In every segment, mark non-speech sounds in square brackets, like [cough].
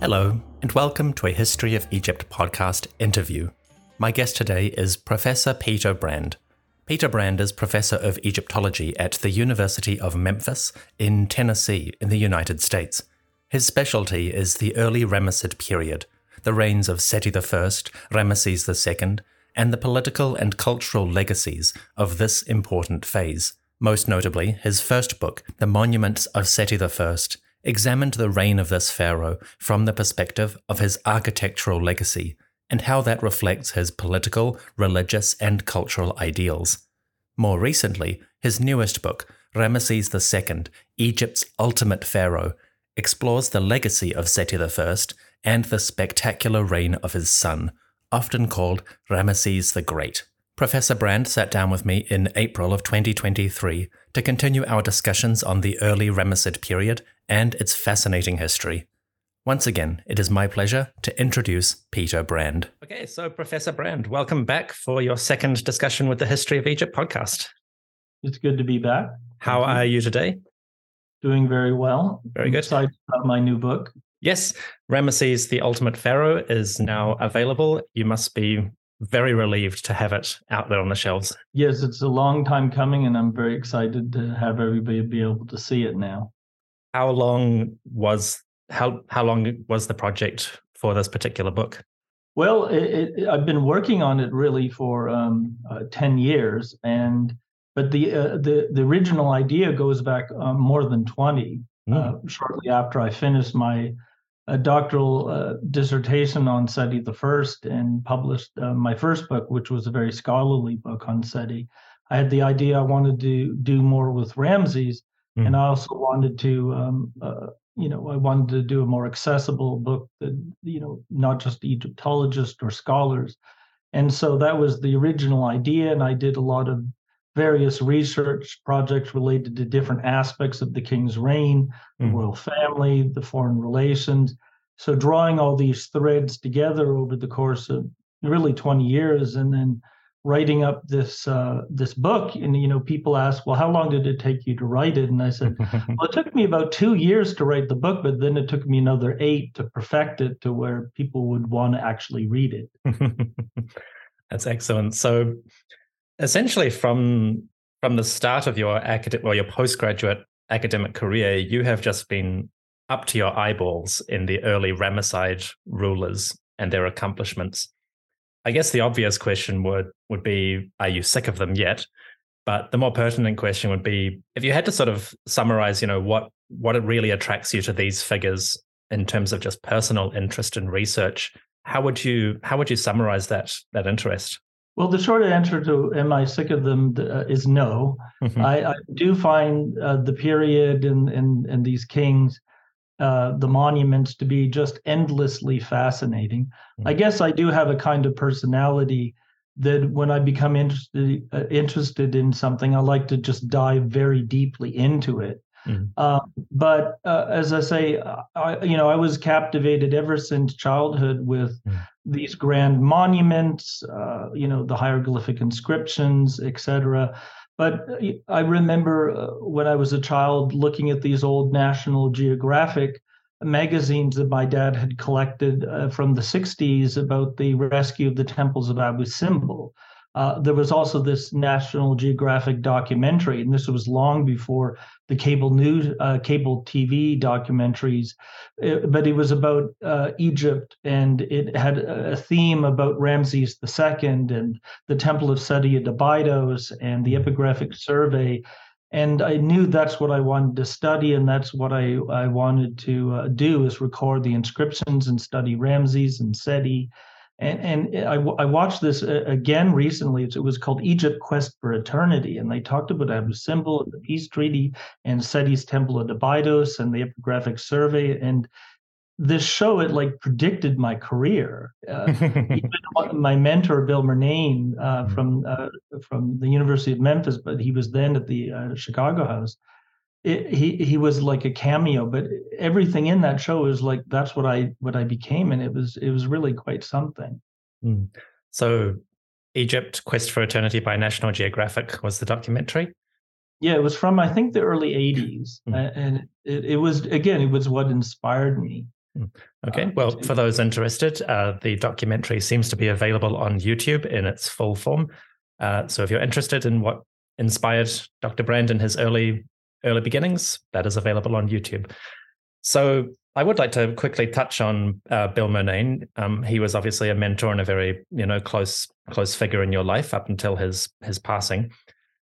Hello, and welcome to a History of Egypt podcast interview. My guest today is Professor Peter Brand. Peter Brand is Professor of Egyptology at the University of Memphis in Tennessee, in the United States. His specialty is the early Ramessid period, the reigns of Seti I, Ramesses II, and the political and cultural legacies of this important phase. Most notably, his first book, The Monuments of Seti I, examined the reign of this pharaoh from the perspective of his architectural legacy and how that reflects his political, religious, and cultural ideals. More recently, his newest book, Ramesses II, Egypt's Ultimate Pharaoh, explores the legacy of Seti I and the spectacular reign of his son, often called Ramesses the Great. Professor Brand sat down with me in April of 2023 to continue our discussions on the early Ramessid period and its fascinating history. Once again, it is my pleasure to introduce Peter Brand. Okay, so Professor Brand, welcome back for your second discussion with the History of Egypt podcast. It's good to be back. How are you today? Doing very well. Very good. Excited about my new book. Yes, Ramesses the Ultimate Pharaoh is now available. You must be very relieved to have it out there on the shelves. Yes, it's a long time coming, and I'm very excited to have everybody be able to see it now. How long was how how long was the project for this particular book? Well, it, it, I've been working on it really for um, uh, ten years, and but the uh, the the original idea goes back uh, more than twenty. Mm. shortly after I finished my a doctoral uh, dissertation on Seti the First and published uh, my first book, which was a very scholarly book on Seti. I had the idea I wanted to do more with Ramses, mm. and I also wanted to, um, uh, you know, I wanted to do a more accessible book that, you know, not just Egyptologists or scholars. And so that was the original idea, and I did a lot of various research projects related to different aspects of the king's reign, the mm. royal family, the foreign relations. So drawing all these threads together over the course of really 20 years, and then writing up this uh, this book. And you know, people ask, "Well, how long did it take you to write it?" And I said, [laughs] "Well, it took me about two years to write the book, but then it took me another eight to perfect it to where people would want to actually read it." [laughs] That's excellent. So essentially from from the start of your academic well your postgraduate academic career, you have just been up to your eyeballs in the early Ramesside rulers and their accomplishments. I guess the obvious question would would be, are you sick of them yet? But the more pertinent question would be, if you had to sort of summarize, you know, what what it really attracts you to these figures in terms of just personal interest in research, how would you how would you summarize that that interest? Well, the short answer to "Am I sick of them?" Uh, is no. Mm-hmm. I, I, do find uh, the period and and and these kings, uh, the monuments, to be just endlessly fascinating. Mm-hmm. I guess I do have a kind of personality that when I become interested uh, interested in something, I like to just dive very deeply into it. Mm. Uh, but uh, as I say, I, you know, I was captivated ever since childhood with mm. these grand monuments, uh, you know, the hieroglyphic inscriptions, etc. But uh, I remember uh, when I was a child looking at these old National Geographic magazines that my dad had collected uh, from the 60s about the rescue of the temples of Abu Simbel. Uh, there was also this National Geographic documentary, and this was long before the cable news, uh, cable TV documentaries. It, uh, but it was about uh, Egypt, and it had a theme about Ramses II and the Temple of Seti at Abydos and the epigraphic survey. And I knew that's what I wanted to study, and that's what I, I wanted to uh, do is record the inscriptions and study Ramses and Seti And, and I, I watched this uh, again recently. It was called Egypt Quest for Eternity. And they talked about Abu Simbel and the peace treaty and Seti's Temple of Abydos and the epigraphic survey. And this show, it like predicted my career. Uh, [laughs] my mentor, Bill Murnane uh, mm-hmm. from, uh, from the University of Memphis, but he was then at the uh, Chicago House it, he he was like a cameo, but everything in that show is like that's what I what I became, and it was it was really quite something. Mm. So, Egypt: Quest for Eternity by National Geographic was the documentary. Yeah, it was from I think the early '80s, mm. and it, it was again it was what inspired me. Hmm. Okay, uh, well, for those interested, uh, the documentary seems to be available on YouTube in its full form. Uh, so, if you're interested in what inspired Dr. Brand in his early early beginnings. That is available on YouTube. So I would like to quickly touch on uh, Bill Murnane. Um, he was obviously a mentor and a very you know close close figure in your life up until his his passing.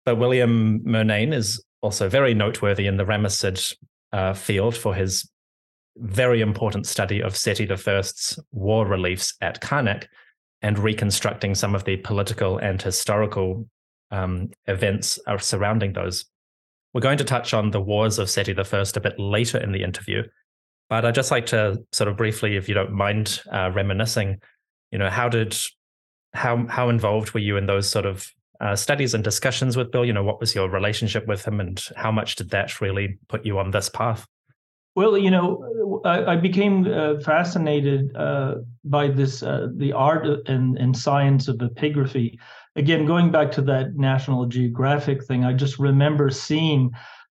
But William Murnane is also very noteworthy in the Ramessid uh, field for his very important study of Seti I's war reliefs at Karnak and reconstructing some of the political and historical um, events surrounding those we're going to touch on the wars of Seti I a bit later in the interview, but I'd just like to sort of briefly, if you don't mind, uh, reminiscing. You know, how did how how involved were you in those sort of uh, studies and discussions with Bill? You know, what was your relationship with him, and how much did that really put you on this path? Well, you know, I, I became uh, fascinated uh, by this uh, the art and, and science of epigraphy again, going back to that National Geographic thing, I just remember seeing,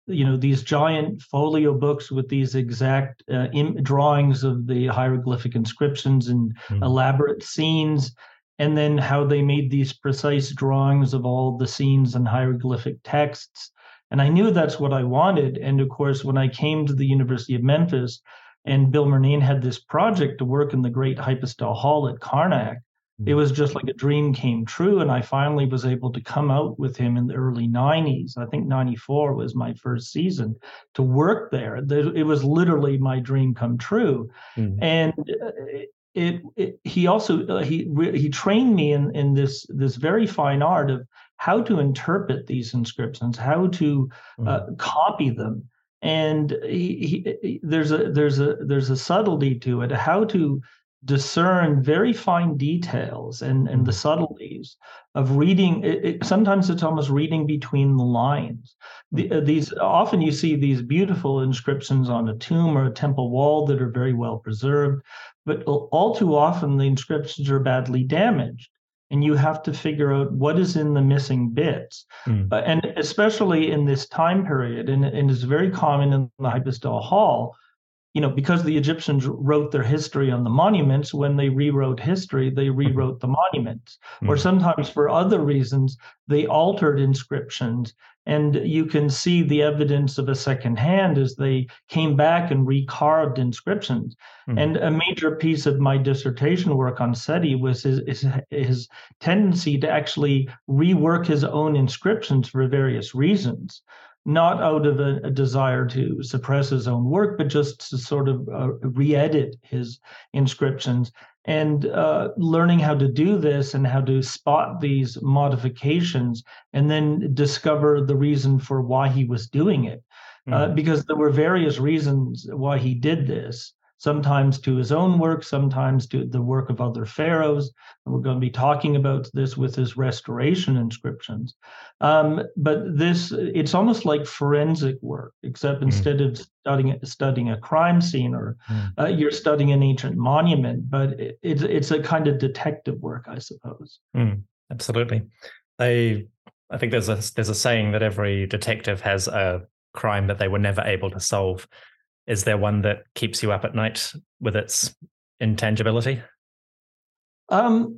you know, these giant folio books with these exact uh, Im- drawings of the hieroglyphic inscriptions and mm. elaborate scenes, and then how they made these precise drawings of all the scenes and hieroglyphic texts. And I knew that's what I wanted. And of course, when I came to the University of Memphis, and Bill Murnane had this project to work in the Great Hypostyle Hall at Karnak it was just like a dream came true and i finally was able to come out with him in the early 90s i think 94 was my first season to work there. It was literally my dream come true. Mm-hmm. and uh, it, it, he also uh, he he trained me in in this this very fine art of how to interpret these inscriptions how to mm-hmm. uh, copy them. And he, he, there's a there's a there's a subtlety to it how to discern very fine details and, and the mm-hmm. subtleties of reading it, it, sometimes it's almost reading between the lines the, uh, these often you see these beautiful inscriptions on a tomb or a temple wall that are very well preserved but all too often the inscriptions are badly damaged and you have to figure out what is in the missing bits mm. uh, and especially in this time period and, and it's very common in the hypostyle hall you know, because the Egyptians wrote their history on the monuments, when they rewrote history, they mm-hmm. rewrote the monuments. Mm-hmm. Or sometimes for other reasons, they altered inscriptions. And you can see the evidence of a second hand as they came back and recarved inscriptions. Mm-hmm. And a major piece of my dissertation work on Seti was his, his, his tendency to actually rework his own inscriptions for various reasons not out of a, a, desire to suppress his own work, but just to sort of uh, re edit his inscriptions. And uh, learning how to do this and how to spot these modifications and then discover the reason for why he was doing it. Mm-hmm. Uh, because there were various reasons why he did this sometimes to his own work, sometimes to the work of other pharaohs. And we're going to be talking about this with his restoration inscriptions. Um, but this, it's almost like forensic work, except mm. instead of studying studying a crime scene or mm. uh, you're studying an ancient monument, but it, it's it's a kind of detective work, I suppose. Mm, absolutely. They, I think there's a there's a saying that every detective has a crime that they were never able to solve is there one that keeps you up at night with its intangibility? Um,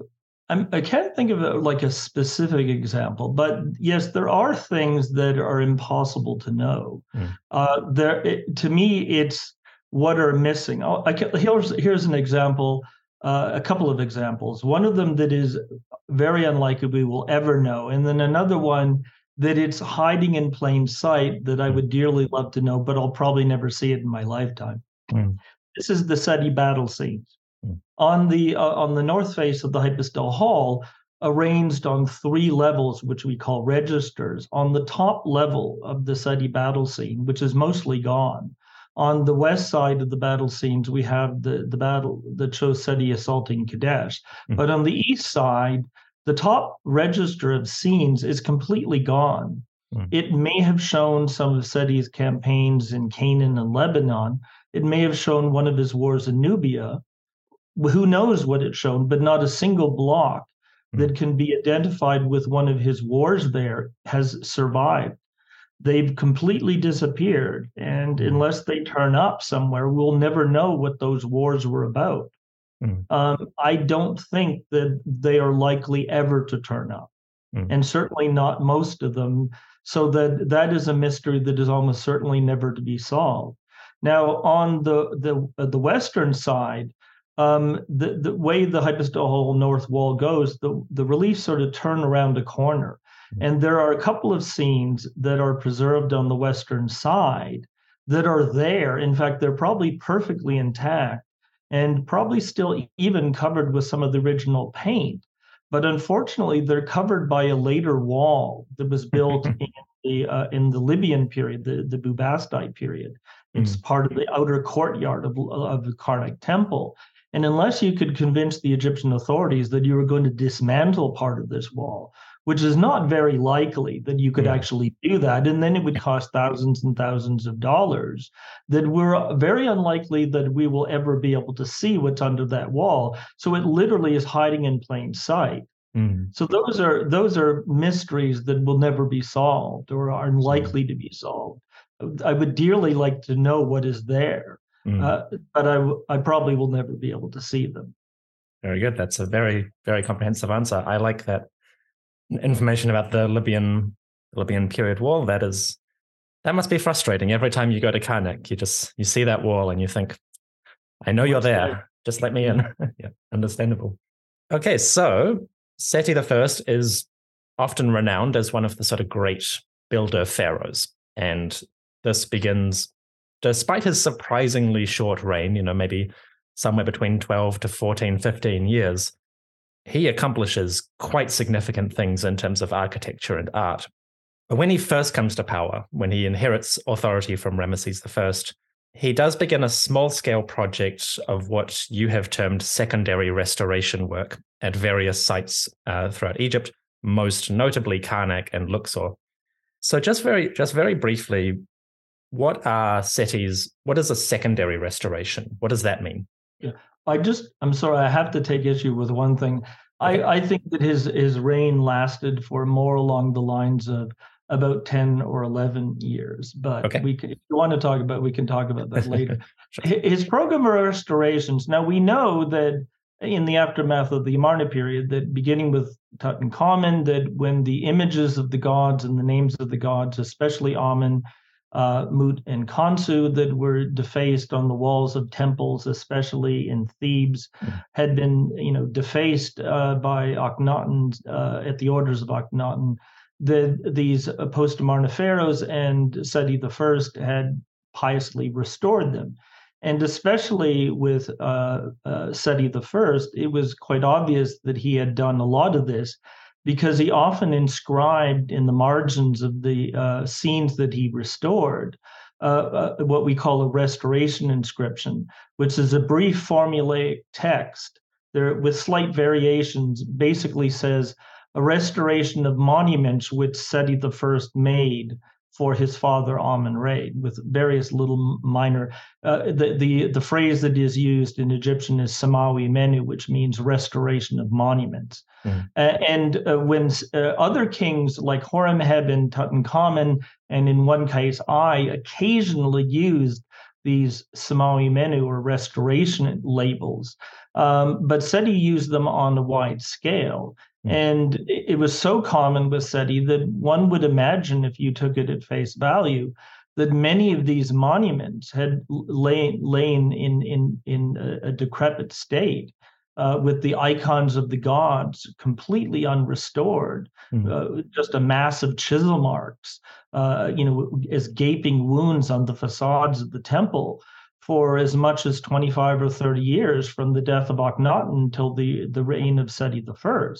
I'm, I can not think of a, like a specific example, but yes, there are things that are impossible to know. Mm. Uh, there, it, to me, it's what are missing. Oh, I can, here's here's an example, uh, a couple of examples. One of them that is very unlikely we will ever know, and then another one that it's hiding in plain sight that I would dearly love to know, but I'll probably never see it in my lifetime. Mm. This is the Seti battle scenes. Mm. On the uh, on the north face of the hypostyle hall, arranged on three levels, which we call registers. On the top level of the Seti battle scene, which is mostly gone, on the west side of the battle scenes, we have the, the battle that shows Seti assaulting Kadesh. Mm-hmm. But on the east side, the top register of scenes is completely gone. Mm-hmm. It may have shown some of Seti's campaigns in Canaan and Lebanon. It may have shown one of his wars in Nubia. Who knows what it's shown, but not a single block that can be identified with one of his wars there has survived. They've completely disappeared. And hmm. unless they turn up somewhere, we'll never know what those wars were about. Mm. Um, I don't think that they are likely ever to turn up, mm. and certainly not most of them. So that that is a mystery that is almost certainly never to be solved. Now, on the the uh, the western side, um, the, the way the hypostyle north wall goes, the, the reliefs sort of turn around a corner. Mm-hmm. And there are a couple of scenes that are preserved on the western side that are there. In fact, they're probably perfectly intact and probably still even covered with some of the original paint. But unfortunately, they're covered by a later wall that was built [laughs] in the uh, in the Libyan period, the, the Bubastite period. It's mm. part of the outer courtyard of, of the Karnak temple. And unless you could convince the Egyptian authorities that you were going to dismantle part of this wall, which is not very likely that you could yeah. actually do that, and then it would cost thousands and thousands of dollars, that we're very unlikely that we will ever be able to see what's under that wall. So it literally is hiding in plain sight. Mm. So those are those are mysteries that will never be solved or are unlikely to be solved. I would dearly like to know what is there. Mm. Uh, but I, I probably will never be able to see them. Very good. That's a very, very comprehensive answer. I like that information about the Libyan Libyan period wall. That is, that must be frustrating. Every time you go to Karnak, you just you see that wall and you think, I know you're there. Just let me in. [laughs] yeah, understandable. Okay, so Seti the First is often renowned as one of the sort of great builder pharaohs, and this begins despite his surprisingly short reign, you know, maybe somewhere between 12 to 14, 15 years, he accomplishes quite significant things in terms of architecture and art. But when he first comes to power, when he inherits authority from Ramesses I, he does begin a small scale project of what you have termed secondary restoration work at various sites uh, throughout Egypt, most notably Karnak and Luxor. So just very just very briefly, what are Seti's, what is a secondary restoration? What does that mean? Yeah. I just, I'm sorry, I have to take issue with one thing. Okay. I, I think that his his reign lasted for more along the lines of about 10 or 11 years but okay. we can, if you want to talk about we can talk about that later [laughs] sure. his program of restorations now we know that in the aftermath of the Amarna period that beginning with Tutankhamun that when the images of the gods and the names of the gods especially Amen uh, Mut and Khonsu that were defaced on the walls of temples, especially in Thebes, mm. had been you know defaced uh, by Akhenaten uh, at the orders of Akhenaten. The, these post Amarna pharaohs and Seti I had piously restored them. And especially with uh, uh, Seti I, it was quite obvious that he had done a lot of this because he often inscribed in the margins of the uh, scenes that he restored uh, uh, what we call a restoration inscription, which is a brief formulaic text. There with slight variations, basically says a restoration of monuments which Seti I made for his father Amen Re, with various little minor. Uh, the the the phrase that is used in Egyptian is Samawi Menu, which means restoration of monuments. Mm. Uh, and uh, when uh, other kings like Horemheb and Tutankhamun, and in one case Ay, occasionally used these Samawi Menu or restoration labels, um, but Seti used them on a wide scale. And it was so common with SETI that one would imagine, if you took it at face value, that many of these monuments had lain, lain in, in, in a, decrepit state. Uh, with the icons of the gods completely unrestored, mm-hmm. uh, just a mass of chisel marks, uh, you know, as gaping wounds on the facades of the temple for as much as 25 or 30 years from the death of Akhenaten until the, the reign of Seti I.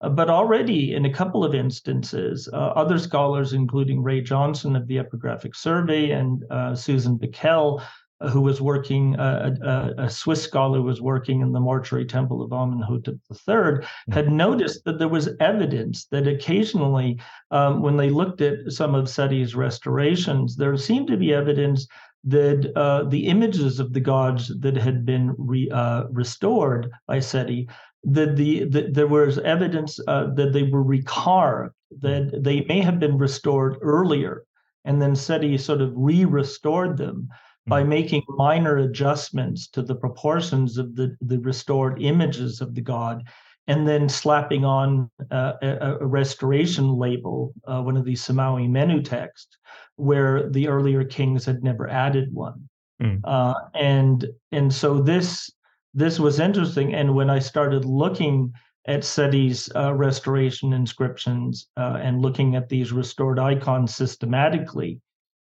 Uh, but already in a couple of instances, uh, other scholars, including Ray Johnson of the Epigraphic Survey and uh, Susan Bickel, uh, who was working, uh, a, a, Swiss scholar was working in the mortuary temple of Amenhotep III, had noticed that there was evidence that occasionally, um, when they looked at some of Seti's restorations, there seemed to be evidence that uh, the images of the gods that had been re, uh, restored by Seti, that the, the there was evidence uh, that they were recarved, that they may have been restored earlier, and then Seti sort of re-restored them by mm-hmm. making minor adjustments to the proportions of the, the restored images of the god and then slapping on uh, a, a, restoration label, uh, one of these Samawi Menu texts, where the earlier kings had never added one. Mm. Uh, and and so this this was interesting. And when I started looking at Seti's uh, restoration inscriptions uh, and looking at these restored icons systematically,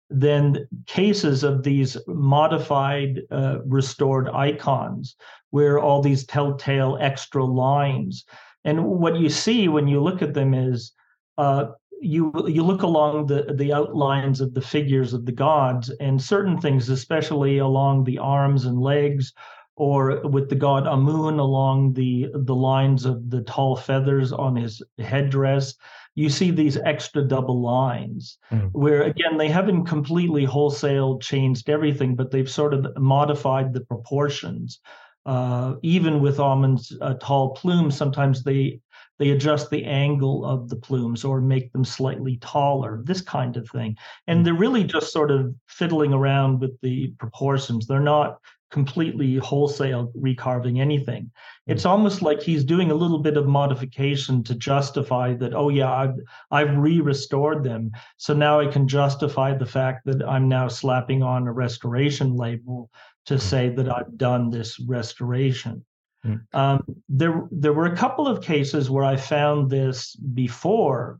then cases of these modified uh, restored icons where all these telltale extra lines and what you see when you look at them is uh, you you look along the the outlines of the figures of the gods and certain things especially along the arms and legs or with the god Amun along the the lines of the tall feathers on his headdress you see these extra double lines mm. where again they haven't completely wholesale changed everything but they've sort of modified the proportions uh, even with Amun's uh, tall plumes sometimes they they adjust the angle of the plumes or make them slightly taller this kind of thing and hmm. they're really just sort of fiddling around with the proportions they're not completely wholesale recarving anything. Hmm. It's almost like he's doing a little bit of modification to justify that, oh yeah, I've I've re-restored them. So now I can justify the fact that I'm now slapping on a restoration label to hmm. say that I've done this restoration. Mm. Um, there, there were a couple of cases where I found this before,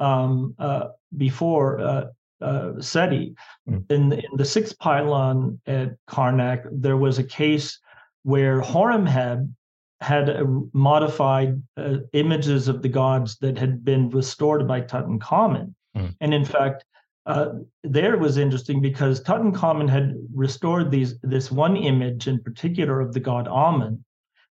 um, uh, before uh, uh, SETI. Mm. In, in the sixth pylon at Karnak, there was a case where Horemheb had uh, modified uh, images of the gods that had been restored by Tutankhamun. Mm. And in fact, uh, there was interesting because Tutankhamun had restored these this one image in particular of the god Amun,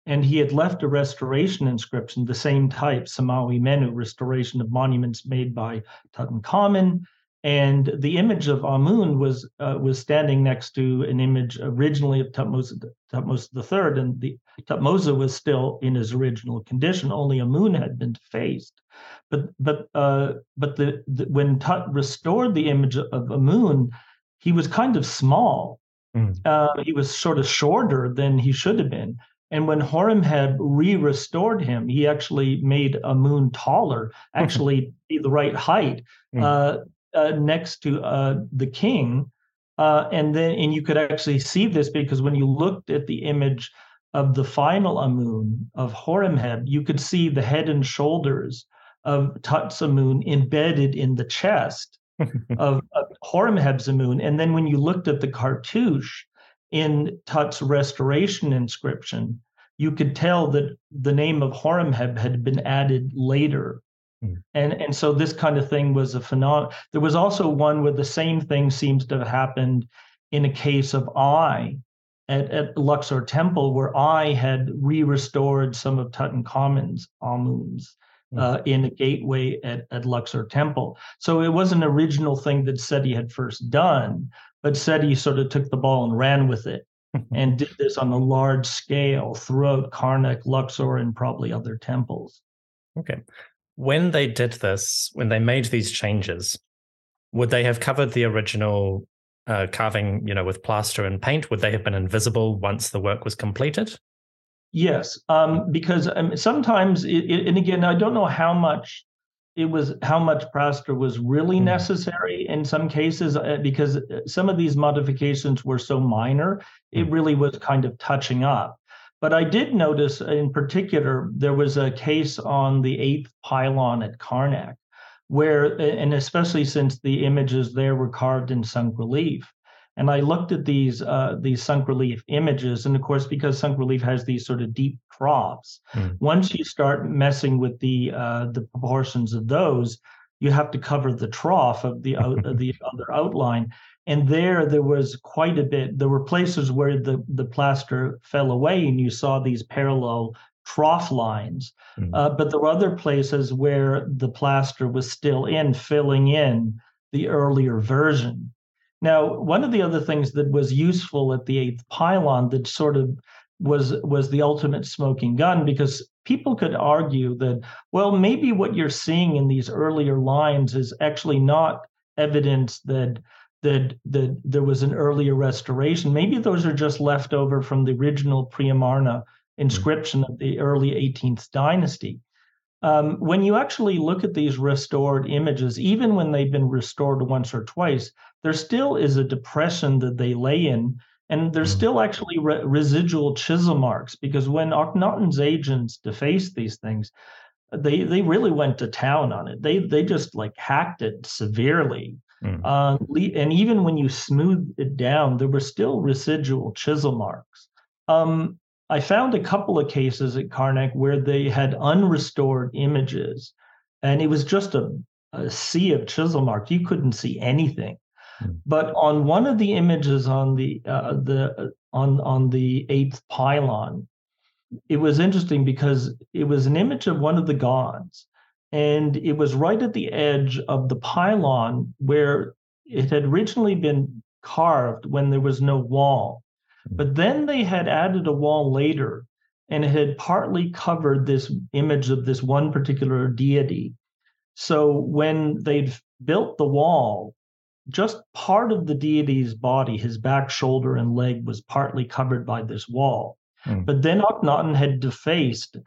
and he had left a restoration inscription, the same type, Samawi Menu, restoration of monuments made by Tutankhamun, and the image of Amun was uh, was standing next to an image originally of Tutmosis, Thutmose III, and the Thutmose was still in his original condition. Only Amun had been defaced. But but uh, but the, the, when Tut restored the image of Amun, he was kind of small. Mm. Uh, he was sort of shorter than he should have been. And when Horemheb re-restored him, he actually made Amun taller, actually be the right height. Mm. Uh, uh, next to uh, the king. Uh, and then, and you could actually see this because when you looked at the image of the final Amun of Horemheb, you could see the head and shoulders of Tut's Amun embedded in the chest [laughs] of, of Horemheb's Amun. And then when you looked at the cartouche in Tut's restoration inscription, you could tell that the name of Horemheb had been added later. And and so this kind of thing was a phenomenon. There was also one where the same thing seems to have happened in a case of Ay at, at Luxor Temple, where Ay had re-restored some of Tutankhamun's Amuns hmm. uh, in a gateway at, at Luxor Temple. So it was an original thing that Seti had first done, but Seti sort of took the ball and ran with it [laughs] and did this on a large scale throughout Karnak, Luxor, and probably other temples. Okay when they did this, when they made these changes, would they have covered the original uh, carving, you know, with plaster and paint? Would they have been invisible once the work was completed? Yes, um, because um, sometimes, it, it, and again, I don't know how much it was, how much plaster was really mm. necessary in some cases, uh, because uh, some of these modifications were so minor, it mm. really was kind of touching up. But I did notice in particular, there was a case on the eighth pylon at Karnak, where, and especially since the images there were carved in sunk relief, And I looked at these uh, these sunk relief images, and of course, because sunk relief has these sort of deep troughs, mm. once you start messing with the uh, the proportions of those, you have to cover the trough of the of the [laughs] other outline. And there, there was quite a bit. There were places where the the plaster fell away, and you saw these parallel trough lines. Mm. Uh, but there were other places where the plaster was still in, filling in the earlier version. Now, one of the other things that was useful at the eighth pylon that sort of was was the ultimate smoking gun because people could argue that well maybe what you're seeing in these earlier lines is actually not evidence that that that there was an earlier restoration maybe those are just left over from the original Pre-Amarna inscription of the early 18th dynasty. Um, when you actually look at these restored images, even when they've been restored once or twice, there still is a depression that they lay in, and there's mm. still actually re- residual chisel marks because when Akhenaten's agents defaced these things, they they really went to town on it. They they just like hacked it severely. Mm. Uh, and even when you smooth it down, there were still residual chisel marks. Um, I found a couple of cases at Karnak where they had unrestored images, and it was just a, a sea of chisel marks. You couldn't see anything. Mm. But on one of the images on the uh, the on on the eighth pylon, it was interesting because it was an image of one of the gods, and it was right at the edge of the pylon where it had originally been carved when there was no wall. But then they had added a wall later and it had partly covered this image of this one particular deity. So when they'd built the wall, just part of the deity's body, his back, shoulder, and leg, was partly covered by this wall. Mm. But then Akhenaten had defaced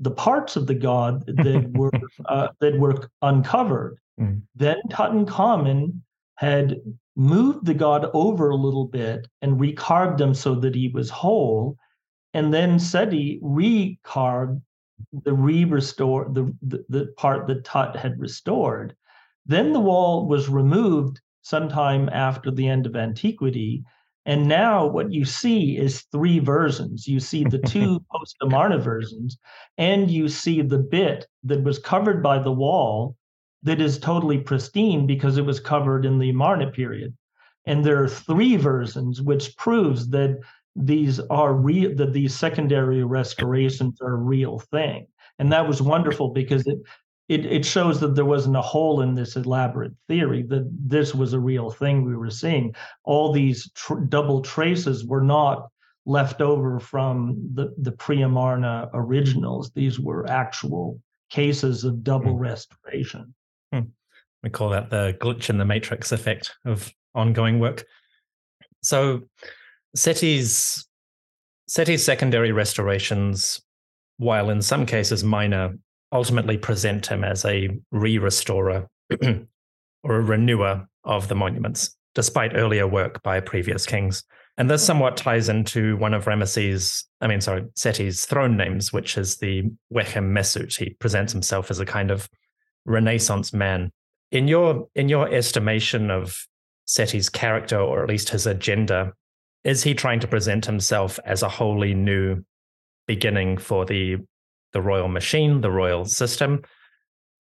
the parts of the god that [laughs] were uh, that were uncovered. Mm. Then Tutankhamun had moved the god over a little bit and recarved him so that he was whole. And then Seti recarved the re-restore the, the, the part that Tut had restored. Then the wall was removed sometime after the end of antiquity. And now what you see is three versions. You see the two [laughs] post Amarna versions, and you see the bit that was covered by the wall that is totally pristine because it was covered in the Amarna period. And there are three versions, which proves that these are real, that these secondary restorations are a real thing. And that was wonderful because it, it, it shows that there wasn't a hole in this elaborate theory, that this was a real thing we were seeing. All these tr- double traces were not left over from the, the pre-Amarna originals. These were actual cases of double hmm. restoration. Hmm. We call that the glitch in the matrix effect of ongoing work. So Seti's Seti's secondary restorations, while in some cases minor, ultimately present him as a re-restorer [clears throat] or a renewer of the monuments, despite earlier work by previous kings. And this somewhat ties into one of Ramesses, I mean, sorry, Seti's throne names, which is the Wehem Mesut. He presents himself as a kind of Renaissance man. In your in your estimation of Seti's character, or at least his agenda, is he trying to present himself as a wholly new beginning for the the royal machine, the royal system,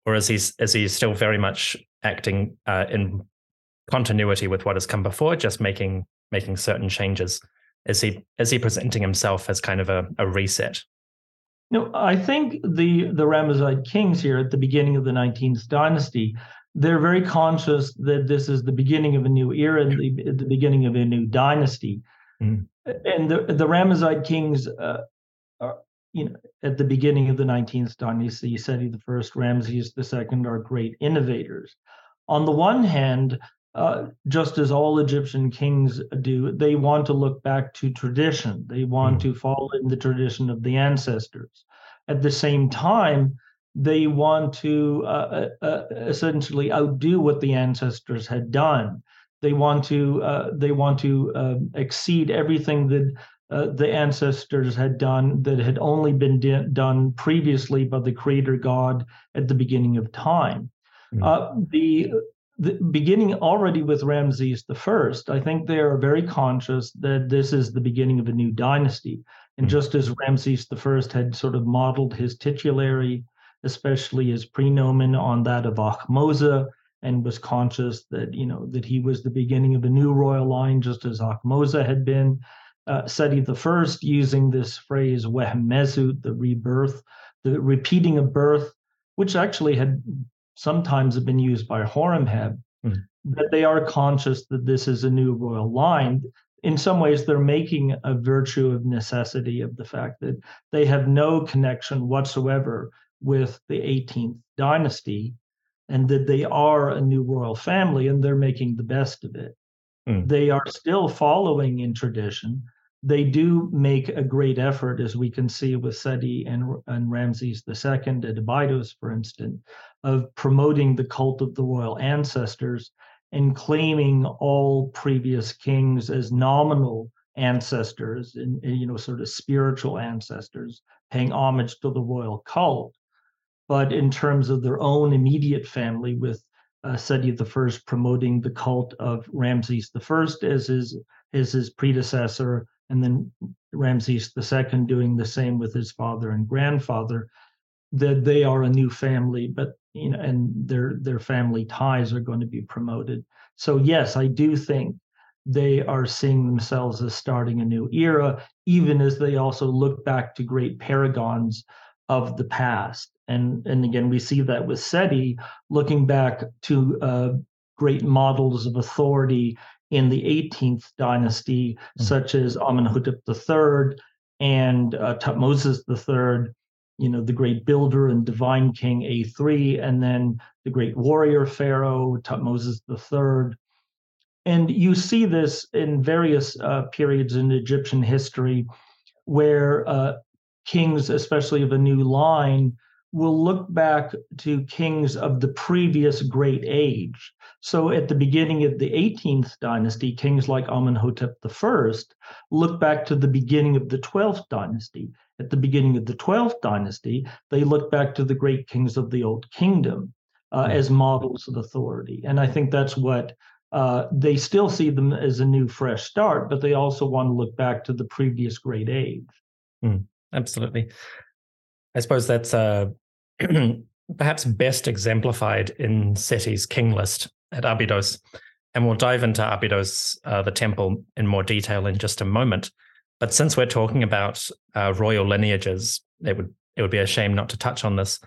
or is he is he still very much acting uh, in continuity with what has come before, just making making certain changes? Is he is he presenting himself as kind of a, a reset? No, I think the the Ramesside kings here at the beginning of the 19th dynasty, they're very conscious that this is the beginning of a new era, the, the beginning of a new dynasty. Mm. And the the Ramesside kings, uh, you know, at the beginning of the 19th dynasty, Seti the First, Ramses the Second, are great innovators. On the one hand, uh, just as all Egyptian kings do, they want to look back to tradition. They want mm. to follow in the tradition of the ancestors. At the same time, they want to uh, uh, uh essentially outdo what the ancestors had done. They want to uh, they want to um, exceed everything that uh, the ancestors had done that had only been done previously by the Creator God at the beginning of time. Mm. the the, beginning already with Ramses the First, I think they are very conscious that this is the beginning of a new dynasty. And mm-hmm. just as Ramses the First had sort of modeled his titulary, especially his prenomen, on that of Ahmose, and was conscious that you know that he was the beginning of a new royal line, just as Ahmose had been. Uh, Seti the First using this phrase "wehem mesut," the rebirth, the repeating of birth, which actually had sometimes been used by Horemheb, mm. that they are conscious that this is a new royal line. In some ways, they're making a virtue of necessity of the fact that they have no connection whatsoever with the 18th dynasty and that they are a new royal family and they're making the best of it. Mm. They are still following in tradition, they do make a great effort, as we can see with Seti and, and Ramses II at Abydos, for instance, of promoting the cult of the royal ancestors and claiming all previous kings as nominal ancestors and, and you know sort of spiritual ancestors paying homage to the royal cult. But in terms of their own immediate family with uh, Seti I promoting the cult of Ramses I as his as his predecessor and then Ramses II doing the same with his father and grandfather, that they are a new family, but you know, and their their family ties are going to be promoted. So yes, I do think they are seeing themselves as starting a new era, even as they also look back to great paragons of the past. And and again, we see that with SETI looking back to uh, great models of authority in the 18th dynasty, mm-hmm. such as Amenhotep III and uh, Tutmosis III, you know, the great builder and divine king A3, and then the great warrior pharaoh Tutmosis III. And you see this in various uh, periods in Egyptian history where uh, kings, especially of a new line, will look back to kings of the previous great age so at the beginning of the 18th dynasty, kings like Amenhotep I look back to the beginning of the 12th dynasty. At the beginning of the 12th dynasty, they look back to the great kings of the Old Kingdom uh, as models of authority. And I think that's what uh, they still see them as a new, fresh start, but they also want to look back to the previous great age. Mm, absolutely. I suppose that's uh, [clears throat] perhaps best exemplified in Seti's king list at Abydos. And we'll dive into Abydos, uh, the temple, in more detail in just a moment. But since we're talking about uh, royal lineages, it would it would be a shame not to touch on this.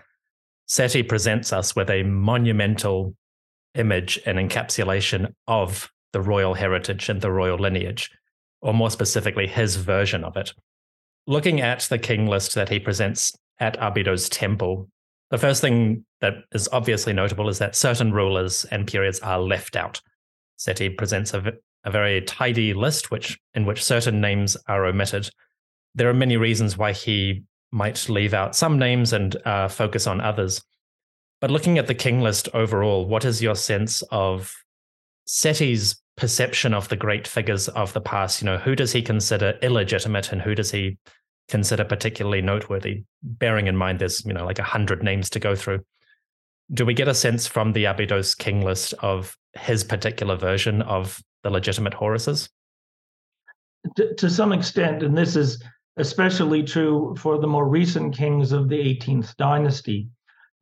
Seti presents us with a monumental image and encapsulation of the royal heritage and the royal lineage, or more specifically, his version of it. Looking at the king list that he presents at Abydos temple, the first thing that is obviously notable is that certain rulers and periods are left out. Seti presents a, a very tidy list which in which certain names are omitted. There are many reasons why he might leave out some names and uh, focus on others. But looking at the king list overall, what is your sense of Seti's perception of the great figures of the past? You know, who does he consider illegitimate and who does he consider particularly noteworthy, bearing in mind there's, you know, like a hundred names to go through. Do we get a sense from the Abydos king list of his particular version of the legitimate Horuses? To, to some extent, and this is especially true for the more recent kings of the 18th dynasty.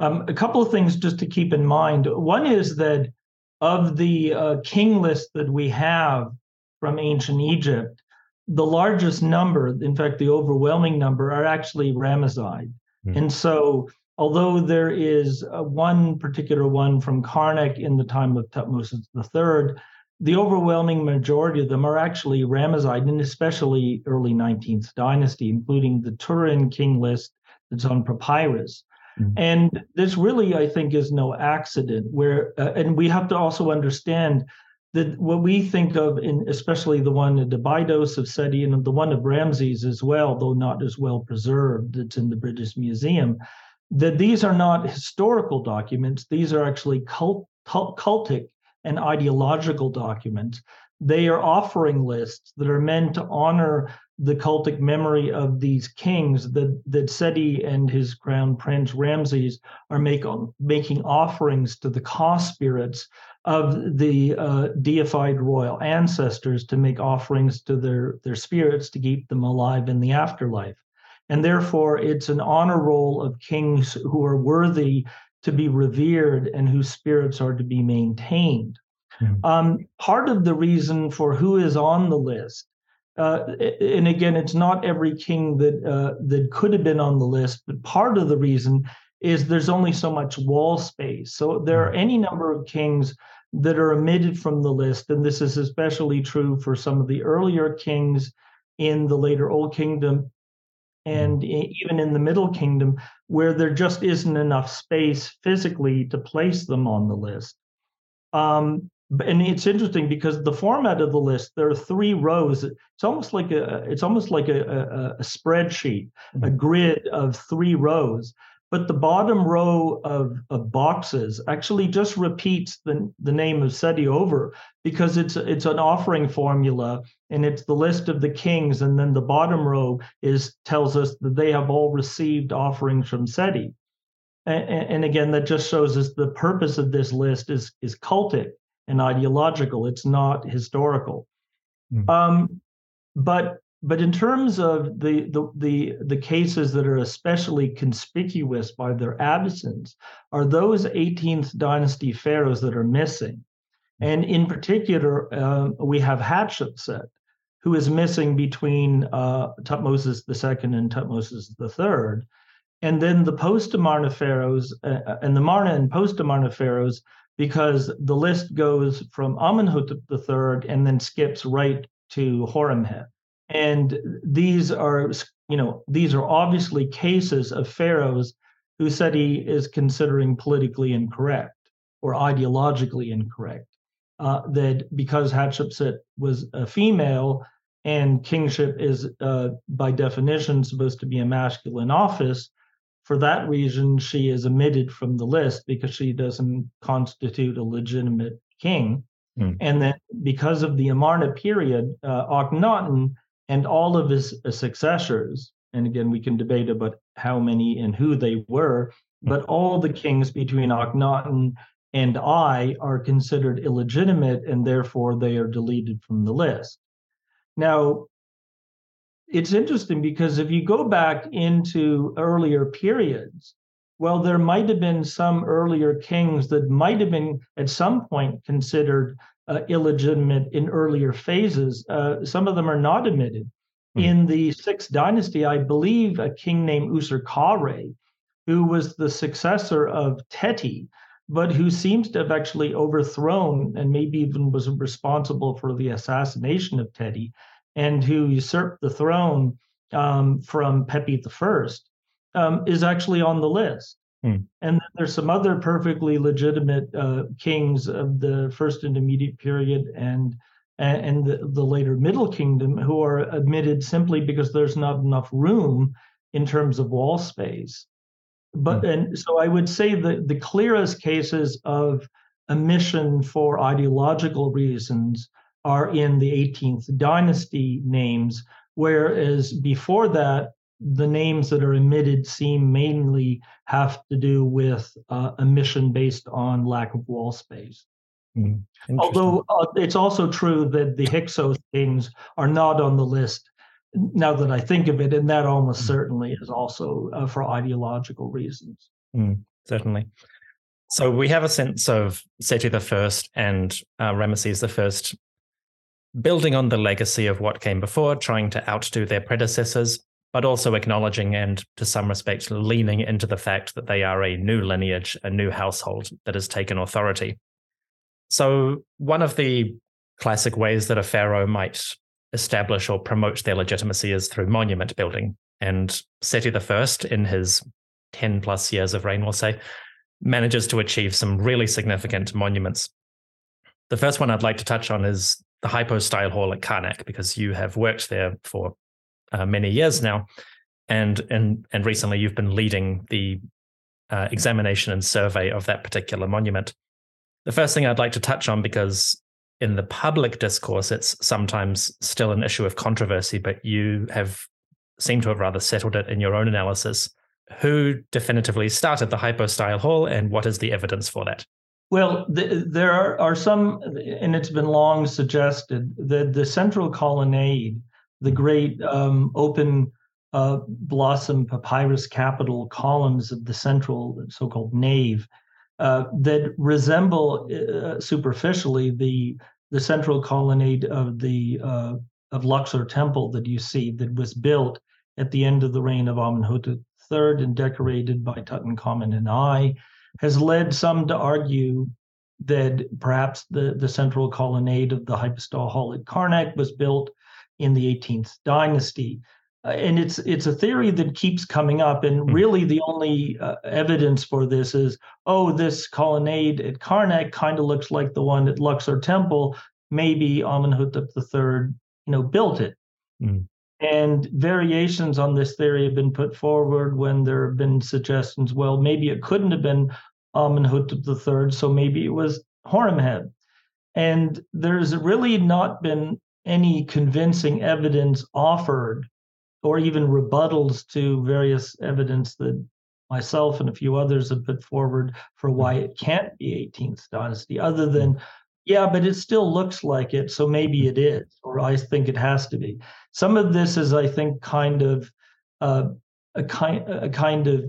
Um, a couple of things just to keep in mind. One is that of the uh, king list that we have from ancient Egypt, the largest number, in fact, the overwhelming number, are actually Ramesside. Mm. And so, although there is uh, one particular one from Karnak in the time of Tutmosis III, the overwhelming majority of them are actually Ramesside, and especially early 19th dynasty, including the Turin king list that's on papyrus. Mm. And this really, I think, is no accident. Where, uh, and we have to also understand that what we think of in especially the one at Abydos of Seti and the one of Ramses as well, though not as well preserved, it's in the British Museum, that these are not historical documents. These are actually cult, cultic and ideological documents. They are offering lists that are meant to honor the cultic memory of these kings that, that Seti and his crown prince Ramses are make, making offerings to the ka spirits of the uh, deified royal ancestors to make offerings to their, their spirits to keep them alive in the afterlife. And therefore, it's an honor roll of kings who are worthy to be revered and whose spirits are to be maintained. Mm-hmm. Um, part of the reason for who is on the list, uh, and again, it's not every king that uh, that could have been on the list, but part of the reason is there's only so much wall space. So there are mm-hmm. any number of kings that are omitted from the list, and this is especially true for some of the earlier kings in the later Old Kingdom and mm-hmm. even in the Middle Kingdom, where there just isn't enough space physically to place them on the list. Um, and it's interesting because the format of the list there are three rows it's almost like a it's almost like a, a, a spreadsheet mm-hmm. a grid of three rows but the bottom row of, of boxes actually just repeats the, the name of seti over because it's it's an offering formula and it's the list of the kings and then the bottom row is tells us that they have all received offerings from seti and, and again that just shows us the purpose of this list is is cultic and ideological. It's not historical. Mm. Um, but but in terms of the, the the the cases that are especially conspicuous by their absence are those 18th dynasty pharaohs that are missing, and in particular uh, we have Hatshepsut, who is missing between uh, Tutmosis II and Tutmosis III, and then the post-Amarna pharaohs uh, uh, and the Marna and post-Amarna pharaohs because the list goes from Amenhotep III and then skips right to Horemheb. And these are, you know, these are obviously cases of pharaohs who Seti is considering politically incorrect or ideologically incorrect. Uh, that because Hatshepsut was a female and kingship is, uh, by definition, supposed to be a masculine office, for that reason, she is omitted from the list because she doesn't constitute a legitimate king. Mm. And then, because of the Amarna period, uh, Akhenaten and all of his uh, successors, and again, we can debate about how many and who they were, but all the kings between Akhenaten and Ay are considered illegitimate, and therefore they are deleted from the list. Now, it's interesting because if you go back into earlier periods, well, there might have been some earlier kings that might have been at some point considered uh, illegitimate in earlier phases. Uh, some of them are not admitted. Mm. In the sixth dynasty, I believe a king named Userkare, who was the successor of Teti, but who seems to have actually overthrown and maybe even was responsible for the assassination of Teti, and who usurped the throne um, from Pepi I, um, is actually on the list. Hmm. And there's some other perfectly legitimate uh, kings of the first intermediate period and and the, the later Middle Kingdom who are admitted simply because there's not enough room in terms of wall space. But hmm. and so I would say that the clearest cases of omission for ideological reasons are in the 18th dynasty names, whereas before that, the names that are emitted seem mainly have to do with uh, emission based on lack of wall space. Mm, Although uh, it's also true that the Hyksos things are not on the list now that I think of it, and that almost mm. certainly is also uh, for ideological reasons. Mm, certainly. So we have a sense of Seti I and uh, Ramesses I building on the legacy of what came before, trying to outdo their predecessors, but also acknowledging and, to some respect, leaning into the fact that they are a new lineage, a new household that has taken authority. So, one of the classic ways that a pharaoh might establish or promote their legitimacy is through monument building. And Seti I, in his 10 plus years of reign, we'll say, manages to achieve some really significant monuments. The first one I'd like to touch on is the hypostyle hall at Karnak because you have worked there for uh, many years now, and and and recently you've been leading the uh, examination and survey of that particular monument. The first thing I'd like to touch on because in the public discourse it's sometimes still an issue of controversy, but you have seemed to have rather settled it in your own analysis. Who definitively started the hypostyle hall, and what is the evidence for that? Well, the, there are, are, some, and it's been long suggested that the central colonnade, the great um, open uh, blossom papyrus capital columns of the central so-called nave, uh, that resemble uh, superficially the the central colonnade of the uh, of Luxor Temple that you see that was built at the end of the reign of Amenhotep III and decorated by Tutankhamun and Ay, has led some to argue that perhaps the, the central colonnade of the Hypostyle Hall at Karnak was built in the 18th dynasty. Uh, and it's it's a theory that keeps coming up, and hmm. really the only uh, evidence for this is, oh, this colonnade at Karnak kind of looks like the one at Luxor Temple. Maybe Amenhotep III, you know, built it. Mm. And variations on this theory have been put forward when there have been suggestions, well, maybe it couldn't have been Amenhotep III, so maybe it was Horemheb. And there's really not been any convincing evidence offered or even rebuttals to various evidence that myself and a few others have put forward for hmm. why it can't be 18th dynasty, other hmm. than yeah, but it still looks like it, so maybe hmm. it is, or I think it has to be. Some of this is, I think, kind of uh, a kind a kind of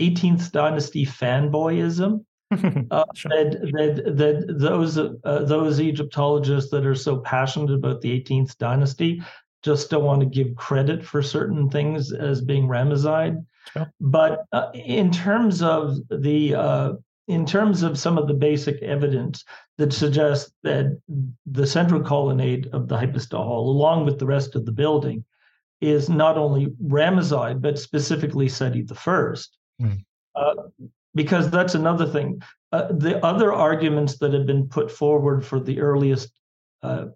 18th dynasty fanboyism. [laughs] uh, sure. that, that that those uh, those Egyptologists that are so passionate about the 18th dynasty just don't want to give credit for certain things as being Ramesside. Sure. But uh, in terms of the uh, in terms of some of the basic evidence that suggests that the central colonnade of the hypostyle hall, along with the rest of the building, is not only Ramesside, but specifically Seti the First. Mm. Uh, because that's another thing. Uh, the other arguments that have been put forward for the earliest uh,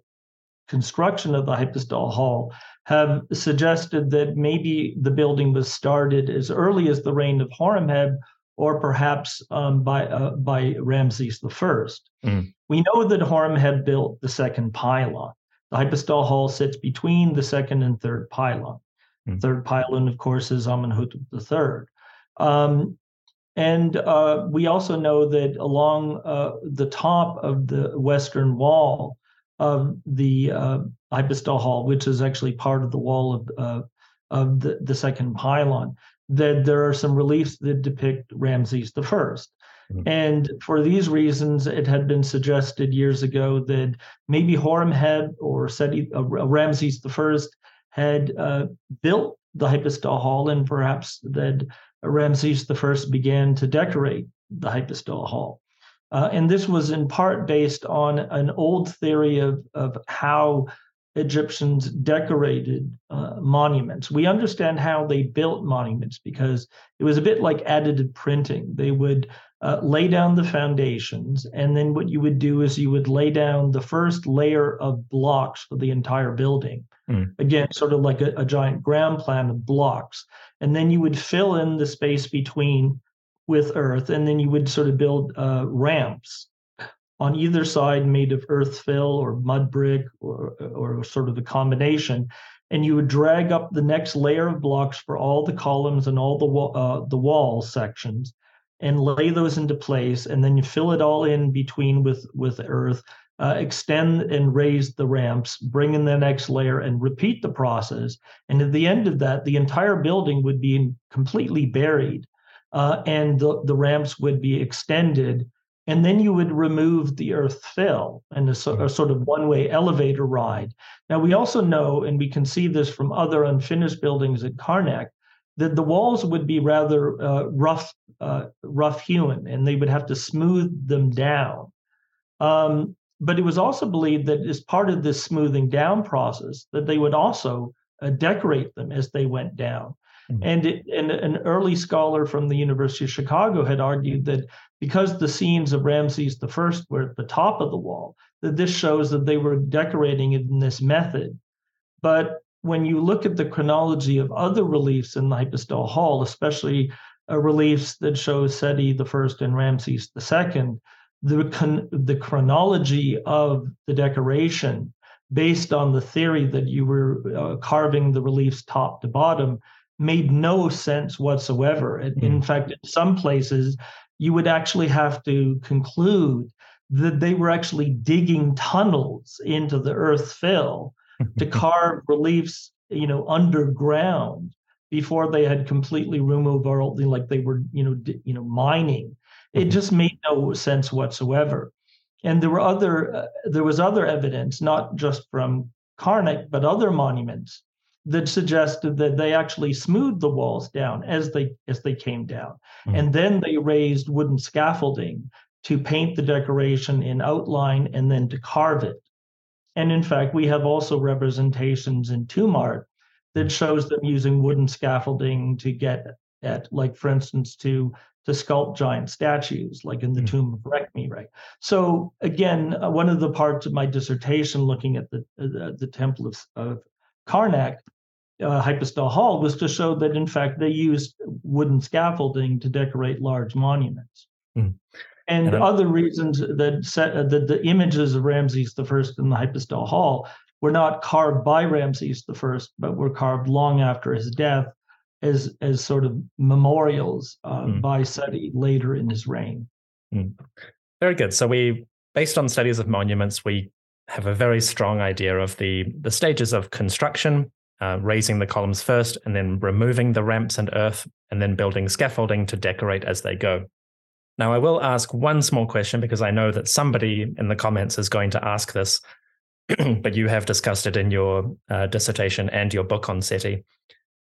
construction of the hypostyle hall have suggested that maybe the building was started as early as the reign of Horemheb or perhaps um, by uh, by Ramses I. Mm. We know that Horemheb built the second pylon. The hypostyle hall sits between the second and third pylon. Mm. Third pylon, of course, is Amenhotep III. Um, and uh, we also know that along uh, the top of the western wall of the uh, hypostyle hall, which is actually part of the wall of, uh, of the, the second pylon, that there are some reliefs that depict Ramses I. mm-hmm. And for these reasons, it had been suggested years ago that maybe Horemheb or Seti, uh, Ramses First had uh, built the hypostyle hall, and perhaps that Ramses First began to decorate the hypostyle hall. Uh, and this was in part based on an old theory of, of how Egyptians decorated uh, monuments. We understand how they built monuments because it was a bit like additive printing. They would uh, lay down the foundations, and then what you would do is you would lay down the first layer of blocks for the entire building. Mm. Again, sort of like a, a giant ground plan of blocks. And then you would fill in the space between with earth, and then you would sort of build uh, ramps on either side made of earth fill or mud brick or, or sort of a combination. And you would drag up the next layer of blocks for all the columns and all the, uh, the wall sections and lay those into place. And then you fill it all in between with, with earth, uh, extend and raise the ramps, bring in the next layer and repeat the process. And at the end of that, the entire building would be completely buried. Uh, and the, the ramps would be extended and then you would remove the earth fill and a, a sort of one way elevator ride. Now, we also know, and we can see this from other unfinished buildings at Karnak, that the walls would be rather uh, rough, uh, rough hewn, and they would have to smooth them down. Um, but it was also believed that as part of this smoothing down process, that they would also uh, decorate them as they went down. Mm-hmm. And, it, and an early scholar from the University of Chicago had argued that because the scenes of Ramses I were at the top of the wall, that this shows that they were decorating it in this method. But when you look at the chronology of other reliefs in the Hypostyle Hall, especially uh, reliefs that show Seti I and Ramses II, the, con- the chronology of the decoration based on the theory that you were uh, carving the reliefs top to bottom made no sense whatsoever. Mm. In fact, in some places, you would actually have to conclude that they were actually digging tunnels into the earth fill to [laughs] carve reliefs, you know, underground before they had completely removed all the like they were, you know, di- you know, mining. It mm-hmm. just made no sense whatsoever. And there were other, uh, there was other evidence, not just from Karnak, but other monuments that suggested that they actually smoothed the walls down as they as they came down, mm-hmm. and then they raised wooden scaffolding to paint the decoration in outline and then to carve it. And in fact, we have also representations in tomb art that shows them using wooden scaffolding to get at, like for instance, to to sculpt giant statues, like in the mm. tomb of Rekhmire, right? So again, uh, one of the parts of my dissertation, looking at the uh, the temple of, of Karnak, uh, Hypostyle Hall, was to show that in fact they used wooden scaffolding to decorate large monuments. Mm. And, and other reasons that set, uh, that the images of Ramses I in the Hypostyle Hall were not carved by Ramses I, but were carved long after his death as as sort of memorials uh, mm. by Seti later in his reign. Mm. Very good. So we, based on studies of monuments, we have a very strong idea of the the stages of construction, uh, raising the columns first, and then removing the ramps and earth, and then building scaffolding to decorate as they go. Now, I will ask one small question because I know that somebody in the comments is going to ask this, [clears throat] but you have discussed it in your uh, dissertation and your book on SETI.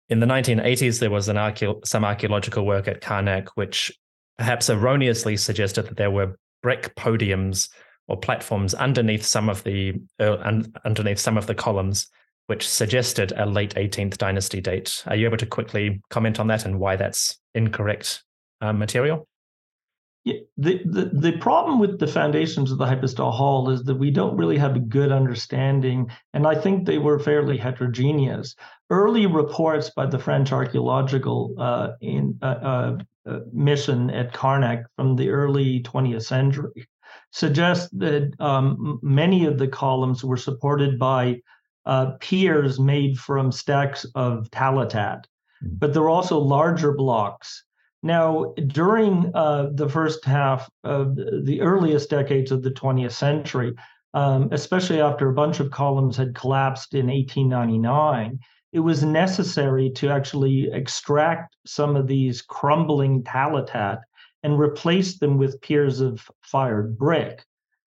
In the 1980s, there was an archae- some archaeological work at Karnak, which perhaps erroneously suggested that there were brick podiums or platforms underneath some of the uh, un- underneath some of the columns, which suggested a late 18th dynasty date. Are you able to quickly comment on that and why that's incorrect uh, material? The, the, the problem with the foundations of the hypostyle hall is that we don't really have a good understanding, and I think they were fairly heterogeneous. Early reports by the French archaeological uh, in, uh, uh, uh mission at Karnak from the early 20th century suggest that um, many of the columns were supported by uh, piers made from stacks of talatat, hmm. but there were also larger blocks now, during uh, the first half of the earliest decades of the 20th century, um, especially after a bunch of columns had collapsed in 1899, it was necessary to actually extract some of these crumbling talatat and replace them with piers of fired brick.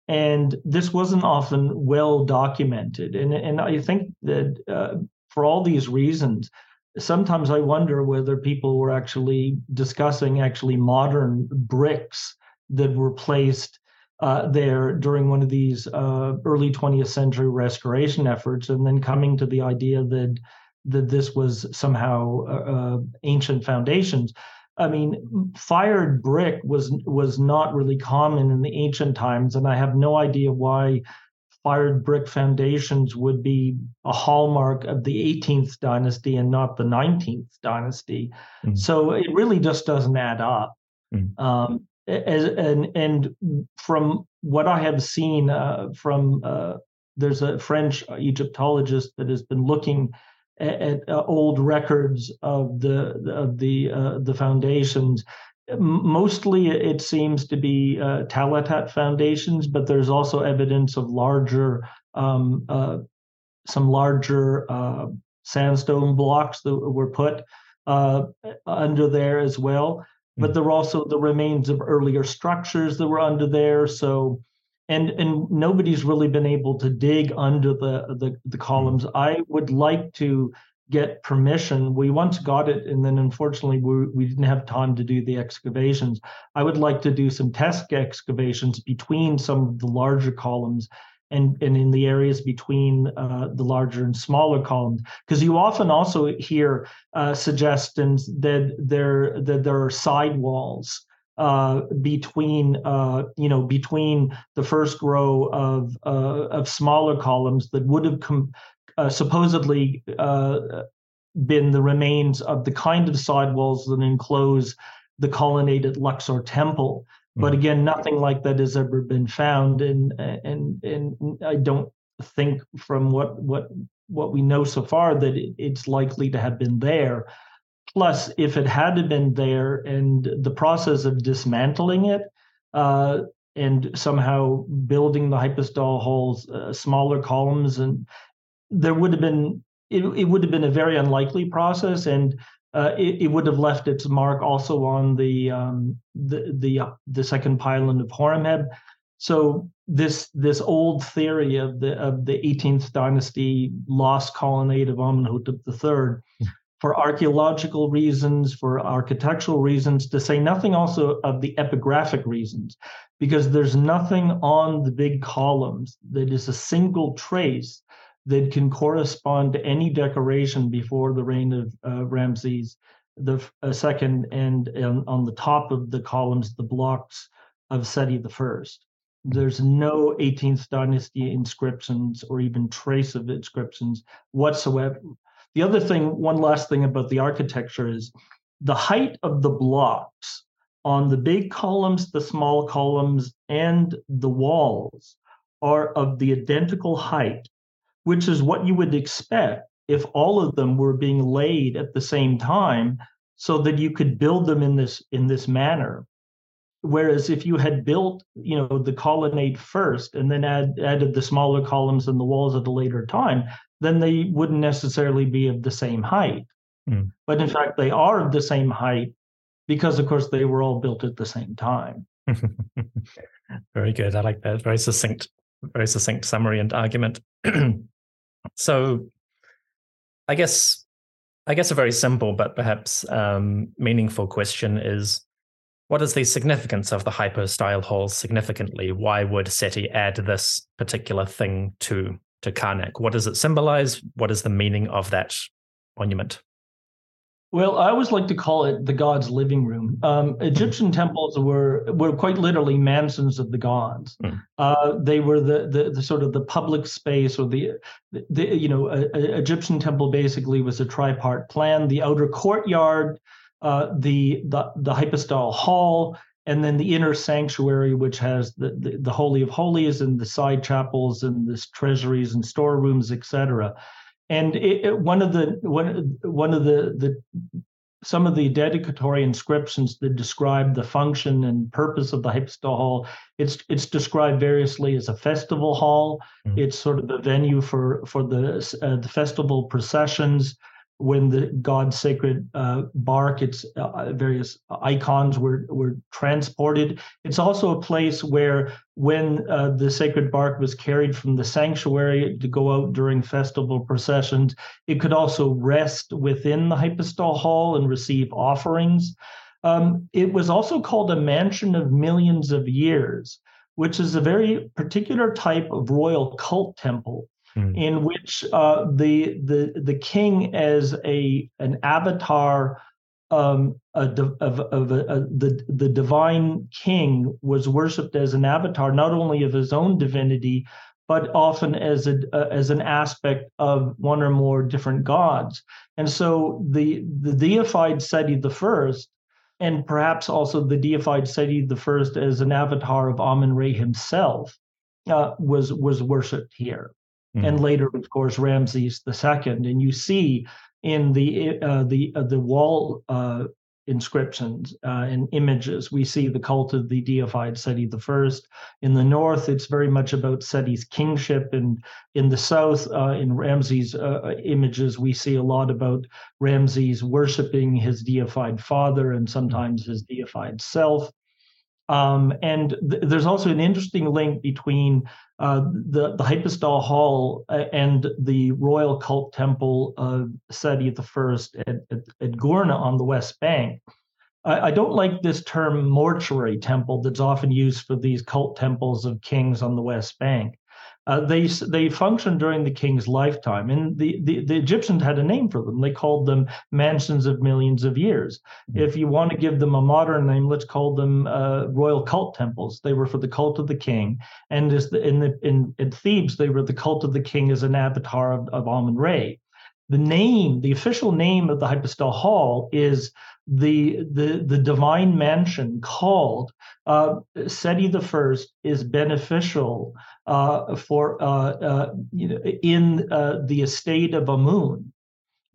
And this wasn't often well documented. And, and I think that uh, for all these reasons, sometimes I wonder whether people were actually discussing actually modern bricks that were placed uh, there during one of these uh, early 20th century restoration efforts, and then coming to the idea that that this was somehow uh, uh ancient foundations. I mean, fired brick was was not really common in the ancient times, and I have no idea why fired brick foundations would be a hallmark of the 18th dynasty and not the 19th dynasty. Mm. So it really just doesn't add up. Mm. Um, as, and and from what I have seen uh, from uh, there's a French Egyptologist that has been looking at, at uh, old records of the of the uh, the foundations Mostly, it seems to be uh, Talatat foundations, but there's also evidence of larger, um, uh, some larger uh, sandstone blocks that were put uh, under there as well. But hmm. there were also the remains of earlier structures that were under there. So, and and nobody's really been able to dig under the the, the hmm. columns. I would like to get permission. We once got it, and then unfortunately we, we didn't have time to do the excavations. I would like to do some test excavations between some of the larger columns and, and in the areas between uh, the larger and smaller columns, because you often also hear uh, suggestions that there that there are sidewalls uh, between uh, you know between the first row of uh, of smaller columns that would have come uh, supposedly uh, been the remains of the kind of sidewalls that enclose the colonnaded Luxor temple. But hmm. again, nothing like that has ever been found, and and and I don't think from what what what we know so far that it, it's likely to have been there. Plus, if it had been there and the process of dismantling it uh, and somehow building the hypostyle halls, uh, smaller columns, and there would have been it, it would have been a very unlikely process, and uh, it, it, would have left its mark also on the um, the the, uh, the second pylon of Horemheb. So this this old theory of the of the 18th dynasty lost colonnade of Amenhotep III for archaeological reasons, for architectural reasons, to say nothing also of the epigraphic reasons, because there's nothing on the big columns that is a single trace that can correspond to any decoration before the reign of uh, Ramses the uh, second, and, and on the top of the columns, the blocks of Seti the first. There's no 18th dynasty inscriptions or even trace of inscriptions whatsoever the other thing, one last thing about the architecture is the height of the blocks on the big columns, the small columns, and the walls are of the identical height, which is what you would expect if all of them were being laid at the same time so that you could build them in this in this manner whereas if you had built you know the colonnade first and then add, added the smaller columns and the walls at a later time then they wouldn't necessarily be of the same height. Mm. But in fact, they are of the same height because, of course, they were all built at the same time. [laughs] very good. I like that. Very succinct, very succinct summary and argument. [clears throat] so, I guess, I guess a very simple but perhaps um, meaningful question is: What is the significance of the hypostyle halls significantly? Why would SETI add this particular thing to to Karnak? What does it symbolize? What is the meaning of that monument? Well, I always like to call it the god's living room. Um, Egyptian temples were were quite literally mansions of the gods. Mm. Uh, they were the, the, the sort of the public space, or the, the you know, a, a Egyptian temple basically was a tripart plan: the outer courtyard, uh, the the the hypostyle hall, and then the inner sanctuary, which has the, the, the, Holy of Holies and the side chapels and the treasuries and storerooms, etc. And it, it, one of the one one of the the some of the dedicatory inscriptions that describe the function and purpose of the hypostyle hall, it's it's described variously as a festival hall. Mm-hmm. It's sort of the venue for for the uh, the festival processions when the God's sacred uh, bark, its uh, various icons were were transported. It's also a place where, when uh, the sacred bark was carried from the sanctuary to go out during festival processions, it could also rest within the hypostyle hall and receive offerings. Um, it was also called a mansion of millions of years, which is a very particular type of royal cult temple mm. in which uh, the the the king as a an avatar um, a, of, of a, a, the the divine king was worshipped as an avatar not only of his own divinity but often as a uh, as an aspect of one or more different gods and so the the deified Seti the first and perhaps also the deified Seti the first as an avatar of Amun Re himself uh, was was worshipped here mm. and later, of course, Ramses II. And you see in the uh, the uh, the wall uh, inscriptions uh, and images, we see the cult of the deified Seti I. In the north, it's very much about Seti's kingship, and in the south, uh, in Ramses' uh, images, we see a lot about Ramses worshiping his deified father and sometimes his deified self. Um, and th- there's also an interesting link between uh, the, the hypostyle hall uh, and the royal cult temple of Seti I at, at, at Gourna on the West Bank. I, don't like this term mortuary temple that's often used for these cult temples of kings on the West Bank. Uh, they they functioned during the king's lifetime, and the, the, the Egyptians had a name for them. They called them mansions of millions of years. Mm-hmm. If you want to give them a modern name, let's call them uh, royal cult temples. They were for the cult of the king, and the, in the in, in Thebes, they were the cult of the king as an avatar of, of Amun Re. The name, the official name of the hypostyle hall is the the the divine mansion called uh, Seti the First is beneficial uh, for uh, uh, you know in uh, the estate of Amun.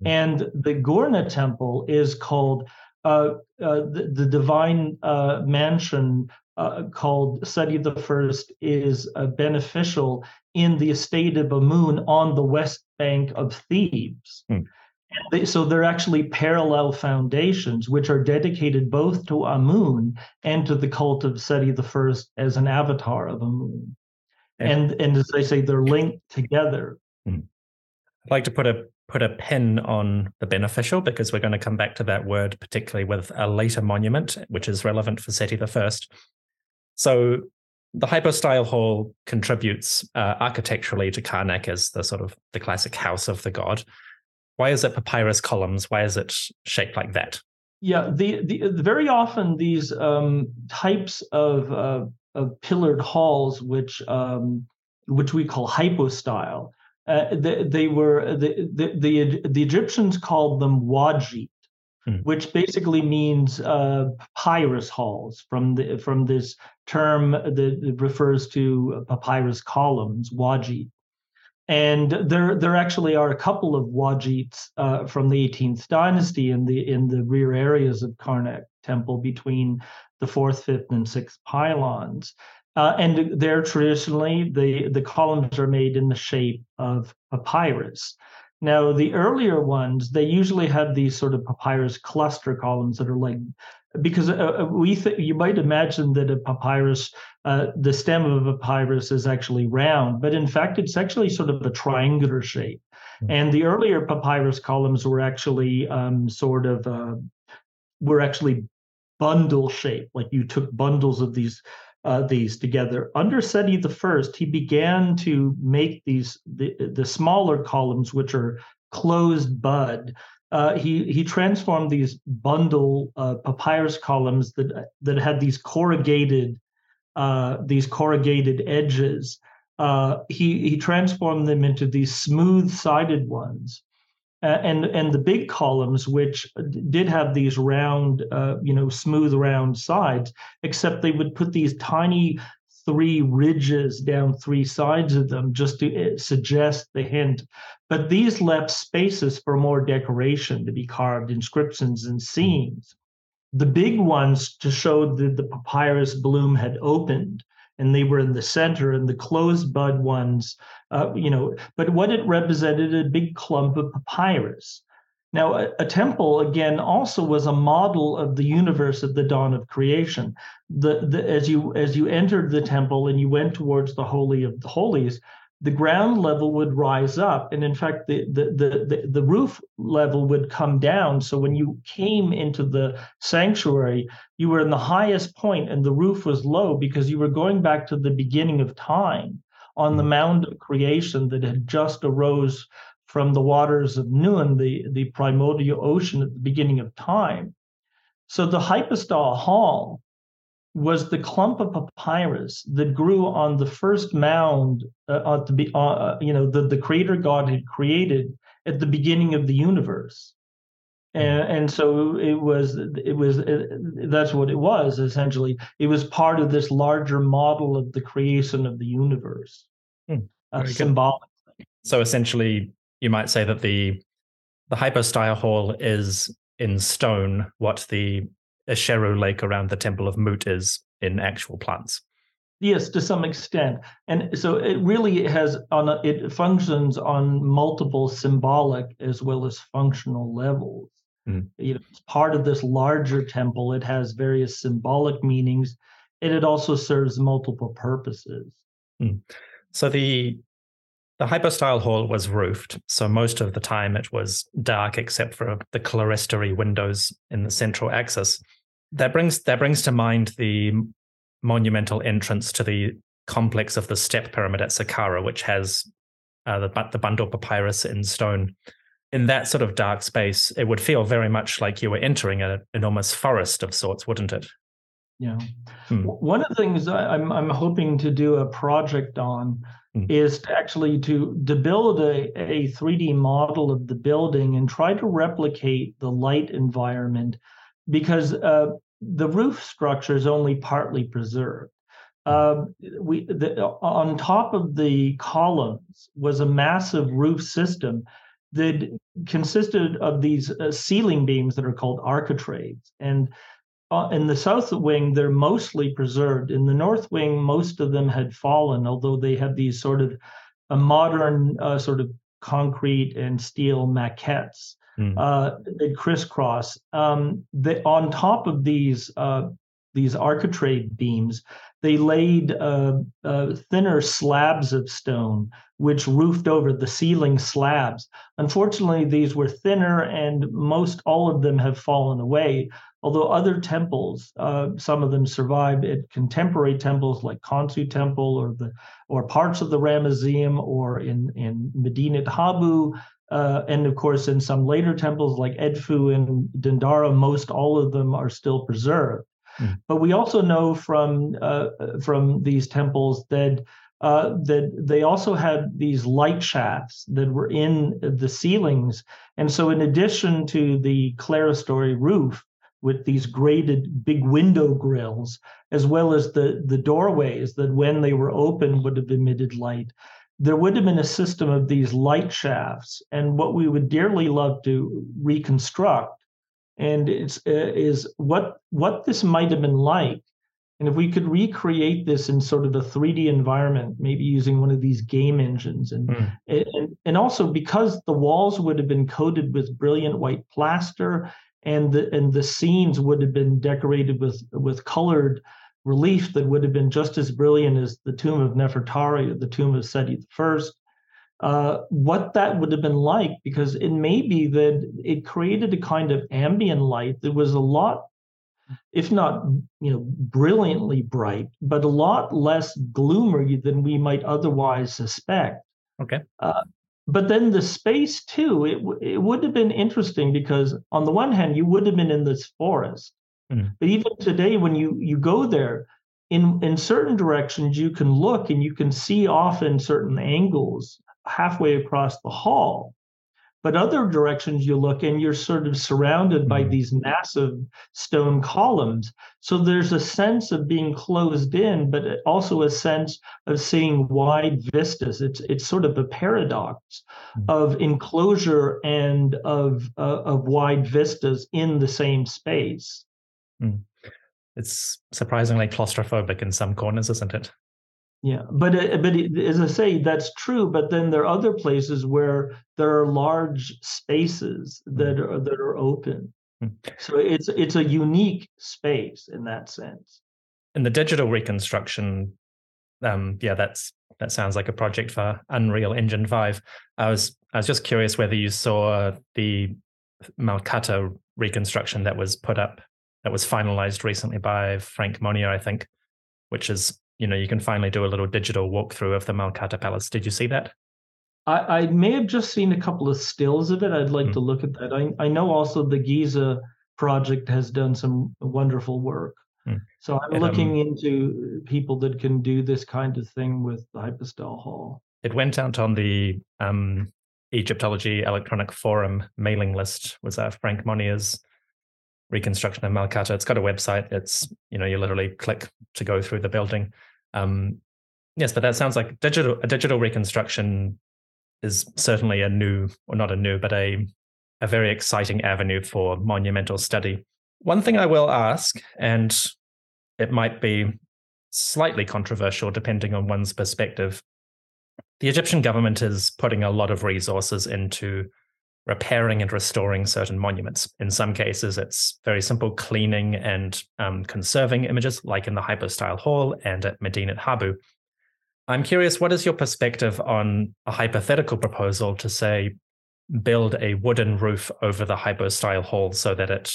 Mm. And the Gorna temple is called uh, uh, the, the, divine uh, mansion uh, called Seti the First is uh, beneficial in the estate of Amun on the west bank of Thebes. Hmm. They, so they're actually parallel foundations, which are dedicated both to Amun and to the cult of Seti I as an avatar of Amun. And and as I say, they're linked together. Hmm. I'd like to put a put a pin on the beneficial because we're going to come back to that word, particularly with a later monument, which is relevant for Seti I. So the hypostyle hall contributes uh, architecturally to Karnak as the sort of the classic house of the god. Why is it papyrus columns? Why is it shaped like that? Yeah, the, the very often these um, types of, uh, of pillared halls, which um, which we call hypostyle, uh, they, they, were the, the, the the Egyptians called them wajit, Hmm. which basically means uh, papyrus halls from the from this term that refers to papyrus columns, wajit. And there, there actually are a couple of wajits uh, from the 18th dynasty in the in the rear areas of Karnak Temple between the fourth, fifth, and sixth pylons. Uh, and there, traditionally, the the columns are made in the shape of papyrus. Now, the earlier ones, they usually have these sort of papyrus cluster columns that are like, because uh, uh we th- you might imagine that a papyrus, uh, the stem of a papyrus is actually round, but in fact, it's actually sort of a triangular shape. Mm-hmm. And the earlier papyrus columns were actually um, sort of uh, were actually bundle shape, like you took bundles of these uh, these together. Under Seti the First, he began to make these the, the smaller columns, which are closed bud. Uh, he he transformed these bundle uh, papyrus columns that that had these corrugated uh, these corrugated edges. Uh, he he transformed them into these smooth sided ones and and the big columns, which did have these round, uh, you know, smooth round sides, except they would put these tiny three ridges down three sides of them just to eh, suggest the hint. But these left spaces for more decoration to be carved, inscriptions and scenes. The big ones to show that the papyrus bloom had opened and they were in the center and the closed bud ones uh, you know but what it represented a big clump of papyrus now a, a, temple again also was a model of the universe at the dawn of creation. The, the as you as you entered the temple and you went towards the holy of the holies the ground level would rise up. And in fact the, the the the, the roof level would come down. So when you came into the sanctuary you were in the highest point and the roof was low because you were going back to the beginning of time on the hmm. mound of creation that had just arose from the waters of Nun, the, the primordial ocean at the beginning of time. So the hypostyle hall was the clump of papyrus that grew on the first mound uh, at the uh, uh, you know the, the creator god had created at the beginning of the universe and, hmm. and so it was it was it, that's what it was essentially it was part of this larger model of the creation of the universe hmm. uh, symbolic so essentially you might say that the the hypostyle hall is in stone what the Esheru lake around the Temple of Mut is in actual plants. Yes, to some extent, and so it really has on a, it functions on multiple symbolic as well as functional levels. Mm. You know, it's part of this larger temple. It has various symbolic meanings, and it also serves multiple purposes. Mm. So the the hypostyle hall was roofed, so most of the time it was dark except for the clerestory windows in the central axis that brings that brings to mind the monumental entrance to the complex of the step pyramid at Saqqara, which has uh, the, the bundle papyrus in stone. In that sort of dark space, it would feel very much like you were entering an enormous forest of sorts, wouldn't it? Yeah. Hmm. One of the things I'm I'm hoping to do a project on hmm. is to actually to to build a, a 3D model of the building and try to replicate the light environment because uh, the roof structure is only partly preserved. Uh, we the, on top of the columns was a massive roof system that consisted of these uh, ceiling beams that are called architraves. And uh, in the south wing, they're mostly preserved. In the north wing, most of them had fallen, although they have these sort of a modern uh, sort of concrete and steel maquettes mm. uh, that crisscross. Um, they, on top of these uh, these architrave beams, they laid uh, uh, thinner slabs of stone which roofed over the ceiling slabs. Unfortunately, these were thinner, and most all of them have fallen away. Although other temples, uh, some of them survived at contemporary temples like Khonsu Temple or the or parts of the Ramesseum or in in Medinet Habu, uh, and of course in some later temples like Edfu and Dendara, most all of them are still preserved. Mm. But we also know from uh, from these temples that uh, that they also had these light shafts that were in the ceilings, and so in addition to the clerestory roof with these grated big window grills, as well as the the doorways that when they were open would have emitted light. There would have been a system of these light shafts, and what we would dearly love to reconstruct and it's uh, is what what this might have been like and if we could recreate this in sort of a 3d environment maybe using one of these game engines and mm. and, and also because the walls would have been coated with brilliant white plaster and the and the scenes would have been decorated with with colored relief that would have been just as brilliant as the tomb of Nefertari or the tomb of Seti I uh, what that would have been like because it may be that it created a kind of ambient light that was a lot if not you know brilliantly bright but a lot less gloomy than we might otherwise suspect. Okay. Uh, but then the space too it, it would have been interesting because on the one hand you would have been in this forest mm. but even today when you you go there in in certain directions you can look and you can see off in certain angles halfway across the hall. But other directions you look and you're sort of surrounded by mm-hmm. these massive stone columns. So there's a sense of being closed in, but also a sense of seeing wide vistas. It's it's sort of a paradox mm-hmm. of enclosure and of uh, of wide vistas in the same space. Mm. It's surprisingly claustrophobic in some corners, isn't it? Yeah, but uh, but as I say, that's true. But then there are other places where there are large spaces that mm. are that are open. Mm. So it's it's a unique space in that sense. In the digital reconstruction, um, yeah, that's that sounds like a project for Unreal Engine Five. I was I was just curious whether you saw the Malkata reconstruction that was put up that was finalized recently by Franck Monnier, I think, which is you know you can finally do a little digital walkthrough of the Malkata Palace. Did you see that? I, I may have just seen a couple of stills of it. I'd like mm. to look at that. I, I know also the Giza project has done some wonderful work. Mm. So I'm looking um, into people that can do this kind of thing with the Hypostyle Hall. It went out on the um, Egyptology Electronic Forum mailing list. Was uh, Franck Monnier's reconstruction of Malkata. It's got a website. It's you know you literally click to go through the building. Um, yes, but that sounds like digital a digital reconstruction is certainly a new or not a new, but a a very exciting avenue for monumental study. One thing I will ask, and it might be slightly controversial depending on one's perspective. The Egyptian government is putting a lot of resources into repairing and restoring certain monuments. In some cases, it's very simple cleaning and um, conserving images, like in the Hypostyle Hall and at Medinet Habu. I'm curious, what is your perspective on a hypothetical proposal to say build a wooden roof over the Hypostyle Hall so that it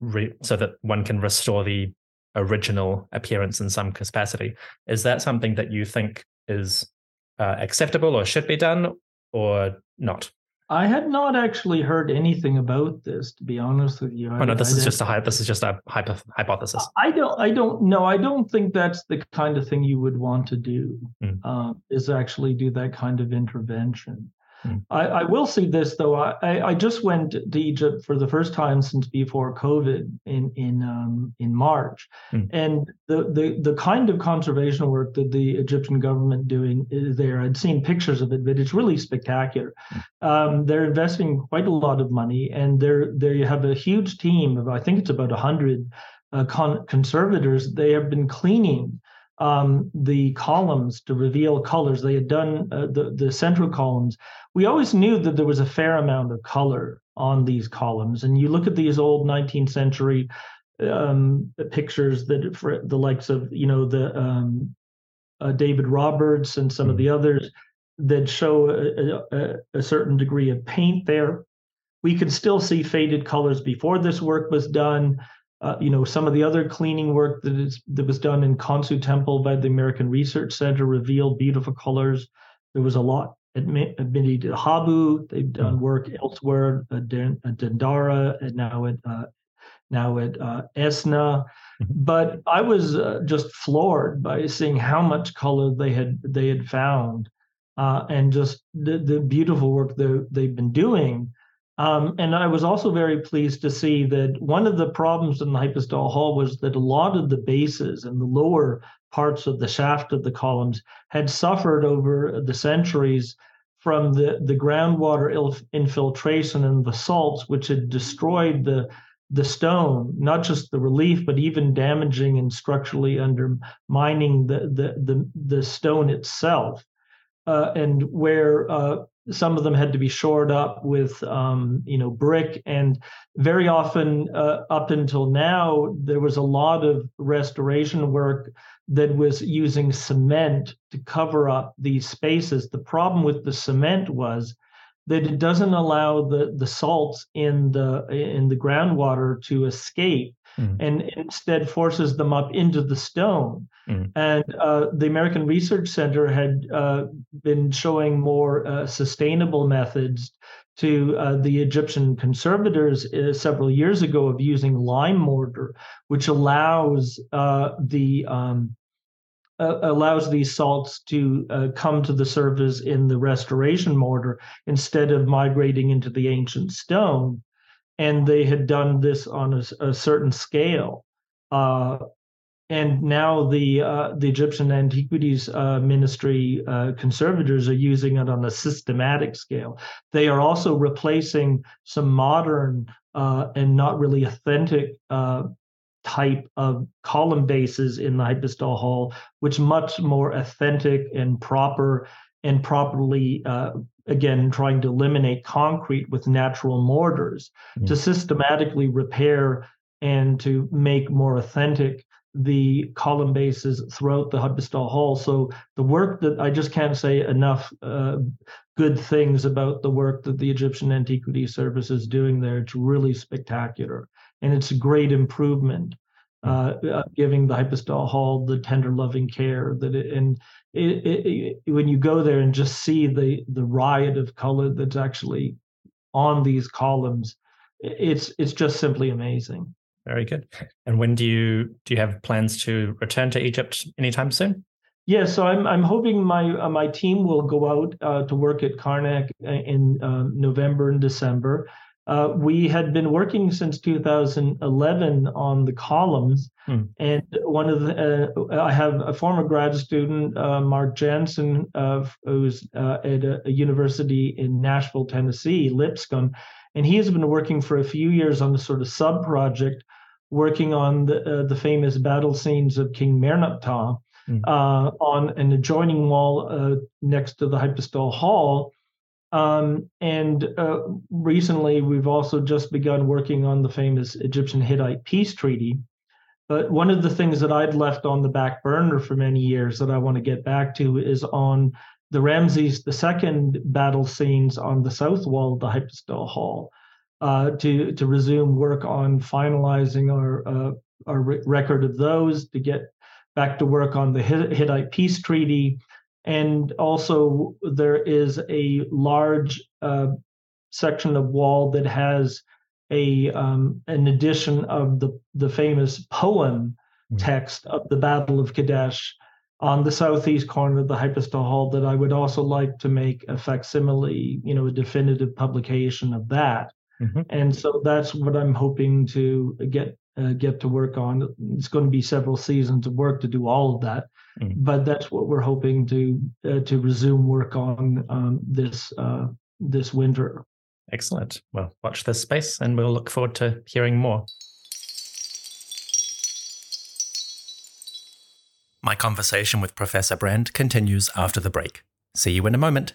re- so that one can restore the original appearance in some capacity? Is that something that you think is uh, acceptable or should be done, or not? I had not actually heard anything about this, to be honest with you. Oh no, this I, is just a this is just a hypo, hypothesis. I don't, I don't know. I don't think that's the kind of thing you would want to do. Mm. Uh, is actually do that kind of intervention. Mm. I, I, will say this though. I, I just went to Egypt for the first time since before COVID in in um, in March, mm. and the, the the kind of conservation work that the Egyptian government doing is there. I'd seen pictures of it, but it's really spectacular. Mm. Um, they're investing quite a lot of money, and they're they have a huge team of I think it's about hundred uh, con- conservators. They have been cleaning um, the columns to reveal colors. They had done uh, the the central columns. We always knew that there was a fair amount of color on these columns, and you look at these old 19th century um, pictures that for the likes of you know the um, uh, David Roberts and some mm. of the others that show a, a, a certain degree of paint there. We could still see faded colors before this work was done. Uh, you know, some of the other cleaning work that is that was done in Khonsu Temple by the American Research Center revealed beautiful colors. There was a lot at Medinet Habu. They've done hmm. work elsewhere at Dendera and now at uh, now at uh, Esna. Mm-hmm. But I was uh, just floored by seeing how much color they had they had found, uh, and just the, the beautiful work they, they've been doing. Um, and I was also very pleased to see that one of the problems in the hypostyle hall was that a lot of the bases and the lower parts of the shaft of the columns had suffered over the centuries from the, the groundwater infiltration and the salts, which had destroyed the, the stone, not just the relief, but even damaging and structurally undermining the, the, the, the stone itself. Uh, and where uh, some of them had to be shored up with um, you know brick. And very often uh, up until now there was a lot of restoration work that was using cement to cover up these spaces. The problem with the cement was that it doesn't allow the the salts in the in the groundwater to escape mm. and instead forces them up into the stone Mm. And uh, the American Research Center had uh, been showing more uh, sustainable methods to uh, the Egyptian conservators uh, several years ago of using lime mortar, which allows uh, the um, allows these salts to come to the surface in the restoration mortar instead of migrating into the ancient stone. And they had done this on a, a certain scale. Uh, and now the uh, the Egyptian Antiquities uh, Ministry uh, conservators are using it on a systematic scale. They are also replacing some modern uh, and not really authentic uh, type of column bases in the hypostyle hall, which much more authentic and proper and properly again trying to eliminate concrete with natural mortars mm-hmm. to systematically repair and to make more authentic the column bases throughout the hypostyle hall. So the work that I just can't say enough uh, good things about the work that the Egyptian Antiquity Service is doing there. It's really spectacular, and it's a great improvement, uh, uh, giving the hypostyle hall the tender, loving care that it, and it, it, when you go there and just see the the riot of color that's actually on these columns, it's it's just simply amazing. Very good. And when do you do you have plans to return to Egypt anytime soon? Yeah, so I'm I'm hoping my uh, my team will go out uh, to work at Karnak uh, in um, November and December. Uh, we had been working since 2011 on the columns, hmm. and one of the uh, I have a former grad student, uh, Mark Janzen, who's at a, a, university in Nashville, Tennessee, Lipscomb, and he has been working for a few years on a sort of sub project, working on the uh, the famous battle scenes of King Merneptah mm. uh, on an adjoining wall uh, next to the hypostyle hall. Um, and uh, recently, we've also just begun working on the famous Egyptian Hittite peace treaty. But one of the things that I'd left on the back burner for many years that I want to get back to is on the Ramses II battle scenes on the south wall of the hypostyle hall uh, to to resume work on finalizing our uh, our re- record of those to get back to work on the Hittite peace treaty, and also there is a large uh, section of wall that has a um, an edition of the the famous poem mm. text of the Battle of Kadesh on the southeast corner of the hypostyle hall that I would also like to make a facsimile, you know, a definitive publication of that. Mm-hmm. And so that's what I'm hoping to get uh, get to work on. It's going to be several seasons of work to do all of that, mm-hmm. but that's what we're hoping to uh, to resume work on um, this uh, this winter. Excellent. Well, watch this space, and we'll look forward to hearing more. My conversation with Professor Brand continues after the break. See you in a moment.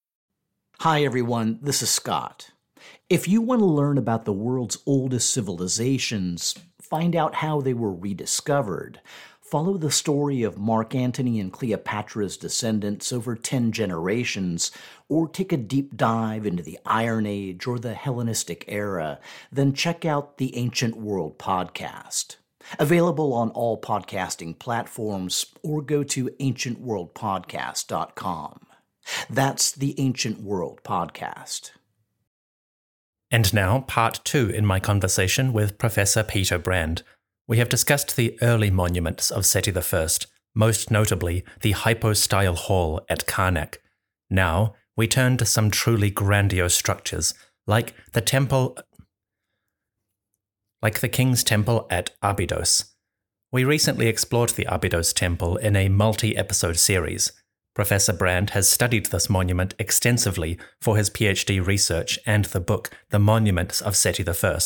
Hi, everyone. This is Scott. If you want to learn about the world's oldest civilizations, find out how they were rediscovered, follow the story of Mark Antony and Cleopatra's descendants over 10 generations, or take a deep dive into the Iron Age or the Hellenistic era, then check out the Ancient World podcast. Available on all podcasting platforms, or go to ancientworldpodcast.com. That's the Ancient World podcast. And now, part two in my conversation with Professor Peter Brand. We have discussed the early monuments of Seti I, most notably the hypostyle hall at Karnak. Now, we turn to some truly grandiose structures, like the temple like the king's temple at Abydos. We recently explored the Abydos temple in a multi-episode series. Professor Brand has studied this monument extensively for his PhD research and the book The Monuments of Seti I.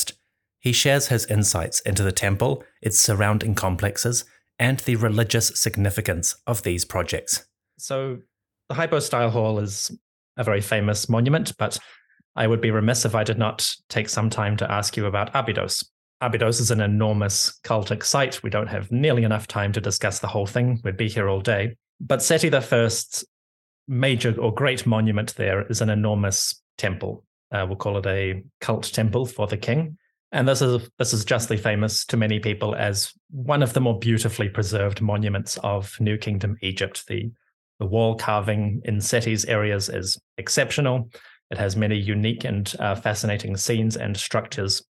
He shares his insights into the temple, its surrounding complexes, and the religious significance of these projects. So, the Hypostyle Hall is a very famous monument, but I would be remiss if I did not take some time to ask you about Abydos. Abydos is an enormous cultic site. We don't have nearly enough time to discuss the whole thing. We'd be here all day. But Seti I's major or great monument there is an enormous temple. Uh, we'll call it a cult temple for the king. And this is this is justly famous to many people as one of the more beautifully preserved monuments of New Kingdom Egypt. The the wall carving in Seti's areas is exceptional. It has many unique and uh, fascinating scenes and structures.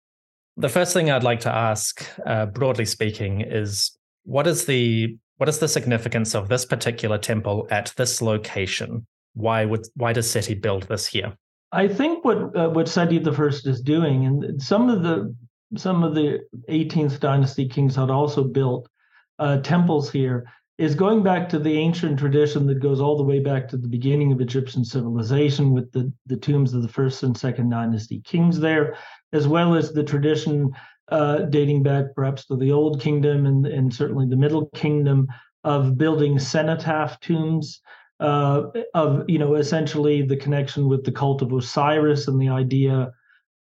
The first thing I'd like to ask, uh, broadly speaking, is what is the what is the significance of this particular temple at this location? Why would why does Seti build this here? I think what uh, what Seti the First is doing, and some of the some of the 18th dynasty kings had also built uh, temples here, is going back to the ancient tradition that goes all the way back to the beginning of Egyptian civilization with the, the tombs of the first and second dynasty kings there, as well as the tradition uh, dating back perhaps to the Old Kingdom and, and certainly the Middle Kingdom of building cenotaph tombs, uh, of you know essentially the connection with the cult of Osiris and the idea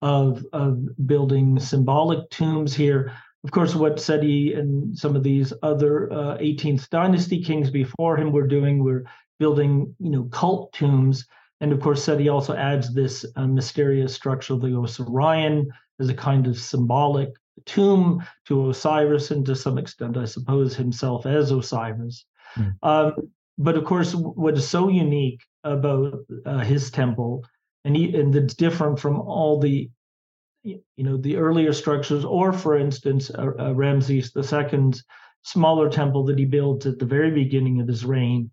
of of building symbolic tombs here. Of course, what Seti and some of these other uh, 18th dynasty kings before him were doing were building you know cult tombs. And of course, Seti also adds this uh, mysterious structure the Osirion as a kind of symbolic tomb to Osiris, and to some extent, I suppose, himself as Osiris. Mm. Um, but of course, what is so unique about uh, his temple, and, he, and it's different from all the, you know, the earlier structures, or for instance, uh, uh, Ramses II's smaller temple that he built at the very beginning of his reign,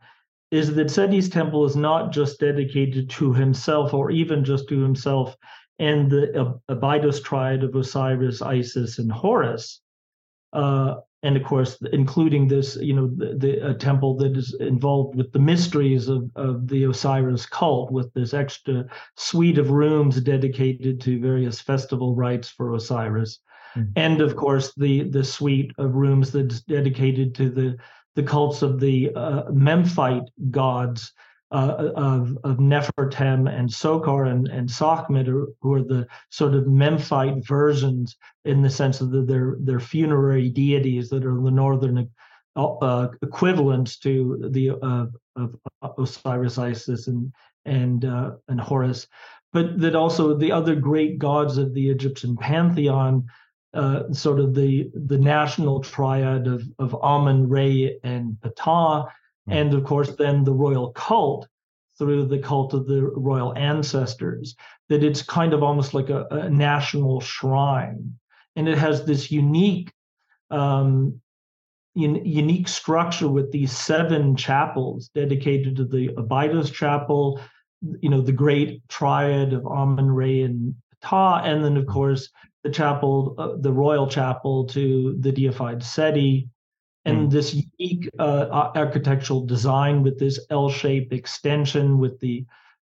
is that Seti's temple is not just dedicated to himself, or even just to himself and the Abydos triad of Osiris, Isis, and Horus. Uh, and of course, including this, you know, the, the temple that is involved with the mysteries of, of the Osiris cult, with this extra suite of rooms dedicated to various festival rites for Osiris, mm-hmm. and of course the the suite of rooms that's dedicated to the the cults of the uh, Memphite gods uh, of, of Nefertem and Sokar and, and Sekhmet, who are the sort of Memphite versions in the sense of the, their, their funerary deities that are the northern uh, equivalents to the uh, of Osiris, Isis, and and uh, and Horus, but that also the other great gods of the Egyptian pantheon, uh, sort of the the national triad of of Amun, Re, and Ptah, mm-hmm. and of course then the royal cult through the cult of the royal ancestors. That it's kind of almost like a, a national shrine, and it has this unique um, unique structure with these seven chapels dedicated to the Abydos chapel, you know, the great triad of Amun, Re, and Ptah, and then of course the chapel, uh, the royal chapel to the deified Seti, and mm. this unique uh, architectural design with this L-shaped extension with the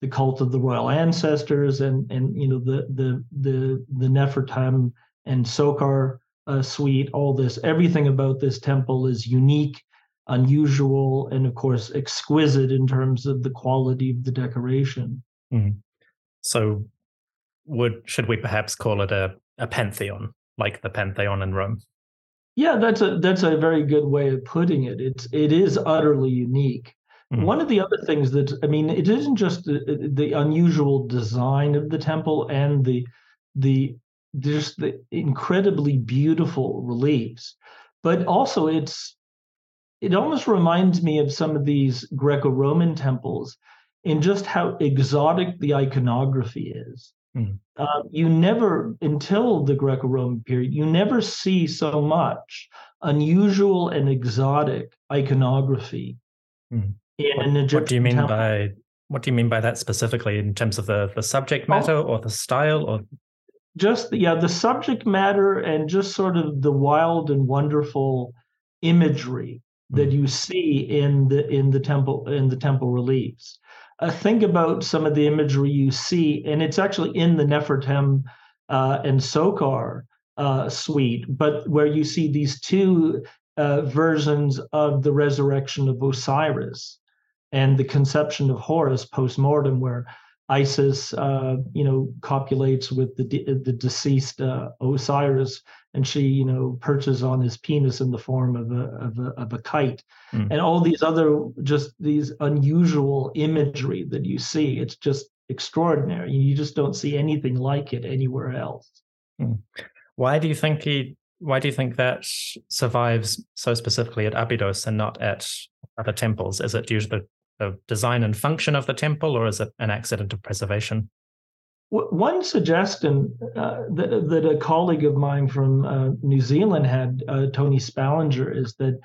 the cult of the royal ancestors and and you know the the the the Nefertem and Sokar uh, suite, all this, everything about this temple is unique, unusual, and of course exquisite in terms of the quality of the decoration. Mm. So, would should we perhaps call it a, a pantheon, like the Pantheon in Rome? Yeah, that's a that's a very good way of putting it. It's it is utterly unique. Mm. One of the other things that I mean, it isn't just the, the unusual design of the temple and the the just the incredibly beautiful reliefs, but also it's it almost reminds me of some of these Greco-Roman temples in just how exotic the iconography is. Mm. Uh, you never, until the Greco-Roman period, you never see so much unusual and exotic iconography mm. in an Egyptian. What do you mean temple. by what do you mean by that specifically in terms of the the subject matter oh, or the style or just yeah the subject matter and just sort of the wild and wonderful imagery that hmm. you see in the in the temple in the temple reliefs uh, think about some of the imagery you see and it's actually in the nefertem uh, and sokar uh, suite but where you see these two uh, versions of the resurrection of osiris and the conception of horus post-mortem where Isis, uh, you know, copulates with the de- the deceased uh, Osiris, and she, you know, perches on his penis in the form of a of a, of a kite, mm. and all these other just these unusual imagery that you see. It's just extraordinary. You just don't see anything like it anywhere else. Mm. Why do you think he? Why do you think that survives so specifically at Abydos and not at other temples? Is it due to the the design and function of the temple, or is it an accident of preservation? One suggestion uh, that, that, a colleague of mine from uh, New Zealand had, uh, Tony Spalinger, is that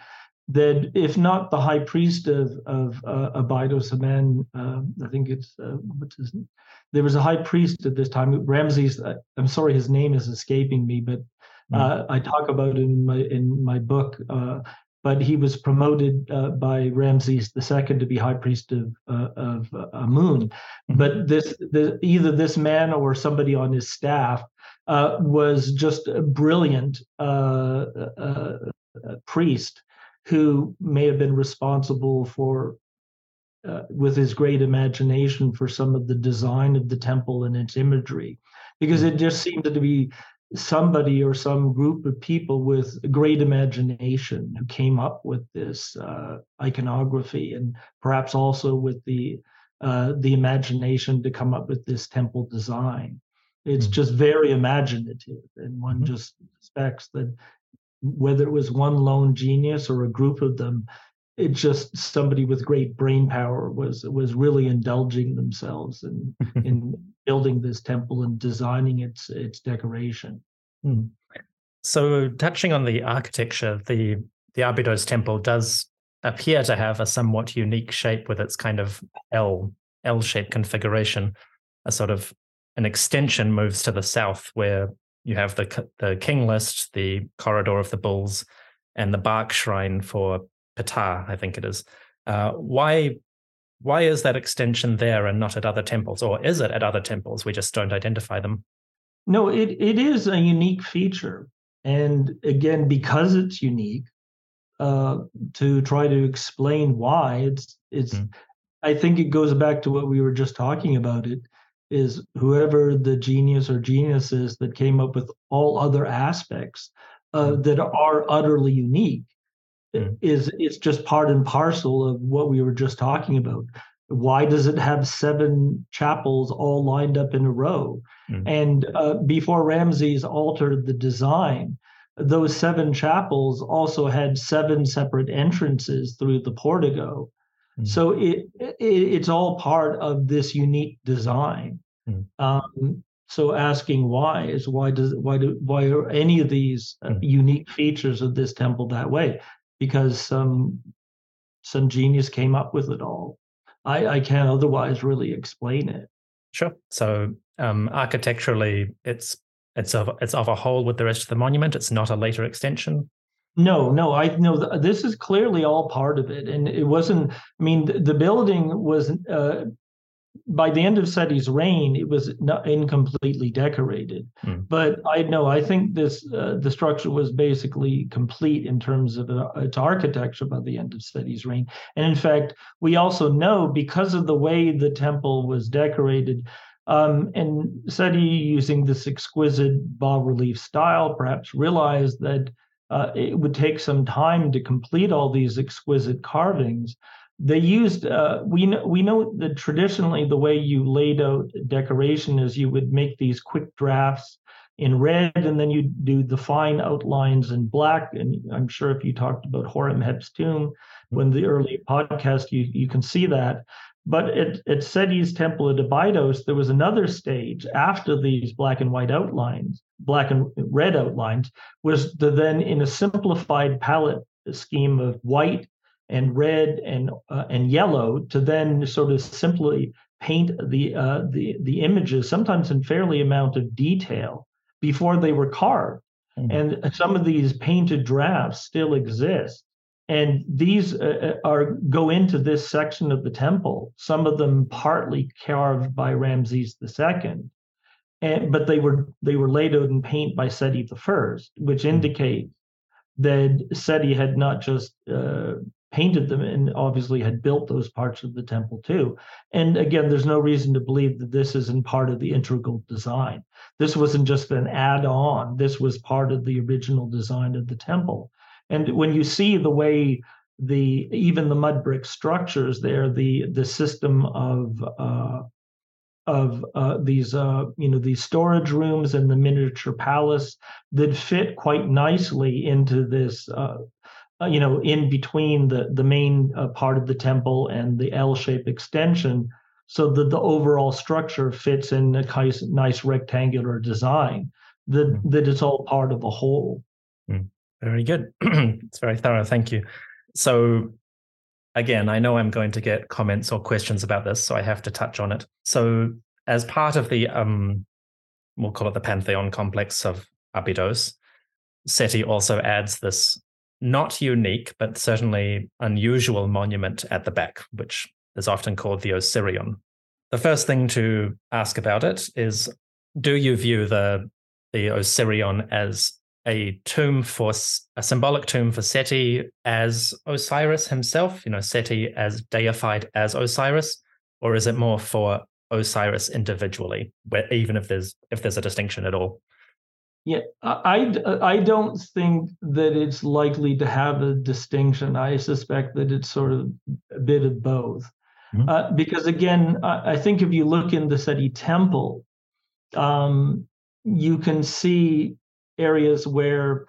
that if not the high priest of of uh, Abydos, a man, uh, I think it's uh, what's his name? There was a high priest at this time, Ramses. Uh, I'm sorry, his name is escaping me, but mm. I talk about it in my in my book but he was promoted uh, by Ramses II to be high priest of uh, of uh, Amun. Mm-hmm. But this, the, either this man or somebody on his staff uh, was just a brilliant uh, uh, priest who may have been responsible for. with his great imagination for some of the design of the temple and its imagery, because it just seemed to be somebody or some group of people with great imagination who came up with this uh, iconography and perhaps also with the uh, the imagination to come up with this temple design. It's mm-hmm. just very imaginative, and one mm-hmm. just expects that whether it was one lone genius or a group of them, it just somebody with great brain power was was really indulging themselves in [laughs] in building this temple and designing its its decoration. Hmm. So, touching on the architecture, the the Abydos temple does appear to have a somewhat unique shape with its kind of L L shaped configuration. A sort of an extension moves to the south, where you have the the king list, the corridor of the bulls, and the bark shrine for Ptah, I think it is. Uh, why why is that extension there and not at other temples, or is it at other temples? We just don't identify them. No, it it is a unique feature, and again, because it's unique, uh, to try to explain why it's it's. Mm. I think it goes back to what we were just talking about. It is whoever the genius or geniuses that came up with all other aspects uh, mm. that are utterly unique mm. is it's just part and parcel of what we were just talking about. Why does it have seven chapels all lined up in a row? Mm. And uh, before Ramses altered the design, those seven chapels also had seven separate entrances through the portico. Mm. So it, it, it's all part of this unique design. Mm. Um, so asking why is why does why do why are any of these uh, mm. unique features of this temple that way? Because some some genius came up with it all. I, I can't otherwise really explain it. Sure. So um, architecturally, it's it's of it's of a whole with the rest of the monument. It's not a later extension. No, no, I know this is clearly all part of it, and it wasn't. I mean, the, the building was uh, by the end of Seti's reign, it was not incompletely decorated. Mm. But I know I think this uh, the structure was basically complete in terms of uh, its architecture by the end of Seti's reign. And in fact, we also know because of the way the temple was decorated. Um, and Seti, using this exquisite bas relief style, perhaps realized that uh, it would take some time to complete all these exquisite carvings they used uh, we know we know that traditionally the way you laid out decoration is you would make these quick drafts in red and then you do the fine outlines in black. And i'm sure if you talked about horemheb's tomb when the early podcast you you can see that. But at, at Seti's temple at Abydos, there was another stage after these black and white outlines, black and red outlines, was the then in a simplified palette scheme of white and red and uh, and yellow to then sort of simply paint the uh, the the images sometimes in fairly amount of detail before they were carved mm-hmm. and some of these painted drafts still exist and these uh, uh, are go into this section of the temple some of them partly carved by ramses ii and but they were they were laid out in paint by seti i which mm-hmm. indicates that seti had not just uh, painted them and obviously had built those parts of the temple too. And again, there's no reason to believe that this isn't part of the integral design. This wasn't just an add on, this was part of the original design of the temple. And when you see the way the even the mud brick structures there, the the system of uh, of uh, these uh, you know these storage rooms and the miniature palace that fit quite nicely into this uh, uh, you know, in between the the main uh, part of the temple and the L-shaped extension, so that the overall structure fits in a nice, nice rectangular design. That mm. that it's all part of a whole. Mm. Very good. [clears throat] it's very thorough. Thank you. So again, I know I'm going to get comments or questions about this, so I have to touch on it. So as part of the um, we'll call it the Pantheon complex of Abydos, SETI also adds this not unique, but certainly unusual monument at the back, which is often called the Osirion. The first thing to ask about it is do you view the, the Osirion as a tomb for a symbolic tomb for Seti as Osiris himself, you know, Seti as deified as Osiris, or is it more for Osiris individually, where even if there's if there's a distinction at all? Yeah, I, I don't think that it's likely to have a distinction. I suspect that it's sort of a bit of both. Mm-hmm. Uh, because again, I, I, think if you look in the Seti temple, um, you can see areas where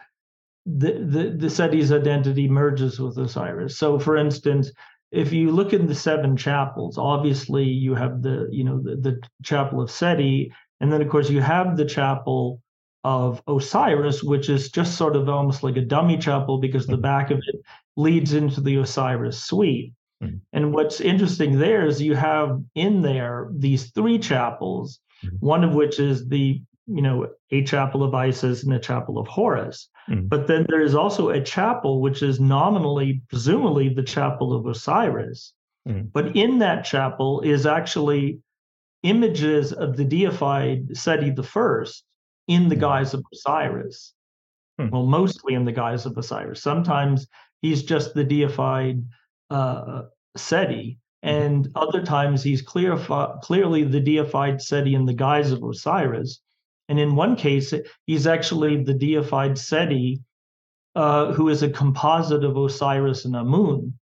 the, the, the Seti's identity merges with Osiris. So, for instance, if you look in the seven chapels, obviously you have the you know the, the chapel of Seti, and then of course you have the chapel of Osiris, which is just sort of almost like a dummy chapel because the back of it leads into the Osiris suite. Mm-hmm. And what's interesting there is you have in there these three chapels, mm-hmm. one of which is the you know a chapel of Isis and a chapel of Horus. Mm-hmm. But then there is also a chapel which is nominally, presumably, the chapel of Osiris. Mm. But in that chapel is actually images of the deified Seti the First in the hmm. guise of Osiris. Hmm. Well, mostly in the guise of Osiris. Sometimes he's just the deified uh, Seti, hmm. and other times he's clear, clearly the deified Seti in the guise of Osiris. And in one case, he's actually the deified Seti uh, who is a composite of Osiris and Amun.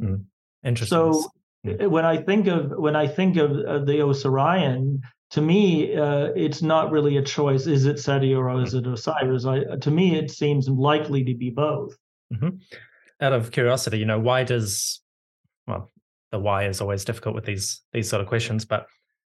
Mm. Interesting. So mm. when I think of when I think of uh, the Osirion, to me, uh, it's not really a choice. Is it Seti or is mm. it Osiris? I, to me, it seems likely to be both. Mm-hmm. Out of curiosity, you know, why does well, the why is always difficult with these these sort of questions, but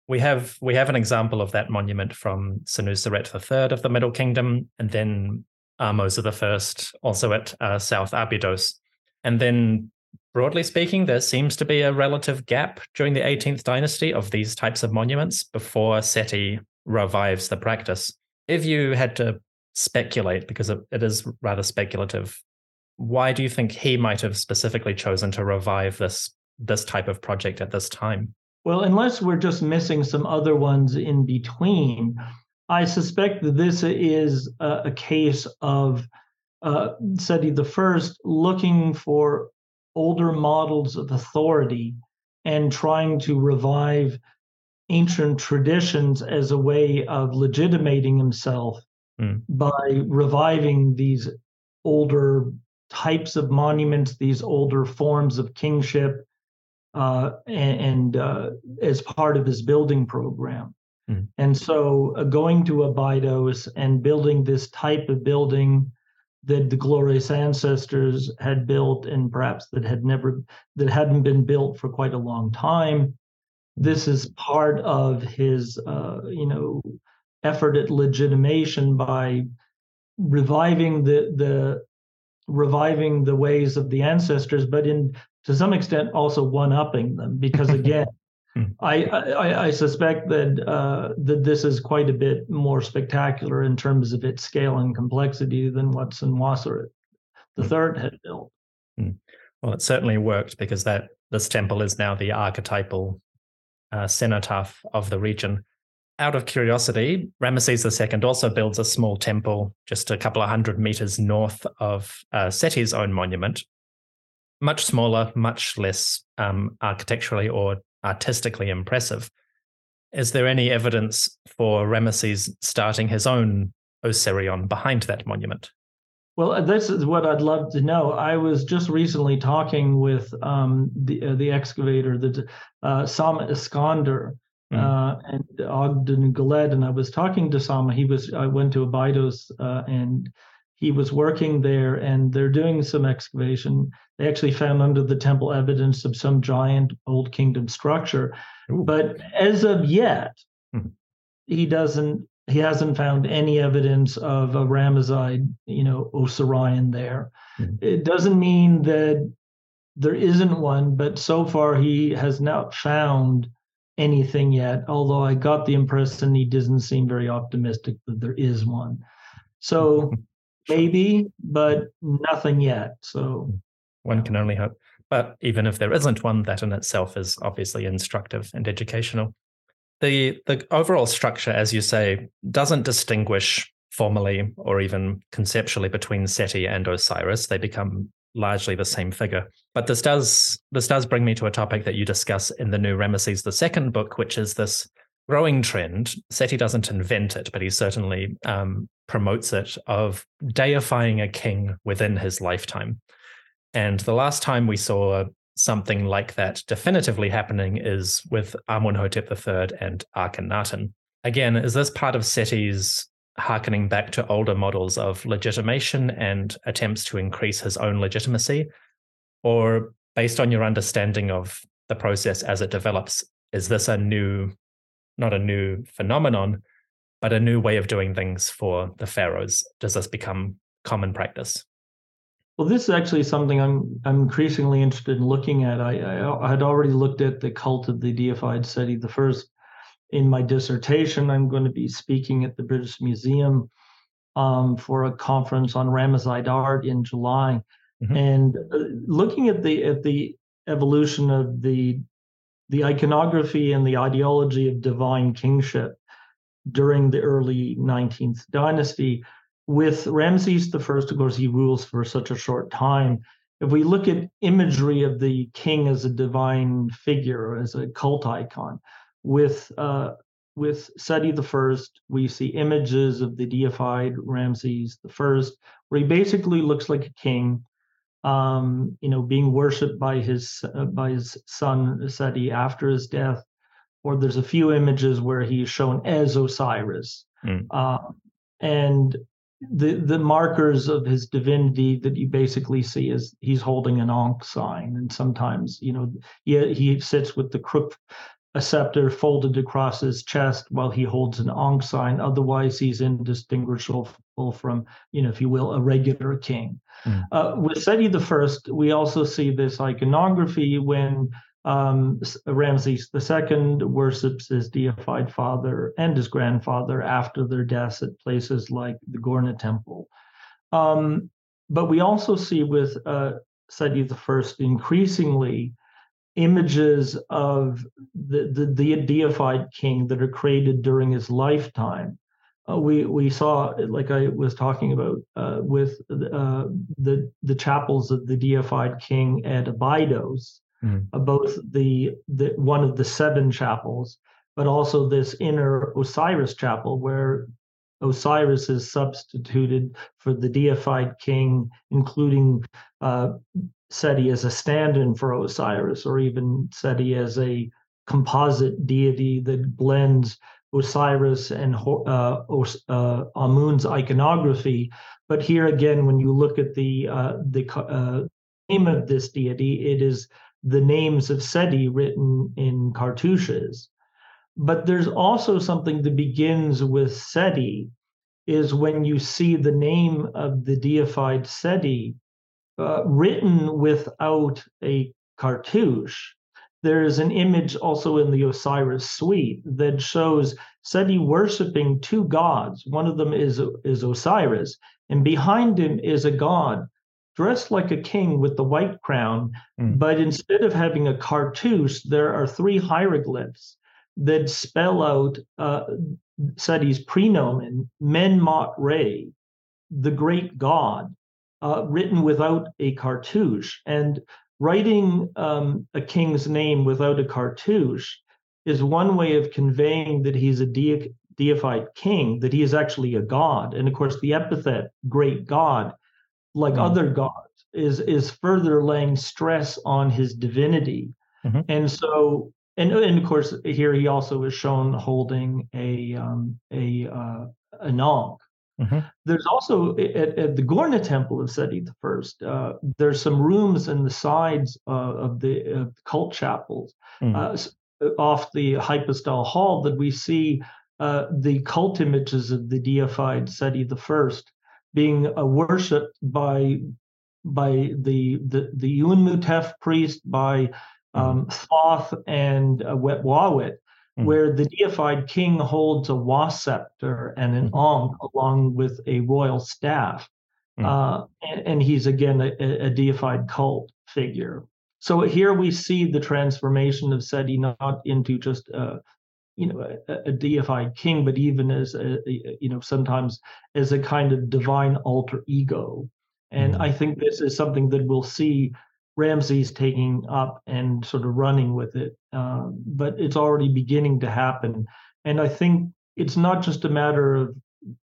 we have we have an example of that monument from Senuseret III of the Middle Kingdom, and then Ahmose I, also at uh, South Abydos. And then, broadly speaking, there seems to be a relative gap during the 18th dynasty of these types of monuments before Seti revives the practice. If you had to speculate, because it, is rather speculative, why do you think he might have specifically chosen to revive this this type of project at this time? Well, unless we're just missing some other ones in between, I suspect that this is a, a case of uh, Seti I looking for older models of authority and trying to revive ancient traditions as a way of legitimating himself mm. by reviving these older types of monuments, these older forms of kingship, uh, and, and uh, as part of his building program. Mm. And so, uh, going to Abydos and building this type of building that the glorious ancestors had built, and perhaps that had never that hadn't been built for quite a long time. This is part of his, uh, you know, effort at legitimation by reviving the the reviving the ways of the ancestors, but in to some extent also one upping them because [laughs] again. I, I, I suspect that uh, that this is quite a bit more spectacular in terms of its scale and complexity than what Senwosret the hmm. third had built. Hmm. Well, it certainly worked because that this temple is now the archetypal uh, cenotaph of the region. Out of curiosity, Ramesses II also builds a small temple just a couple of hundred meters north of uh, Seti's own monument, much smaller, much less um, architecturally or artistically impressive. Is there any evidence for Ramesses starting his own Osirion behind that monument? Well, uh, this is what I'd love to know. I was just recently talking with um, the uh, the excavator, the uh, Sameh Iskander, mm. uh, and Ogden Goelet, and I was talking to Sameh. He was I went to Abydos uh, and he was working there and they're doing some excavation. They actually found under the temple evidence of some giant old kingdom structure. Ooh. But as of yet, hmm. he doesn't he hasn't found any evidence of a Ramesside, you know, Osirion there. Hmm. It doesn't mean that there isn't one, but so far he has not found anything yet, although I got the impression he doesn't seem very optimistic that there is one. So [laughs] maybe, but nothing yet. So one can only hope. But even if there isn't one, that in itself is obviously instructive and educational. The the overall structure, as you say, doesn't distinguish formally or even conceptually between Seti and Osiris. They become largely the same figure. But this does this does bring me to a topic that you discuss in the new Ramesses II book, which is this growing trend. Seti doesn't invent it, but he certainly um, promotes it of deifying a king within his lifetime. And the last time we saw something like that definitively happening is with Amunhotep III and Akhenaten. Again, is this part of Seti's harkening back to older models of legitimation and attempts to increase his own legitimacy? Or based on your understanding of the process as it develops, is this a new, not a new phenomenon, but a new way of doing things for the pharaohs? Does this become common practice? Well, this is actually something I'm I'm increasingly interested in looking at. I, I, I had already looked at the cult of the deified Seti the first in my dissertation. I'm going to be speaking at the British Museum um, for a conference on Ramesside art in July, mm-hmm. and uh, looking at the at the evolution of the the iconography and the ideology of divine kingship during the early 19th dynasty. With Ramses I, of course, he rules for such a short time. If we look at imagery of the king as a divine figure, as a cult icon, with uh, with Seti First, we see images of the deified Ramses First, where he basically looks like a king, um, you know, being worshipped by his uh, by his son Seti after his death. Or there's a few images where he's shown as Osiris, mm. uh, and the the markers of his divinity that you basically see is he's holding an Ankh sign, and sometimes you know he he sits with the crook a scepter folded across his chest while he holds an Ankh sign. Otherwise, he's indistinguishable from, you know, if you will, a regular king. Mm. Uh, with Seti the First, we also see this iconography when um, Ramses II worships his deified father and his grandfather after their deaths at places like the Gorna Temple. Um, but we also see with uh, Seti I increasingly images of the, the, the deified king that are created during his lifetime. Uh, we we saw, like I was talking about, uh, with uh, the the chapels of the deified king at Abydos, mm. both the the one of the seven chapels, but also this inner Osiris chapel where Osiris is substituted for the deified king, including uh, Seti as a stand-in for Osiris, or even Seti as a composite deity that blends Osiris and uh, uh, Amun's iconography. But here again, when you look at the uh, the uh, name of this deity, it is the names of Seti written in cartouches. But there's also something that begins with Seti, is when you see the name of the deified Seti uh, written without a cartouche. There is an image also in the Osiris suite that shows Seti worshiping two gods. One of them is, is Osiris, and behind him is a god dressed like a king with the white crown. Mm. But instead of having a cartouche, there are three hieroglyphs that spell out uh, Seti's prenomen, Menmaatre, the great god uh, written without a cartouche. And writing um, a king's name without a cartouche is one way of conveying that he's a de- deified king, that he is actually a god. And of course, the epithet great god, like mm-hmm. other gods, is is further laying stress on his divinity. Mm-hmm. And so, and and of course, here he also is shown holding a um, a uh, a nog, Mm-hmm. There's also at, at, the Gorna Temple of Seti the First. Uh, there's some rooms in the sides uh, of the uh, cult chapels mm-hmm. off the hypostyle hall that we see uh, the cult images of the deified Seti the First being uh, worshipped by by the the the priest, by mm-hmm. um, Thoth and uh, Wepwawet, mm. where the deified king holds a was scepter and an mm. ankh along with a royal staff. Mm. Uh, and, and, he's again a, a, deified cult figure. So here we see the transformation of Seti not into just a, you know a, a deified king, but even as a, you know sometimes as a kind of divine alter ego. And mm. I think this is something that we'll see Ramses taking up and sort of running with it. Um, but it's already beginning to happen. And I think it's not just a matter of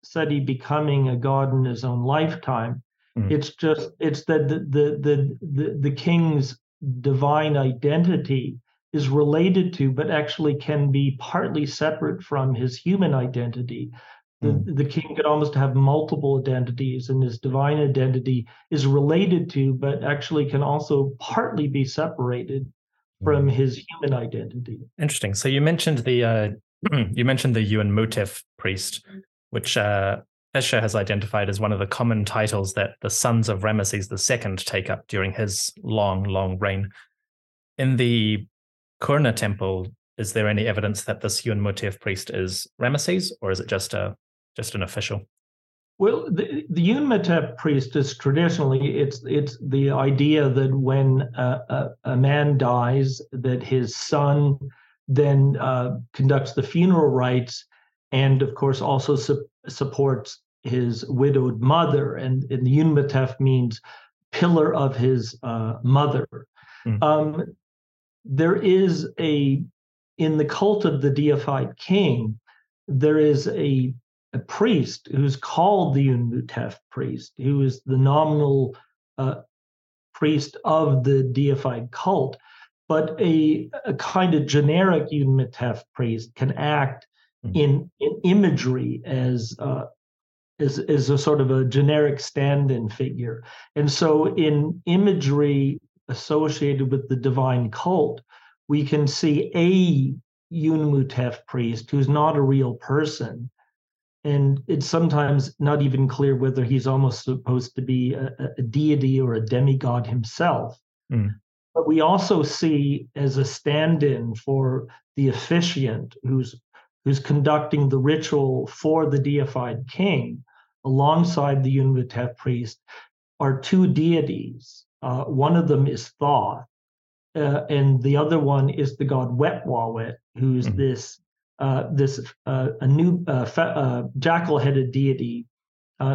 Seti becoming a god in his own lifetime. Mm. It's just it's that the, the the the the king's divine identity is related to, but actually can be partly separate from his human identity the, mm. the king could almost have multiple identities and his divine identity is related to but actually can also partly be separated from mm. his human identity interesting so you mentioned the uh, [clears throat] you mentioned the Iunmutef priest which uh, Escher has identified as one of the common titles that the sons of Ramesses II take up during his long, long reign. In the Kurna temple, is there any evidence that this Iunmutef priest is Ramesses, or is it just a just an official? Well, the, the priest is traditionally it's it's the idea that when a, a, a man dies, that his son then uh, conducts the funeral rites, and of course also su- supports his widowed mother, and, and the Iunmutef means pillar of his uh, mother. Mm. Um, there is a in the cult of the deified king, there is a, a priest who's called the Iunmutef priest, who is the nominal uh, priest of the deified cult. But a, a kind of generic Iunmutef priest can act mm-hmm. in, in imagery as uh, is, is a sort of a generic stand-in figure. And so in imagery associated with the divine cult, we can see a Iunmutef priest who's not a real person. And it's sometimes not even clear whether he's almost supposed to be a, a deity or a demigod himself. Mm. But we also see as a stand-in for the officiant who's who's conducting the ritual for the deified king, alongside the Iunmutef priest, are two deities. Uh, one of them is Thoth, uh, and the other one is the god Wepwawet, who's mm-hmm. this uh, this uh, a new uh, fe- uh, jackal-headed deity,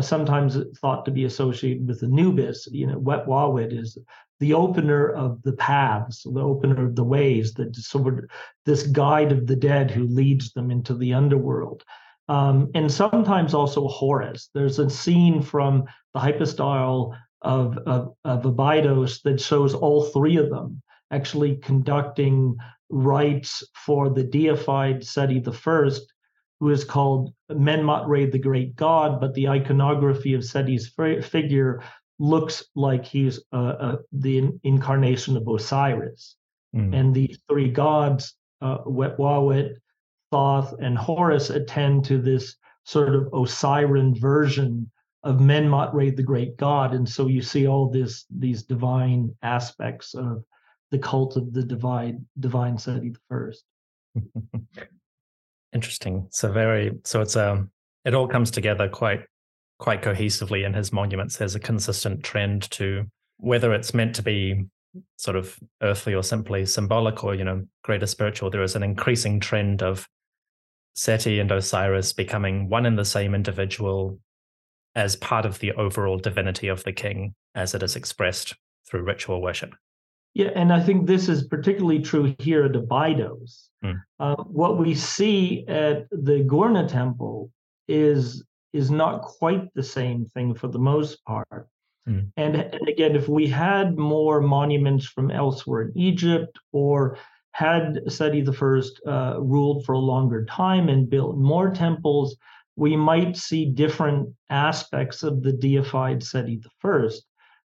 sometimes thought to be associated with Anubis. You know, Wepwawet is the opener of the paths, the opener of the ways, the sort this guide of the dead who leads them into the underworld. Um, and sometimes also Horus. There's a scene from the hypostyle of, of, of Abydos that shows all three of them actually conducting rites for the deified Seti I, who is called Menmaatre, the great god, but the iconography of Seti's figure looks like he's uh, uh, the incarnation of Osiris. Mm. And these three gods, uh, Wepwawet, Thoth, and Horus, attend to this sort of Osirian version of Menmaatre, the great god. And so you see all this these divine aspects of the cult of the divine divine Seti the first. [laughs] Interesting. So very so it's um it all comes together quite quite cohesively in his monuments. There's a consistent trend to whether it's meant to be sort of earthly or simply symbolic or you know greater spiritual there is an increasing trend of seti and osiris becoming one and the same individual as part of the overall divinity of the king as it is expressed through ritual worship yeah, and I think this is particularly true here at Abydos. Mm. Uh, what we see at the Gourna temple is is not quite the same thing for the most part. Mm. And, and again, if we had more monuments from elsewhere in Egypt or had Seti I uh, ruled for a longer time and built more temples, we might see different aspects of the deified Seti I.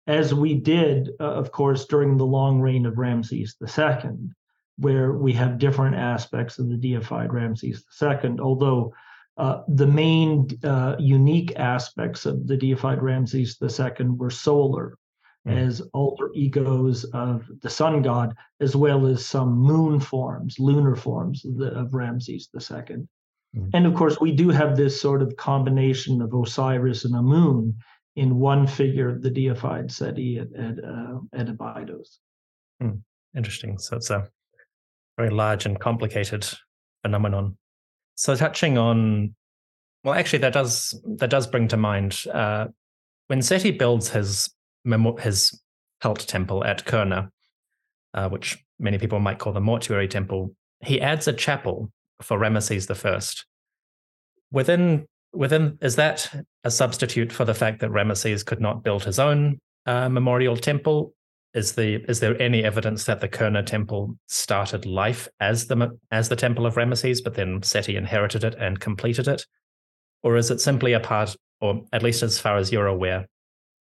as we did, uh, of course, during the long reign of Ramses II, where we have different aspects of the deified Ramses II, although uh, the main uh, unique aspects of the deified Ramses II were solar, mm. as alter egos of the sun god, as well as some moon forms, lunar forms of, the, of Ramses II. Mm. And of course, we do have this sort of combination of Osiris and Amun in one figure, the deified Seti at at, uh, at Abydos. Hmm. Interesting. So it's a very large and complicated phenomenon. So touching on, well, actually, that does that does bring to mind uh, when Seti builds his his cult temple at Kurna, uh, which many people might call the mortuary temple. He adds a chapel for Ramesses the First. Within within is that a substitute for the fact that Ramesses could not build his own uh, memorial temple? Is the is there any evidence that the Kurna temple started life as the as the temple of Ramesses, but then Seti inherited it and completed it, or is it simply a part, or at least as far as you're aware,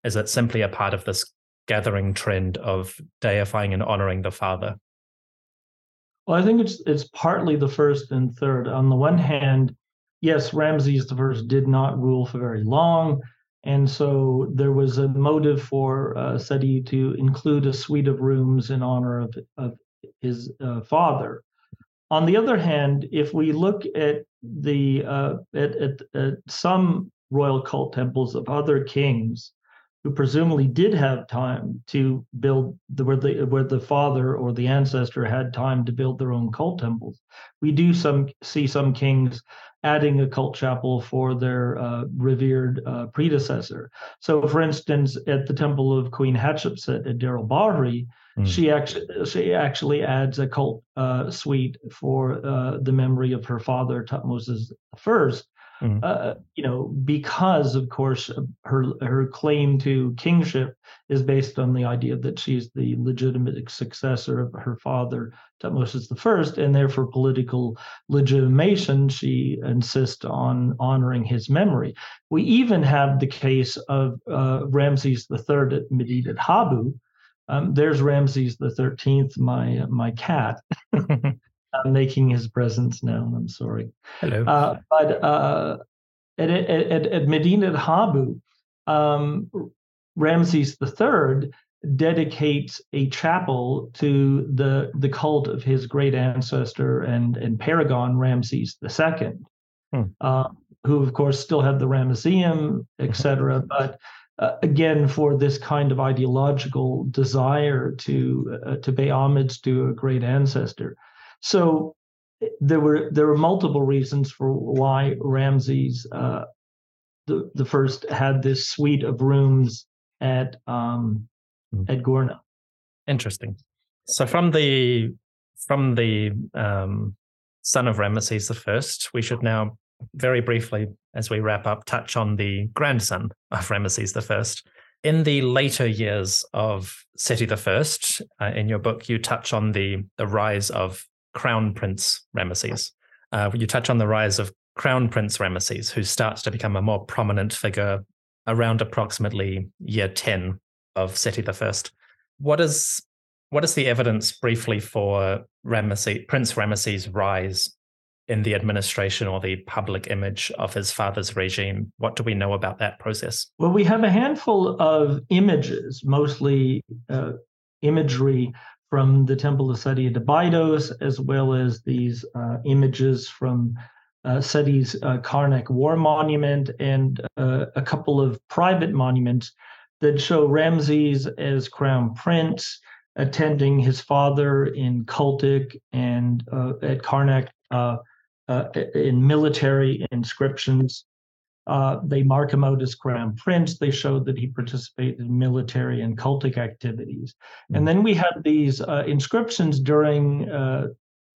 is it simply a part of this gathering trend of deifying and honoring the father? Well, I think it's it's partly the first and third. On the one hand, yes, Ramses I did not rule for very long. And so there was a motive for uh, Seti to include a suite of rooms in honor of, of his uh, father. On the other hand, if we look at the uh, at, at, at, some royal cult temples of other kings, who presumably did have time to build the where the where the father or the ancestor had time to build their own cult temples. We do some see some kings adding a cult chapel for their uh, revered uh, predecessor. So, for instance, at the temple of Queen Hatshepsut at Deir el-Bahri, mm. she actually she actually adds a cult uh, suite for uh, the memory of her father Tutmosis I, mm. uh, you know, because of course her her claim to kingship is based on the idea that she's the legitimate successor of her father Thutmose I, and therefore political legitimation, she insists on honoring his memory. We even have the case of uh, Ramses III at Medinet Habu. Um, there's Ramses the Thirteenth, my my cat. [laughs] making his presence known. I'm sorry. Hello. Uh, but uh, at, at, at Medinet Habu, um, Ramses III dedicates a chapel to the the cult of his great ancestor and and paragon Ramses II, hmm. uh, who of course still had the Ramesseum, etc. but uh, again, for this kind of ideological desire to uh, to pay homage to a great ancestor. So there were there were multiple reasons for why Ramses uh, the the first had this suite of rooms at um, mm. at Gourna. Interesting. So from the from the um, son of Ramesses the First, we should now very briefly, as we wrap up, touch on the grandson of Ramesses the First. In the later years of Seti the First, uh, in your book, you touch on the the rise of Crown Prince Ramesses. Uh, you touch on the rise of Crown Prince Ramesses, who starts to become a more prominent figure around approximately year 10 of Seti I. What is what is the evidence briefly for Ramesses, Prince Ramesses' rise in the administration or the public image of his father's regime? What do we know about that process? Well, we have a handful of images, mostly uh, imagery from the Temple of Seti at Abydos, as well as these uh, images from uh, Seti's uh, Karnak War Monument and uh, a couple of private monuments that show Ramses as crown prince attending his father in cultic and uh, at Karnak uh, in military inscriptions. Uh, they mark him out as crown prince. They showed that he participated in military and cultic activities. Mm-hmm. And then we had these uh, inscriptions during uh,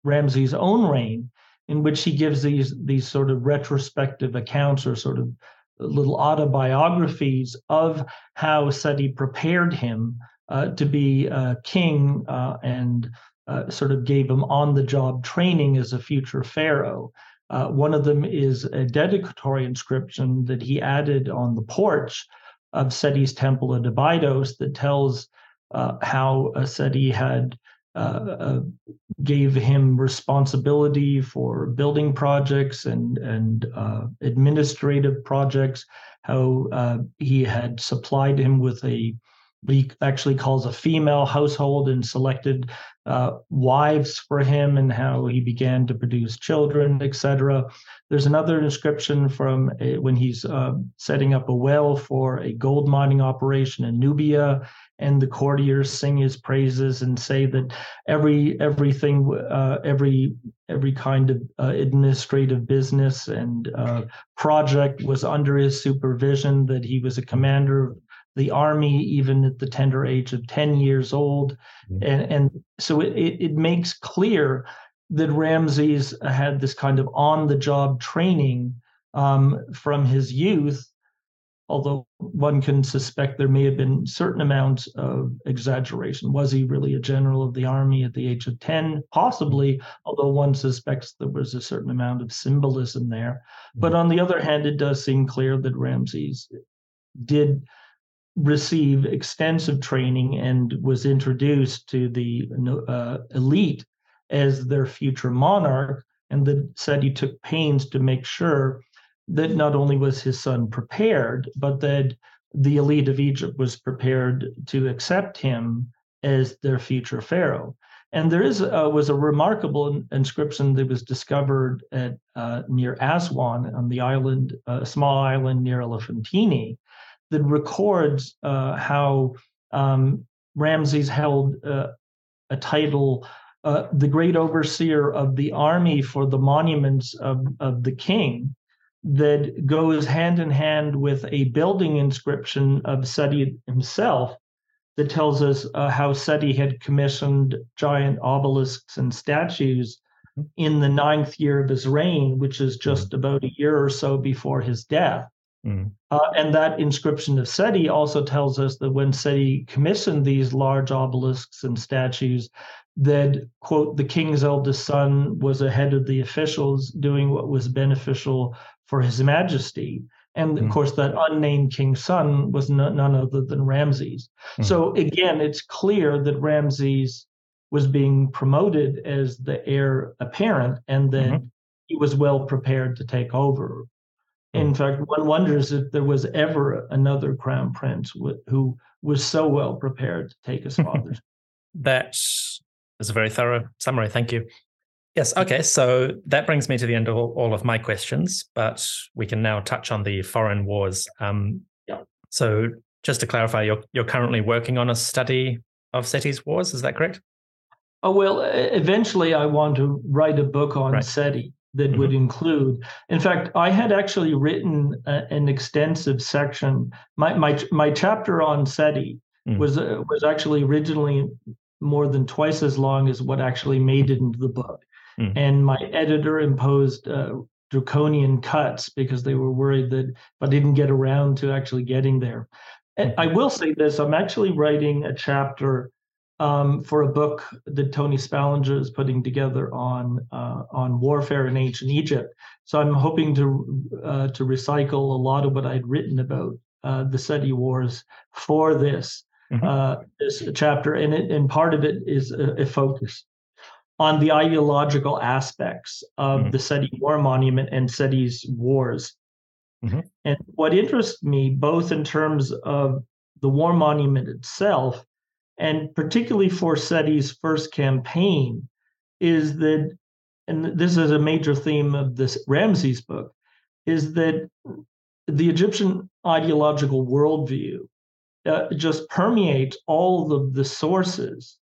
Ramses' own reign, in which he gives these these sort of retrospective accounts or sort of little autobiographies of how Seti prepared him uh, to be a king uh, and uh, sort of gave him on the job training as a future pharaoh. Uh, one of them is a dedicatory inscription that he added on the porch of Seti's temple at Abydos that tells uh, how uh, Seti had uh, uh, gave him responsibility for building projects and and uh, administrative projects. How he had supplied him with a he actually calls a female household and selected uh, wives for him and how he began to produce children, etc. There's another inscription from a, when he's uh, setting up a well for a gold mining operation in Nubia, and the courtiers sing his praises and say that every everything, uh, every every kind of uh, administrative business and uh, project was under his supervision. That he was a commander the army even at the tender age of 10 years old. Mm-hmm. And, and so it, it makes clear that Ramses had this kind of on the job training um, from his youth, although one can suspect there may have been certain amounts of exaggeration. Was he really a general of the army at the age of 10? Possibly, although one suspects there was a certain amount of symbolism there. But mm-hmm. on the other hand, it does seem clear that Ramses did received extensive training and was introduced to the uh, elite as their future monarch, and said he took pains to make sure that not only was his son prepared, but that the elite of Egypt was prepared to accept him as their future pharaoh. And there is uh, was a remarkable inscription that was discovered at uh, near Aswan on the island, a uh, small island near Elephantine, that records uh, how um, Ramses held uh, a title, uh, the great overseer of the army for the monuments of, of the king, that goes hand in hand with a building inscription of Seti himself that tells us uh, how Seti had commissioned giant obelisks and statues mm-hmm. in the ninth year of his reign, which is just mm-hmm. about a year or so before his death. Mm. Uh, and that inscription of Seti also tells us that when Seti commissioned these large obelisks and statues, that, quote, the king's eldest son was ahead of the officials doing what was beneficial for his majesty. And of mm. course, that unnamed king's son was none other than Ramses. Mm. So again, it's clear that Ramses was being promoted as the heir apparent and that mm-hmm. he was well prepared to take over. In fact, one wonders if there was ever another crown prince who was so well prepared to take his [laughs] father's. that is a very thorough summary. Thank you. Yes. Okay. So that brings me to the end of all, of my questions, but we can now touch on the foreign wars. Um, yeah. So just to clarify, you're you're currently working on a study of Seti's wars. Is that correct? Oh well, eventually I want to write a book on right. Seti that mm-hmm. would include. In fact, I had actually written a, an extensive section. My my my chapter on SETI mm. was uh, was actually originally more than twice as long as what actually made it into the book, mm. and my editor imposed. Uh, draconian cuts because they were worried that I didn't get around to actually getting there. And mm-hmm. I will say this: I'm actually writing a chapter um, for a book that Tony Spalinger is putting together on uh, on warfare in ancient Egypt. So I'm hoping to uh, to recycle a lot of what I'd written about uh, the Seti Wars for this mm-hmm. Uh, this chapter, and it, and part of it is a, a focus on the ideological aspects of mm-hmm. the Seti War Monument and Seti's wars. Mm-hmm. And what interests me, both in terms of the war monument itself and particularly for Seti's first campaign, is that, and this is a major theme of this Ramses book, is that the Egyptian ideological worldview uh, just permeates all of the sources.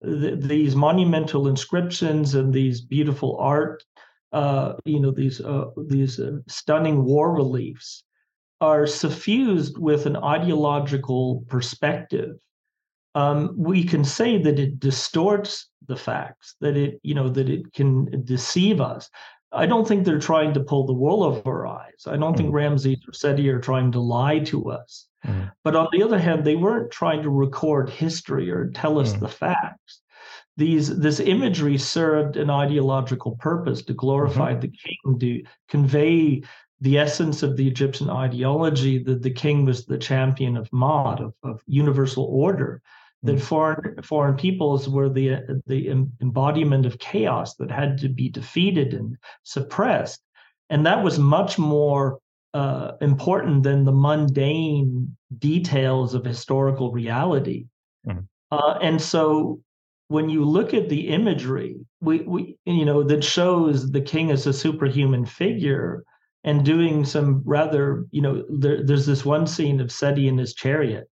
The, these monumental inscriptions and these beautiful art, uh, you know, these uh, these uh, stunning war reliefs are suffused with an ideological perspective um, we can say that it distorts the facts, that it, you know, that it can deceive us. I don't think they're trying to pull the wool over our eyes. I don't mm think Ramses or Seti are trying to lie to us. mm But on the other hand, they weren't trying to record history or tell us mm the facts. These this imagery served an ideological purpose to glorify mm-hmm. the king, to convey the essence of the Egyptian ideology that the king was the champion of Maat, of, of universal order that foreign foreign peoples were the the embodiment of chaos that had to be defeated and suppressed, and that was much more uh, important than the mundane details of historical reality. Mm-hmm. Uh, and so, when you look at the imagery, we, we you know that shows the king as a superhuman figure and doing some rather you know there, there's this one scene of Seti in his chariot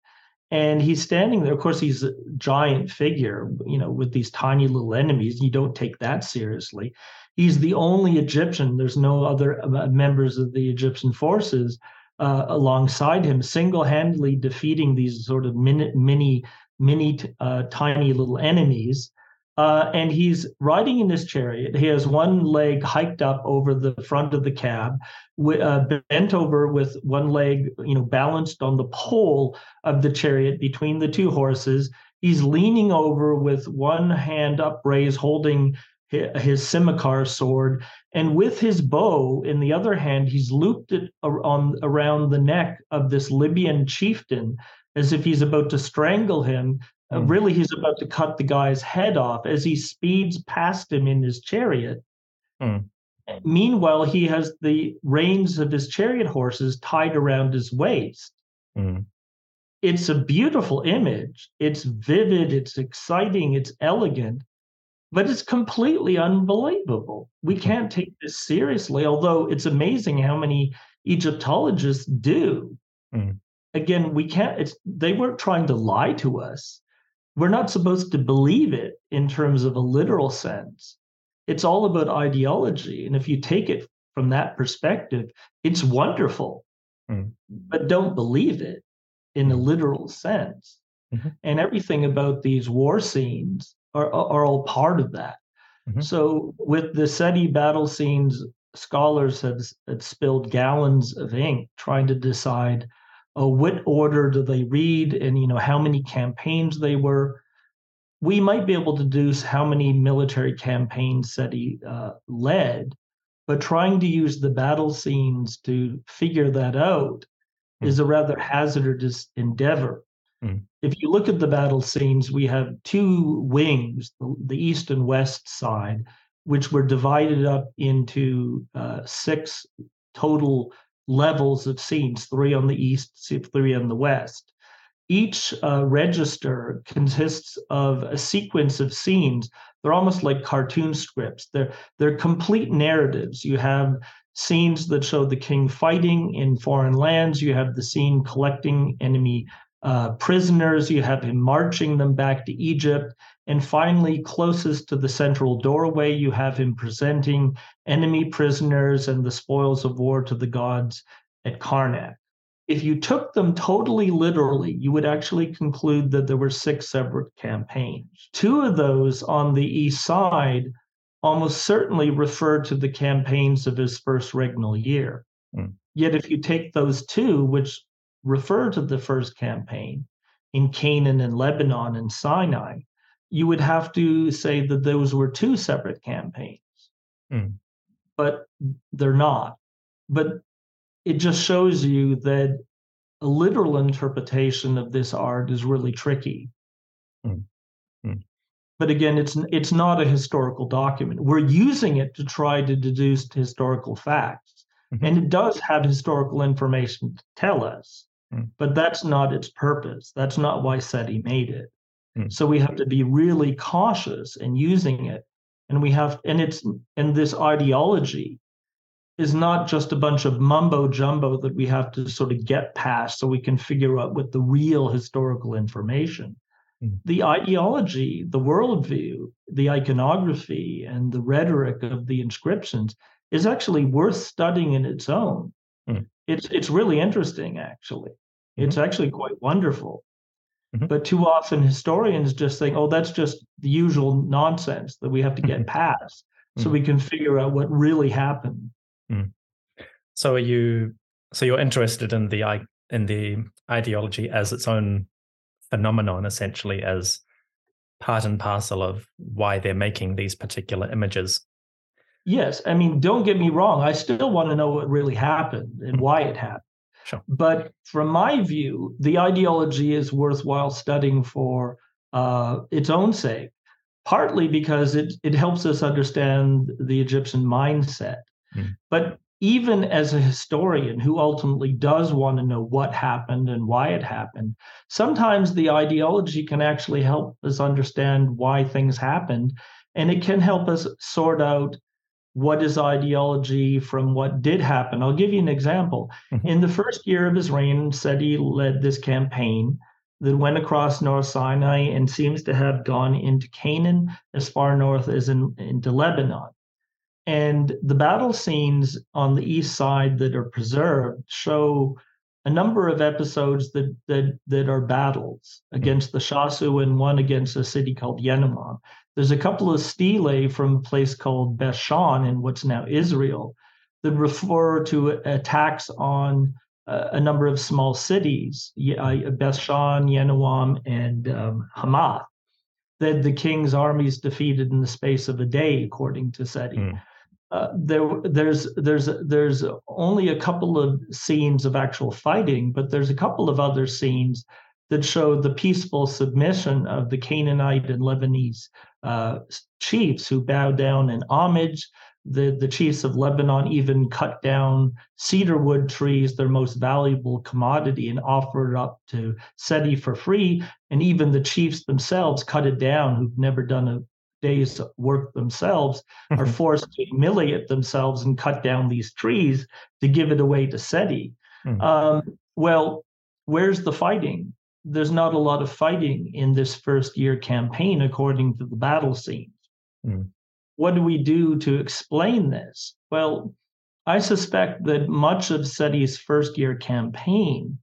and he's standing there. Of course, he's a giant figure, you know, with these tiny little enemies. You don't take that seriously. He's the only Egyptian. There's no other uh, members of the Egyptian forces uh, alongside him, single-handedly defeating these sort of mini, mini, mini, uh, tiny little enemies. Uh, and he's riding in his chariot. He has one leg hiked up over the front of the cab, uh, bent over with one leg, you know, balanced on the pole of the chariot between the two horses. He's leaning over with one hand upraised, holding his scimitar sword, and with his bow in the other hand, he's looped it on around the neck of this Libyan chieftain as if he's about to strangle him hmm. really, he's about to cut the guy's head off as he speeds past him in his chariot. Mm. Meanwhile, he has the reins of his chariot horses tied around his waist. Mm. It's a beautiful image. It's vivid, it's exciting, it's elegant, but it's completely unbelievable. We hmm. can't take this seriously, although it's amazing how many Egyptologists do. Mm. again, we can't. It's they weren't trying to lie to us. We're not supposed to believe it in terms of a literal sense. It's all about ideology, and if you take it from that perspective, it's wonderful. Mm. But don't believe it in a literal sense. Mm-hmm. And everything about these war scenes are, are all part of that. Mm-hmm. So with the SETI battle scenes, scholars have, have spilled gallons of ink trying to decide oh, what order do they read and you know how many campaigns they were. We might be able to deduce how many military campaigns SETI uh, led, but trying to use the battle scenes to figure that out mm. is a rather hazardous endeavor. Mm. If you look at the battle scenes, we have two wings, the, the east and west side, which were divided up into uh, six total levels of scenes three on the east, three on the west. Each uh, register consists of a sequence of scenes. They're almost like cartoon scripts. They're they're complete narratives. You have scenes that show the king fighting in foreign lands. You have the scene collecting enemy uh, prisoners. You have him marching them back to Egypt. And finally, closest to the central doorway, you have him presenting enemy prisoners and the spoils of war to the gods at Karnak. If you took them totally literally, you would actually conclude that there were six separate campaigns. Two of those on the east side almost certainly refer to the campaigns of his first regnal year. Mm. Yet, if you take those two, which refer to the first campaign in Canaan and Lebanon and Sinai, you would have to say that those were two separate campaigns. Mm. But they're not. But it just shows you that a literal interpretation of this art is really tricky. Mm. Mm. But again, it's it's not a historical document. We're using it to try to deduce historical facts, mm-hmm. and it does have historical information to tell us. Mm. But that's not its purpose. That's not why SETI made it. Mm. So we have to be really cautious in using it. And we have, and it's, and this ideology is not just a bunch of mumbo jumbo that we have to sort of get past so we can figure out what the real historical information. Mm. The ideology, the worldview, the iconography, and the rhetoric of the inscriptions is actually worth studying in its own. Mm. It's it's really interesting, actually. It's mm-hmm. actually quite wonderful. Mm-hmm. But too often historians just think, oh, that's just the usual nonsense that we have to get mm-hmm. past so we mm-hmm. can figure out what really happened. Mm. So are you so you're interested in the in the ideology as its own phenomenon essentially as part and parcel of why they're making these particular images. Yes, I mean don't get me wrong, I still want to know what really happened and why it happened. Sure. But from my view, the ideology is worthwhile studying for uh, its own sake, partly because it, it helps us understand the Egyptian mindset. Mm. But even as a historian who ultimately does want to know what happened and why it happened, sometimes the ideology can actually help us understand why things happened. And it can help us sort out what is ideology from what did happen. I'll give you an example. Mm-hmm. In the first year of his reign, Seti led this campaign that went across North Sinai and seems to have gone into Canaan as far north as in, into Lebanon. And the battle scenes on the east side that are preserved show a number of episodes that that that are battles against the Shasu and one against a city called Yenaman. There's a couple of stelae from a place called Bethshan in what's now Israel that refer to attacks on uh, a number of small cities, uh, Bethshan, Yenuam, and um, Hamath, that the king's armies defeated in the space of a day, according to Seti. Mm. Uh, there, there's there's there's only a couple of scenes of actual fighting, but there's a couple of other scenes that show the peaceful submission of the Canaanite and Lebanese uh, chiefs who bow down in homage. The, the chiefs of Lebanon even cut down cedar wood trees, their most valuable commodity, and offered up to Seti for free. And even the chiefs themselves cut it down, who've never done a day's work themselves, are forced to humiliate themselves and cut down these trees to give it away to Seti. Mm. Um, well, where's the fighting? There's not a lot of fighting in this first year campaign, according to the battle scenes. Mm. What do we do to explain this? Well, I suspect that much of Seti's first year campaign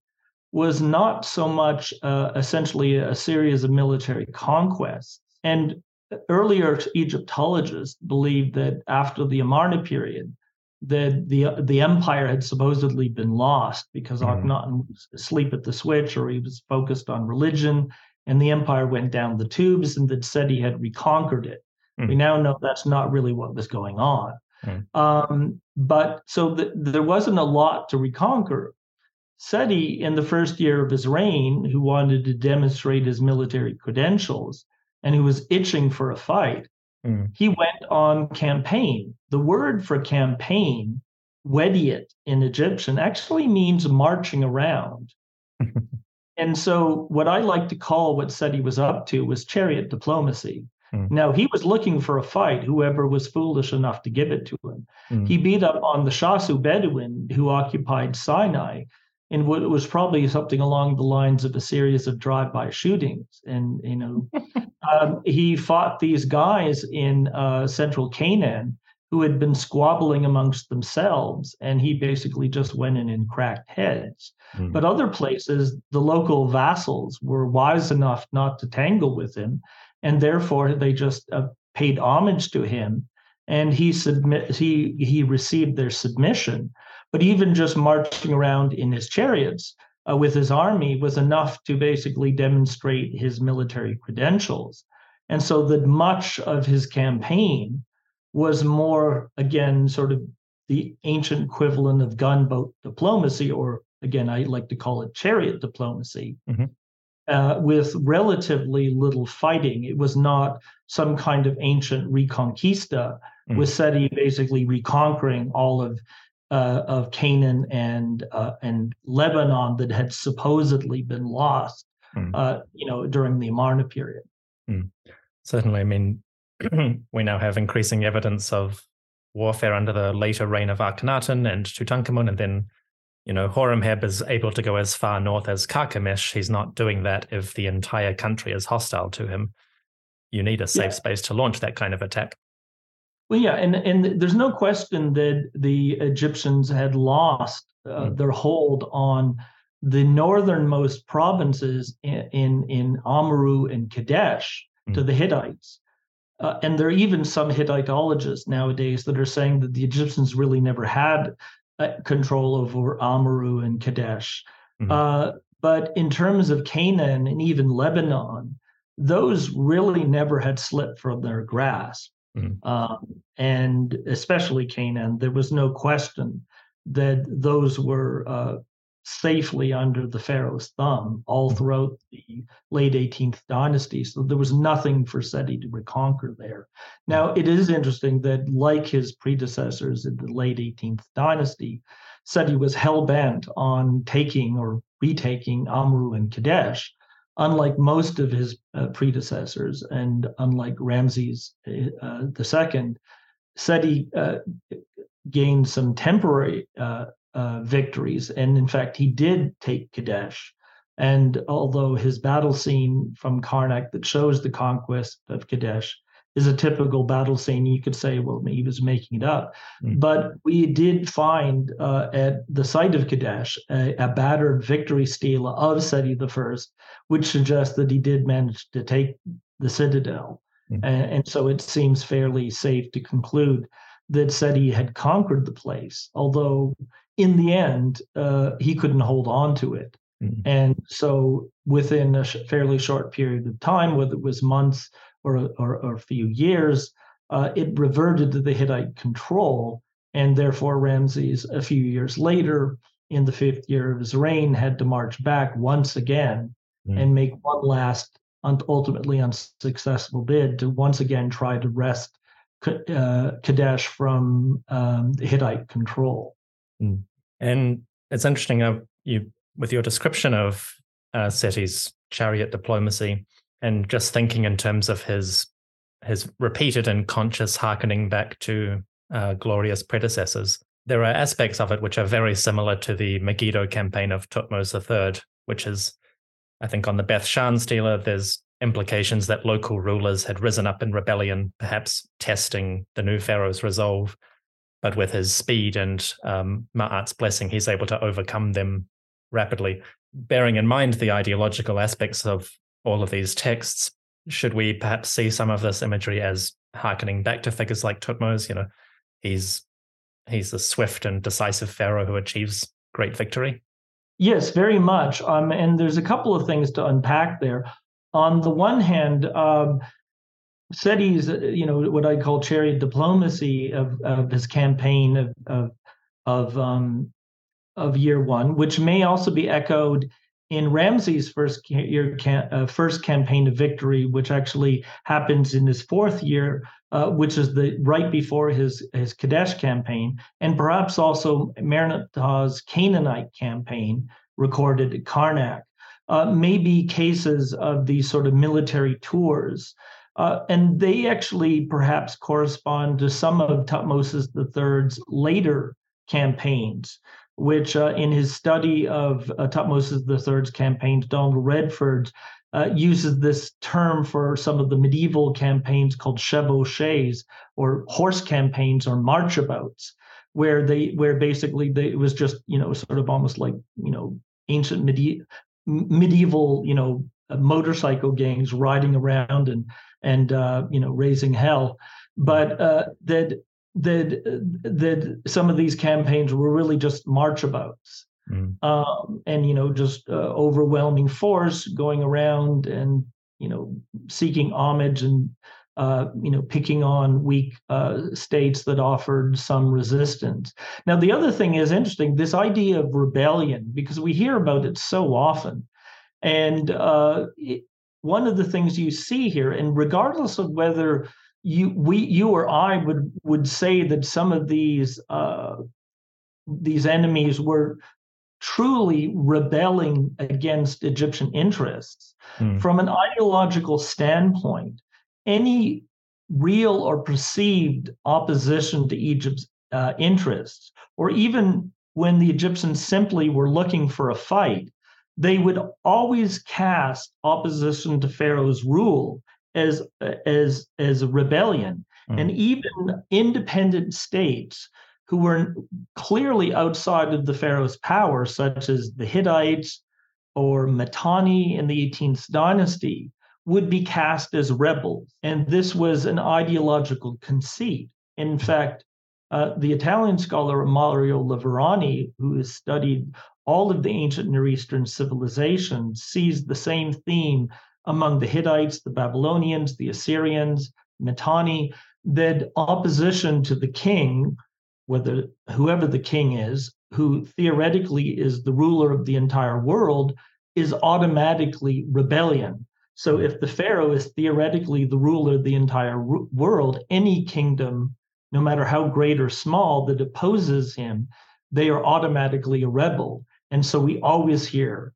was not so much uh, essentially a series of military conquests. And earlier Egyptologists believed that after the Amarna period, that the the empire had supposedly been lost because mm-hmm. Akhenaten was asleep at the switch or he was focused on religion, and the empire went down the tubes, and that Seti had reconquered it. Mm-hmm. We now know that's not really what was going on. Mm-hmm. Um, but so the, there wasn't a lot to reconquer. Seti, in the first year of his reign, who wanted to demonstrate his military credentials and who was itching for a fight, mm. he went on campaign. The word for campaign, wediyat in Egyptian, actually means marching around. [laughs] and so, what I like to call what Seti was up to was chariot diplomacy. Mm. Now, he was looking for a fight, whoever was foolish enough to give it to him. Mm. He beat up on the Shasu Bedouin who occupied Sinai in what was probably something along the lines of a series of drive-by shootings. And, you know, [laughs] um, he fought these guys in uh, central Canaan who had been squabbling amongst themselves, and he basically just went in and cracked heads. Mm. But other places, the local vassals were wise enough not to tangle with him, and therefore they just uh, paid homage to him, and he submit he he received their submission. But even just marching around in his chariots uh, with his army was enough to basically demonstrate his military credentials, and so that much of his campaign was more again sort of the ancient equivalent of gunboat diplomacy, or again I like to call it chariot diplomacy. Mm-hmm uh, with relatively little fighting. It was not some kind of ancient reconquista, mm. with Seti basically reconquering all of uh, of Canaan and uh, and Lebanon that had supposedly been lost, mm. you know, during the Amarna period. Mm. Certainly, I mean, [clears throat] we now have increasing evidence of warfare under the later reign of Akhenaten and Tutankhamun, and then you know, Horemheb is able to go as far north as Carchemish. He's not doing that if the entire country is hostile to him. You need a safe yeah. space to launch that kind of attack. Well, yeah, and and there's no question that the Egyptians had lost uh, mm. their hold on the northernmost provinces in in, in Amurru and Kadesh mm. to the Hittites. Uh, and there are even some Hittitologists nowadays that are saying that the Egyptians really never had uh, control over Amurru and Kadesh. Mm-hmm. Uh, but in terms of Canaan and even Lebanon, those really never had slipped from their grasp. Mm-hmm. Um, and especially Canaan, there was no question that those were uh, safely under the pharaoh's thumb all mm-hmm. throughout the late 18th dynasty. So there was nothing for Seti to reconquer there. Now, it is interesting that, like his predecessors in the late 18th dynasty, Seti was hell bent on taking or retaking Amurru and Kadesh. Unlike most of his uh, predecessors, and unlike Ramses uh, II, Seti uh, gained some temporary uh, uh, victories. And in fact, he did take Kadesh. And although his battle scene from Karnak that shows the conquest of Kadesh is a typical battle scene, you could say, well, he was making it up. Mm. But we did find uh, at the site of Kadesh a, a battered victory stela of Seti I, which suggests that he did manage to take the citadel. Mm. And, and so it seems fairly safe to conclude that Seti had conquered the place, although in the end, uh, he couldn't hold on to it. Mm-hmm. And so within a sh- fairly short period of time, whether it was months or, or, or a few years, uh, it reverted to the Hittite control. And therefore, Ramses, a few years later, in the fifth year of his reign, had to march back once again mm-hmm. and make one last, ultimately unsuccessful bid to once again try to wrest uh, Kadesh from um, the Hittite control. Mm. And it's interesting, uh, you with your description of uh, Seti's chariot diplomacy, and just thinking in terms of his his repeated and conscious harkening back to uh, glorious predecessors. There are aspects of it which are very similar to the Megiddo campaign of Thutmose III, which is, I think, on the Beth Shan Stela, there's implications that local rulers had risen up in rebellion, perhaps testing the new pharaoh's resolve. But with his speed and um, Ma'at's blessing, he's able to overcome them rapidly. Bearing in mind the ideological aspects of all of these texts, should we perhaps see some of this imagery as harkening back to figures like Thutmose? You know, he's he's the swift and decisive pharaoh who achieves great victory. Yes, very much. Um, and there's a couple of things to unpack there. On the one hand, um, Seti's, you know, what I call chariot diplomacy of, of his campaign of of of, um, of year one, which may also be echoed in Ramses' first year uh, first campaign of victory, which actually happens in his fourth year, uh, which is the right before his his Kadesh campaign, and perhaps also Merenptah's Canaanite campaign recorded at Karnak, uh, may be cases of these sort of military tours. Uh, and they actually perhaps correspond to some of Thutmose III's later campaigns which uh, in his study of uh, Thutmose III's campaigns, Donald Redford uh, uses this term for some of the medieval campaigns called chevauchées or horse campaigns or marchabouts, where they where basically they, it was just you know sort of almost like you know ancient medi- medieval you know motorcycle gangs riding around and and uh, you know raising hell, but uh, that that that some of these campaigns were really just marchabouts mm. um, and you know just uh, overwhelming force going around and you know seeking homage and uh, you know picking on weak uh, states that offered some resistance. Now the other thing is interesting this idea of rebellion because we hear about it so often. And uh, it, one of the things you see here and regardless of whether you we you or I would would say that some of these uh, these enemies were truly rebelling against Egyptian interests. Mm. From an ideological standpoint, any real or perceived opposition to Egypt's uh, interests, or even when the Egyptians simply were looking for a fight, they would always cast opposition to Pharaoh's rule as as as a rebellion. Mm. and even independent states who were clearly outside of the pharaoh's power such as the hittites or mitanni in the 18th dynasty would be cast as rebels. And this was an ideological conceit. In fact uh, the Italian scholar Mario Liverani, who has studied all of the ancient Near Eastern civilizations, sees the same theme among the Hittites, the Babylonians, the Assyrians, Mitanni, that opposition to the king, whether whoever the king is, who theoretically is the ruler of the entire world, is automatically rebellion. So if the pharaoh is theoretically the ruler of the entire world, any kingdom, no matter how great or small, that opposes him, they are automatically a rebel. And so we always hear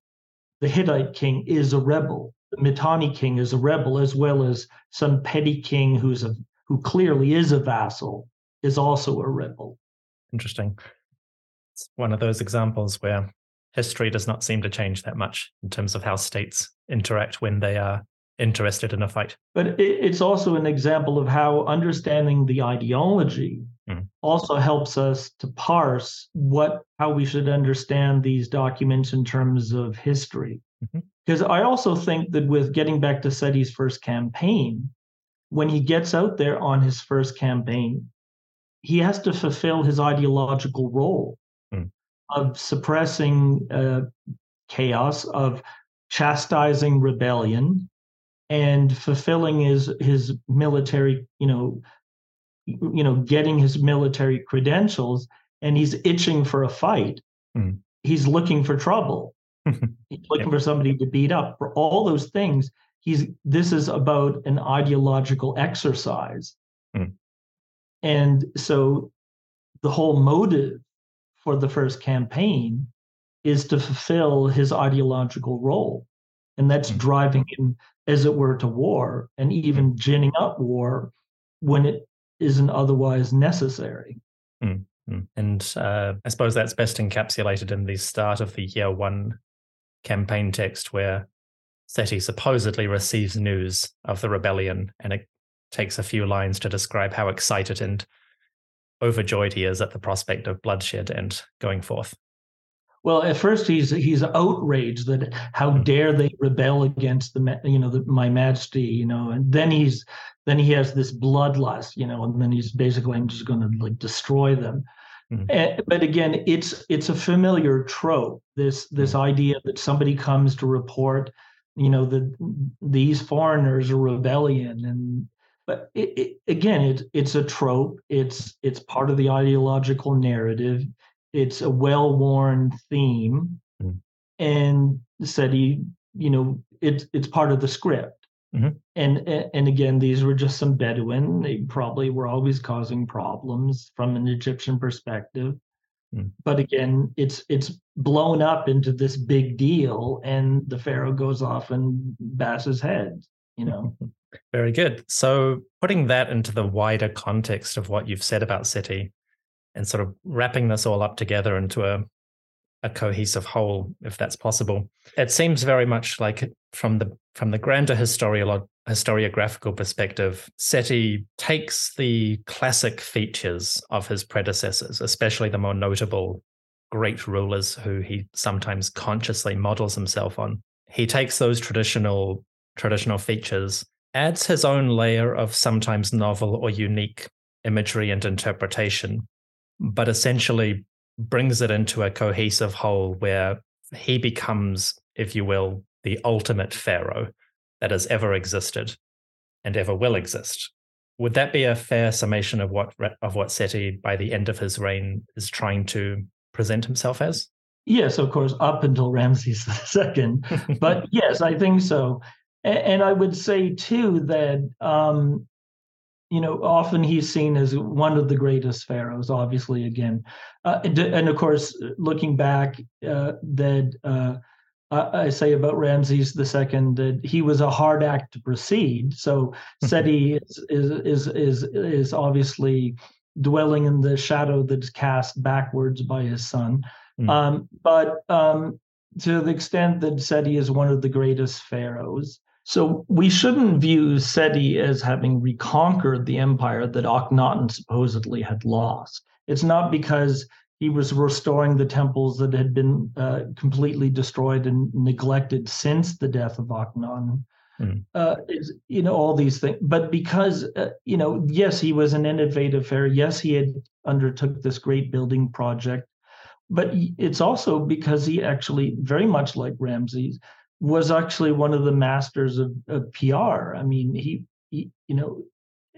the Hittite king is a rebel Mitanni king is a rebel, as well as some petty king who's a who clearly is a vassal is also a rebel. Interesting. It's one of those examples where history does not seem to change that much in terms of how states interact when they are interested in a fight. But it's also an example of how understanding the ideology mm. also helps us to parse what how we should understand these documents in terms of history. Mm-hmm. Because I also think that with getting back to Seti's first campaign, when he gets out there on his first campaign, he has to fulfill his ideological role mm. of suppressing uh, chaos, of chastising rebellion, and fulfilling his his military, you know, you know, getting his military credentials. And he's itching for a fight. Mm. He's looking for trouble [laughs] looking for somebody to beat up for all those things he's this is about an ideological exercise mm. and so the whole motive for the first campaign is to fulfill his ideological role and that's mm. driving him as it were to war and even mm. ginning up war when it isn't otherwise necessary mm. And uh, I suppose that's best encapsulated in the start of the year one campaign text where Seti supposedly receives news of the rebellion, and it takes a few lines to describe how excited and overjoyed he is at the prospect of bloodshed and going forth. Well, at first he's he's outraged that how hmm. dare they rebel against the you know the, my majesty you know and then he's then he has this bloodlust you know and then he's basically I'm just going to like destroy them. Mm-hmm. And, but again, it's it's a familiar trope. This this mm-hmm. idea that somebody comes to report, you know, that these foreigners are rebellion, and but it, it, again, it's it's a trope. It's it's part of the ideological narrative. It's a well-worn theme, mm-hmm. and Seti, you know, it's it's part of the script. Mm-hmm. And and again, these were just some Bedouin. They probably were always causing problems from an Egyptian perspective. Mm. But again, it's it's blown up into this big deal, and the pharaoh goes off and bats his head. You know. [laughs] Very good. So, putting that into the wider context of what you've said about Seti and sort of wrapping this all up together into a, a cohesive whole, if that's possible, it seems very much like from the from the grander historiographical perspective, Seti takes the classic features of his predecessors, especially the more notable great rulers who he sometimes consciously models himself on. He takes those traditional traditional features adds his own layer of sometimes novel or unique imagery and interpretation, but essentially brings it into a cohesive whole where he becomes, if you will, the ultimate pharaoh that has ever existed and ever will exist. Would that be a fair summation of what of what Seti, by the end of his reign, is trying to present himself as? Yes, of course, up until Ramses [laughs] II. [laughs] but yes, I think so. And, and I would say too that um, you know often he's seen as one of the greatest pharaohs. Obviously, again, uh, and, and, of course, looking back, uh, that uh, I say about Ramses II that he was a hard act to proceed. So Seti is, is is is is obviously dwelling in the shadow that's cast backwards by his son. Mm. Um, but um, to the extent that Seti is one of the greatest pharaohs, so we shouldn't view Seti as having reconquered the empire that Akhenaten supposedly had lost. It's not because he was restoring the temples that had been uh, completely destroyed and neglected since the death of Akhenaten. Mm. Uh, is, you know all these things, but because uh, you know, yes, he was an innovative pharaoh. Yes, he had undertook this great building project, but it's also because he actually, very much like Ramses, was actually one of the masters of, of PR. I mean, he, he you know,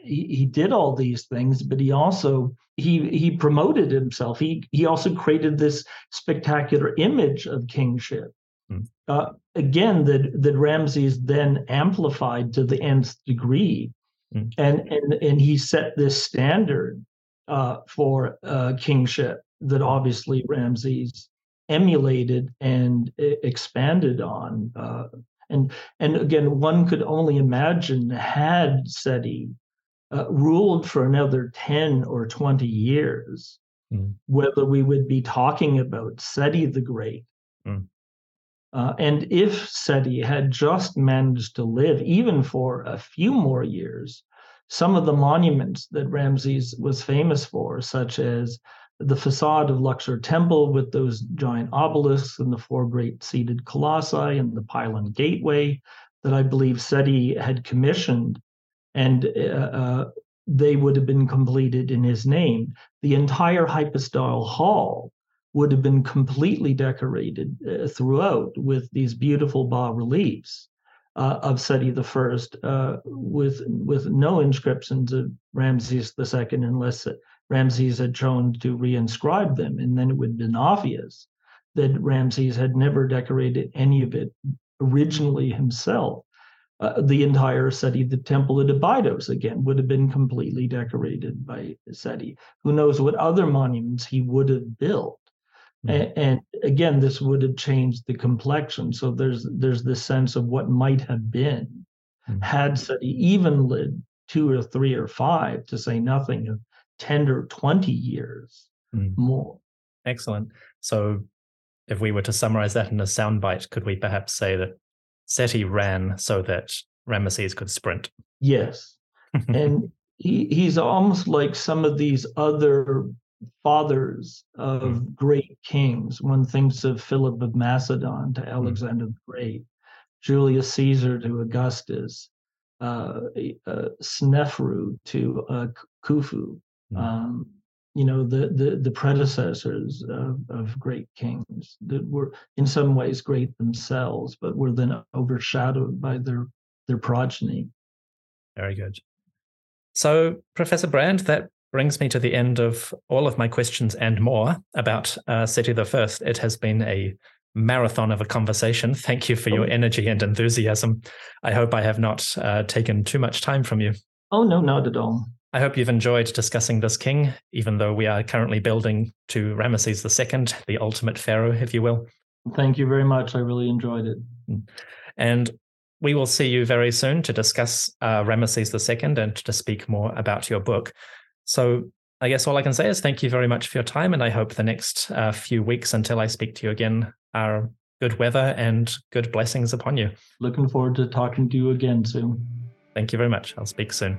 he, he did all these things, but he also he he promoted himself. He he also created this spectacular image of kingship. Hmm. Uh, again, that that Ramses then amplified to the nth degree, mm. and and and he set this standard uh, for uh, kingship that obviously Ramses emulated and expanded on. Uh, and and again, one could only imagine had Seti uh, ruled for another ten or twenty years, mm. whether we would be talking about Seti the Great. Mm. Uh, and if Seti had just managed to live even for a few more years, some of the monuments that Ramses was famous for, such as the facade of Luxor Temple with those giant obelisks and the four great seated colossi and the pylon gateway that I believe Seti had commissioned, and uh, uh, they would have been completed in his name. The entire hypostyle hall would have been completely decorated uh, throughout with these beautiful bas reliefs. Uh, of Seti I, uh, with with no inscriptions of Ramses II, unless Ramses had chosen to reinscribe them, and then it would have been obvious that Ramses had never decorated any of it originally himself. Uh, the entire Seti, the temple at Abydos, again, would have been completely decorated by Seti. Who knows what other monuments he would have built? Mm-hmm. And, and, again, this would have changed the complexion. So there's there's this sense of what might have been mm-hmm. had Seti even lived two or three or five, to say nothing of 10 or 20 years mm. more. Excellent. So if we were to summarize that in a soundbite, could we perhaps say that Seti ran so that Ramesses could sprint? Yes. [laughs] and he, he's almost like some of these other fathers of mm. great kings. One thinks of Philip of Macedon to hmm. Alexander mm. the Great, Julius Caesar to Augustus, uh, uh, Snefru to uh, Khufu. Mm. Um, you know the the, the predecessors of, of great kings that were in some ways great themselves, but were then overshadowed by their their progeny. Very good. So, Professor Brand, that brings me to the end of all of my questions and more about uh, Seti the First. It has been a marathon of a conversation. Thank you for your oh. energy and enthusiasm. I hope I have not uh, taken too much time from you. Oh no, not at all. I hope you've enjoyed discussing this king, even though we are currently building to Ramesses II, the ultimate pharaoh, if you will. Thank you very much. I really enjoyed it. And we will see you very soon to discuss uh, Ramesses II and to speak more about your book. So I guess all I can say is thank you very much for your time. And I hope the next uh, few weeks until I speak to you again are good weather and good blessings upon you. Looking forward to talking to you again soon. Thank you very much. I'll speak soon.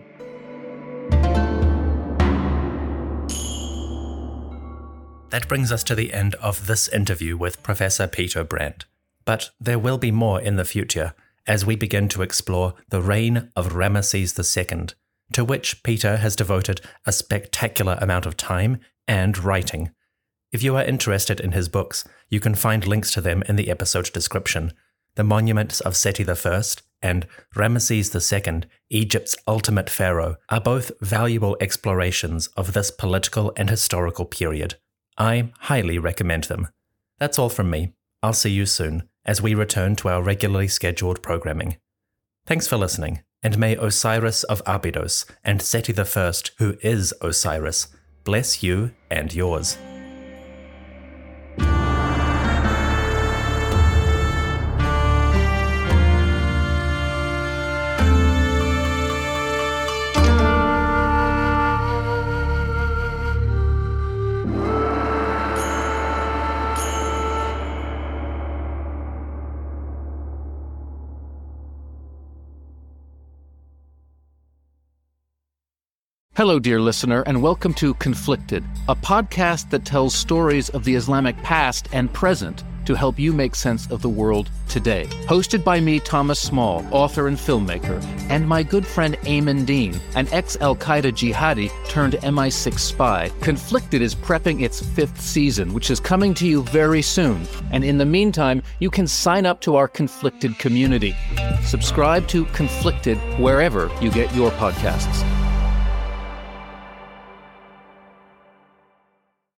That brings us to the end of this interview with Professor Peter Brand. But there will be more in the future as we begin to explore the reign of Ramesses II, to which Peter has devoted a spectacular amount of time and writing. If you are interested in his books, you can find links to them in the episode description. The Monuments of Seti I and Ramesses II, Egypt's ultimate pharaoh, are both valuable explorations of this political and historical period. I highly recommend them. That's all from me. I'll see you soon as we return to our regularly scheduled programming. Thanks for listening, and may Osiris of Abydos and Seti I, who is Osiris, bless you and yours. Hello, dear listener, and welcome to Conflicted, a podcast that tells stories of the Islamic past and present to help you make sense of the world today. Hosted by me, Thomas Small, author and filmmaker, and my good friend Aimen Dean, an ex Al Qaeda jihadi turned MI6 spy. Conflicted is prepping its fifth season, which is coming to you very soon. And in the meantime, you can sign up to our Conflicted community. Subscribe to Conflicted wherever you get your podcasts.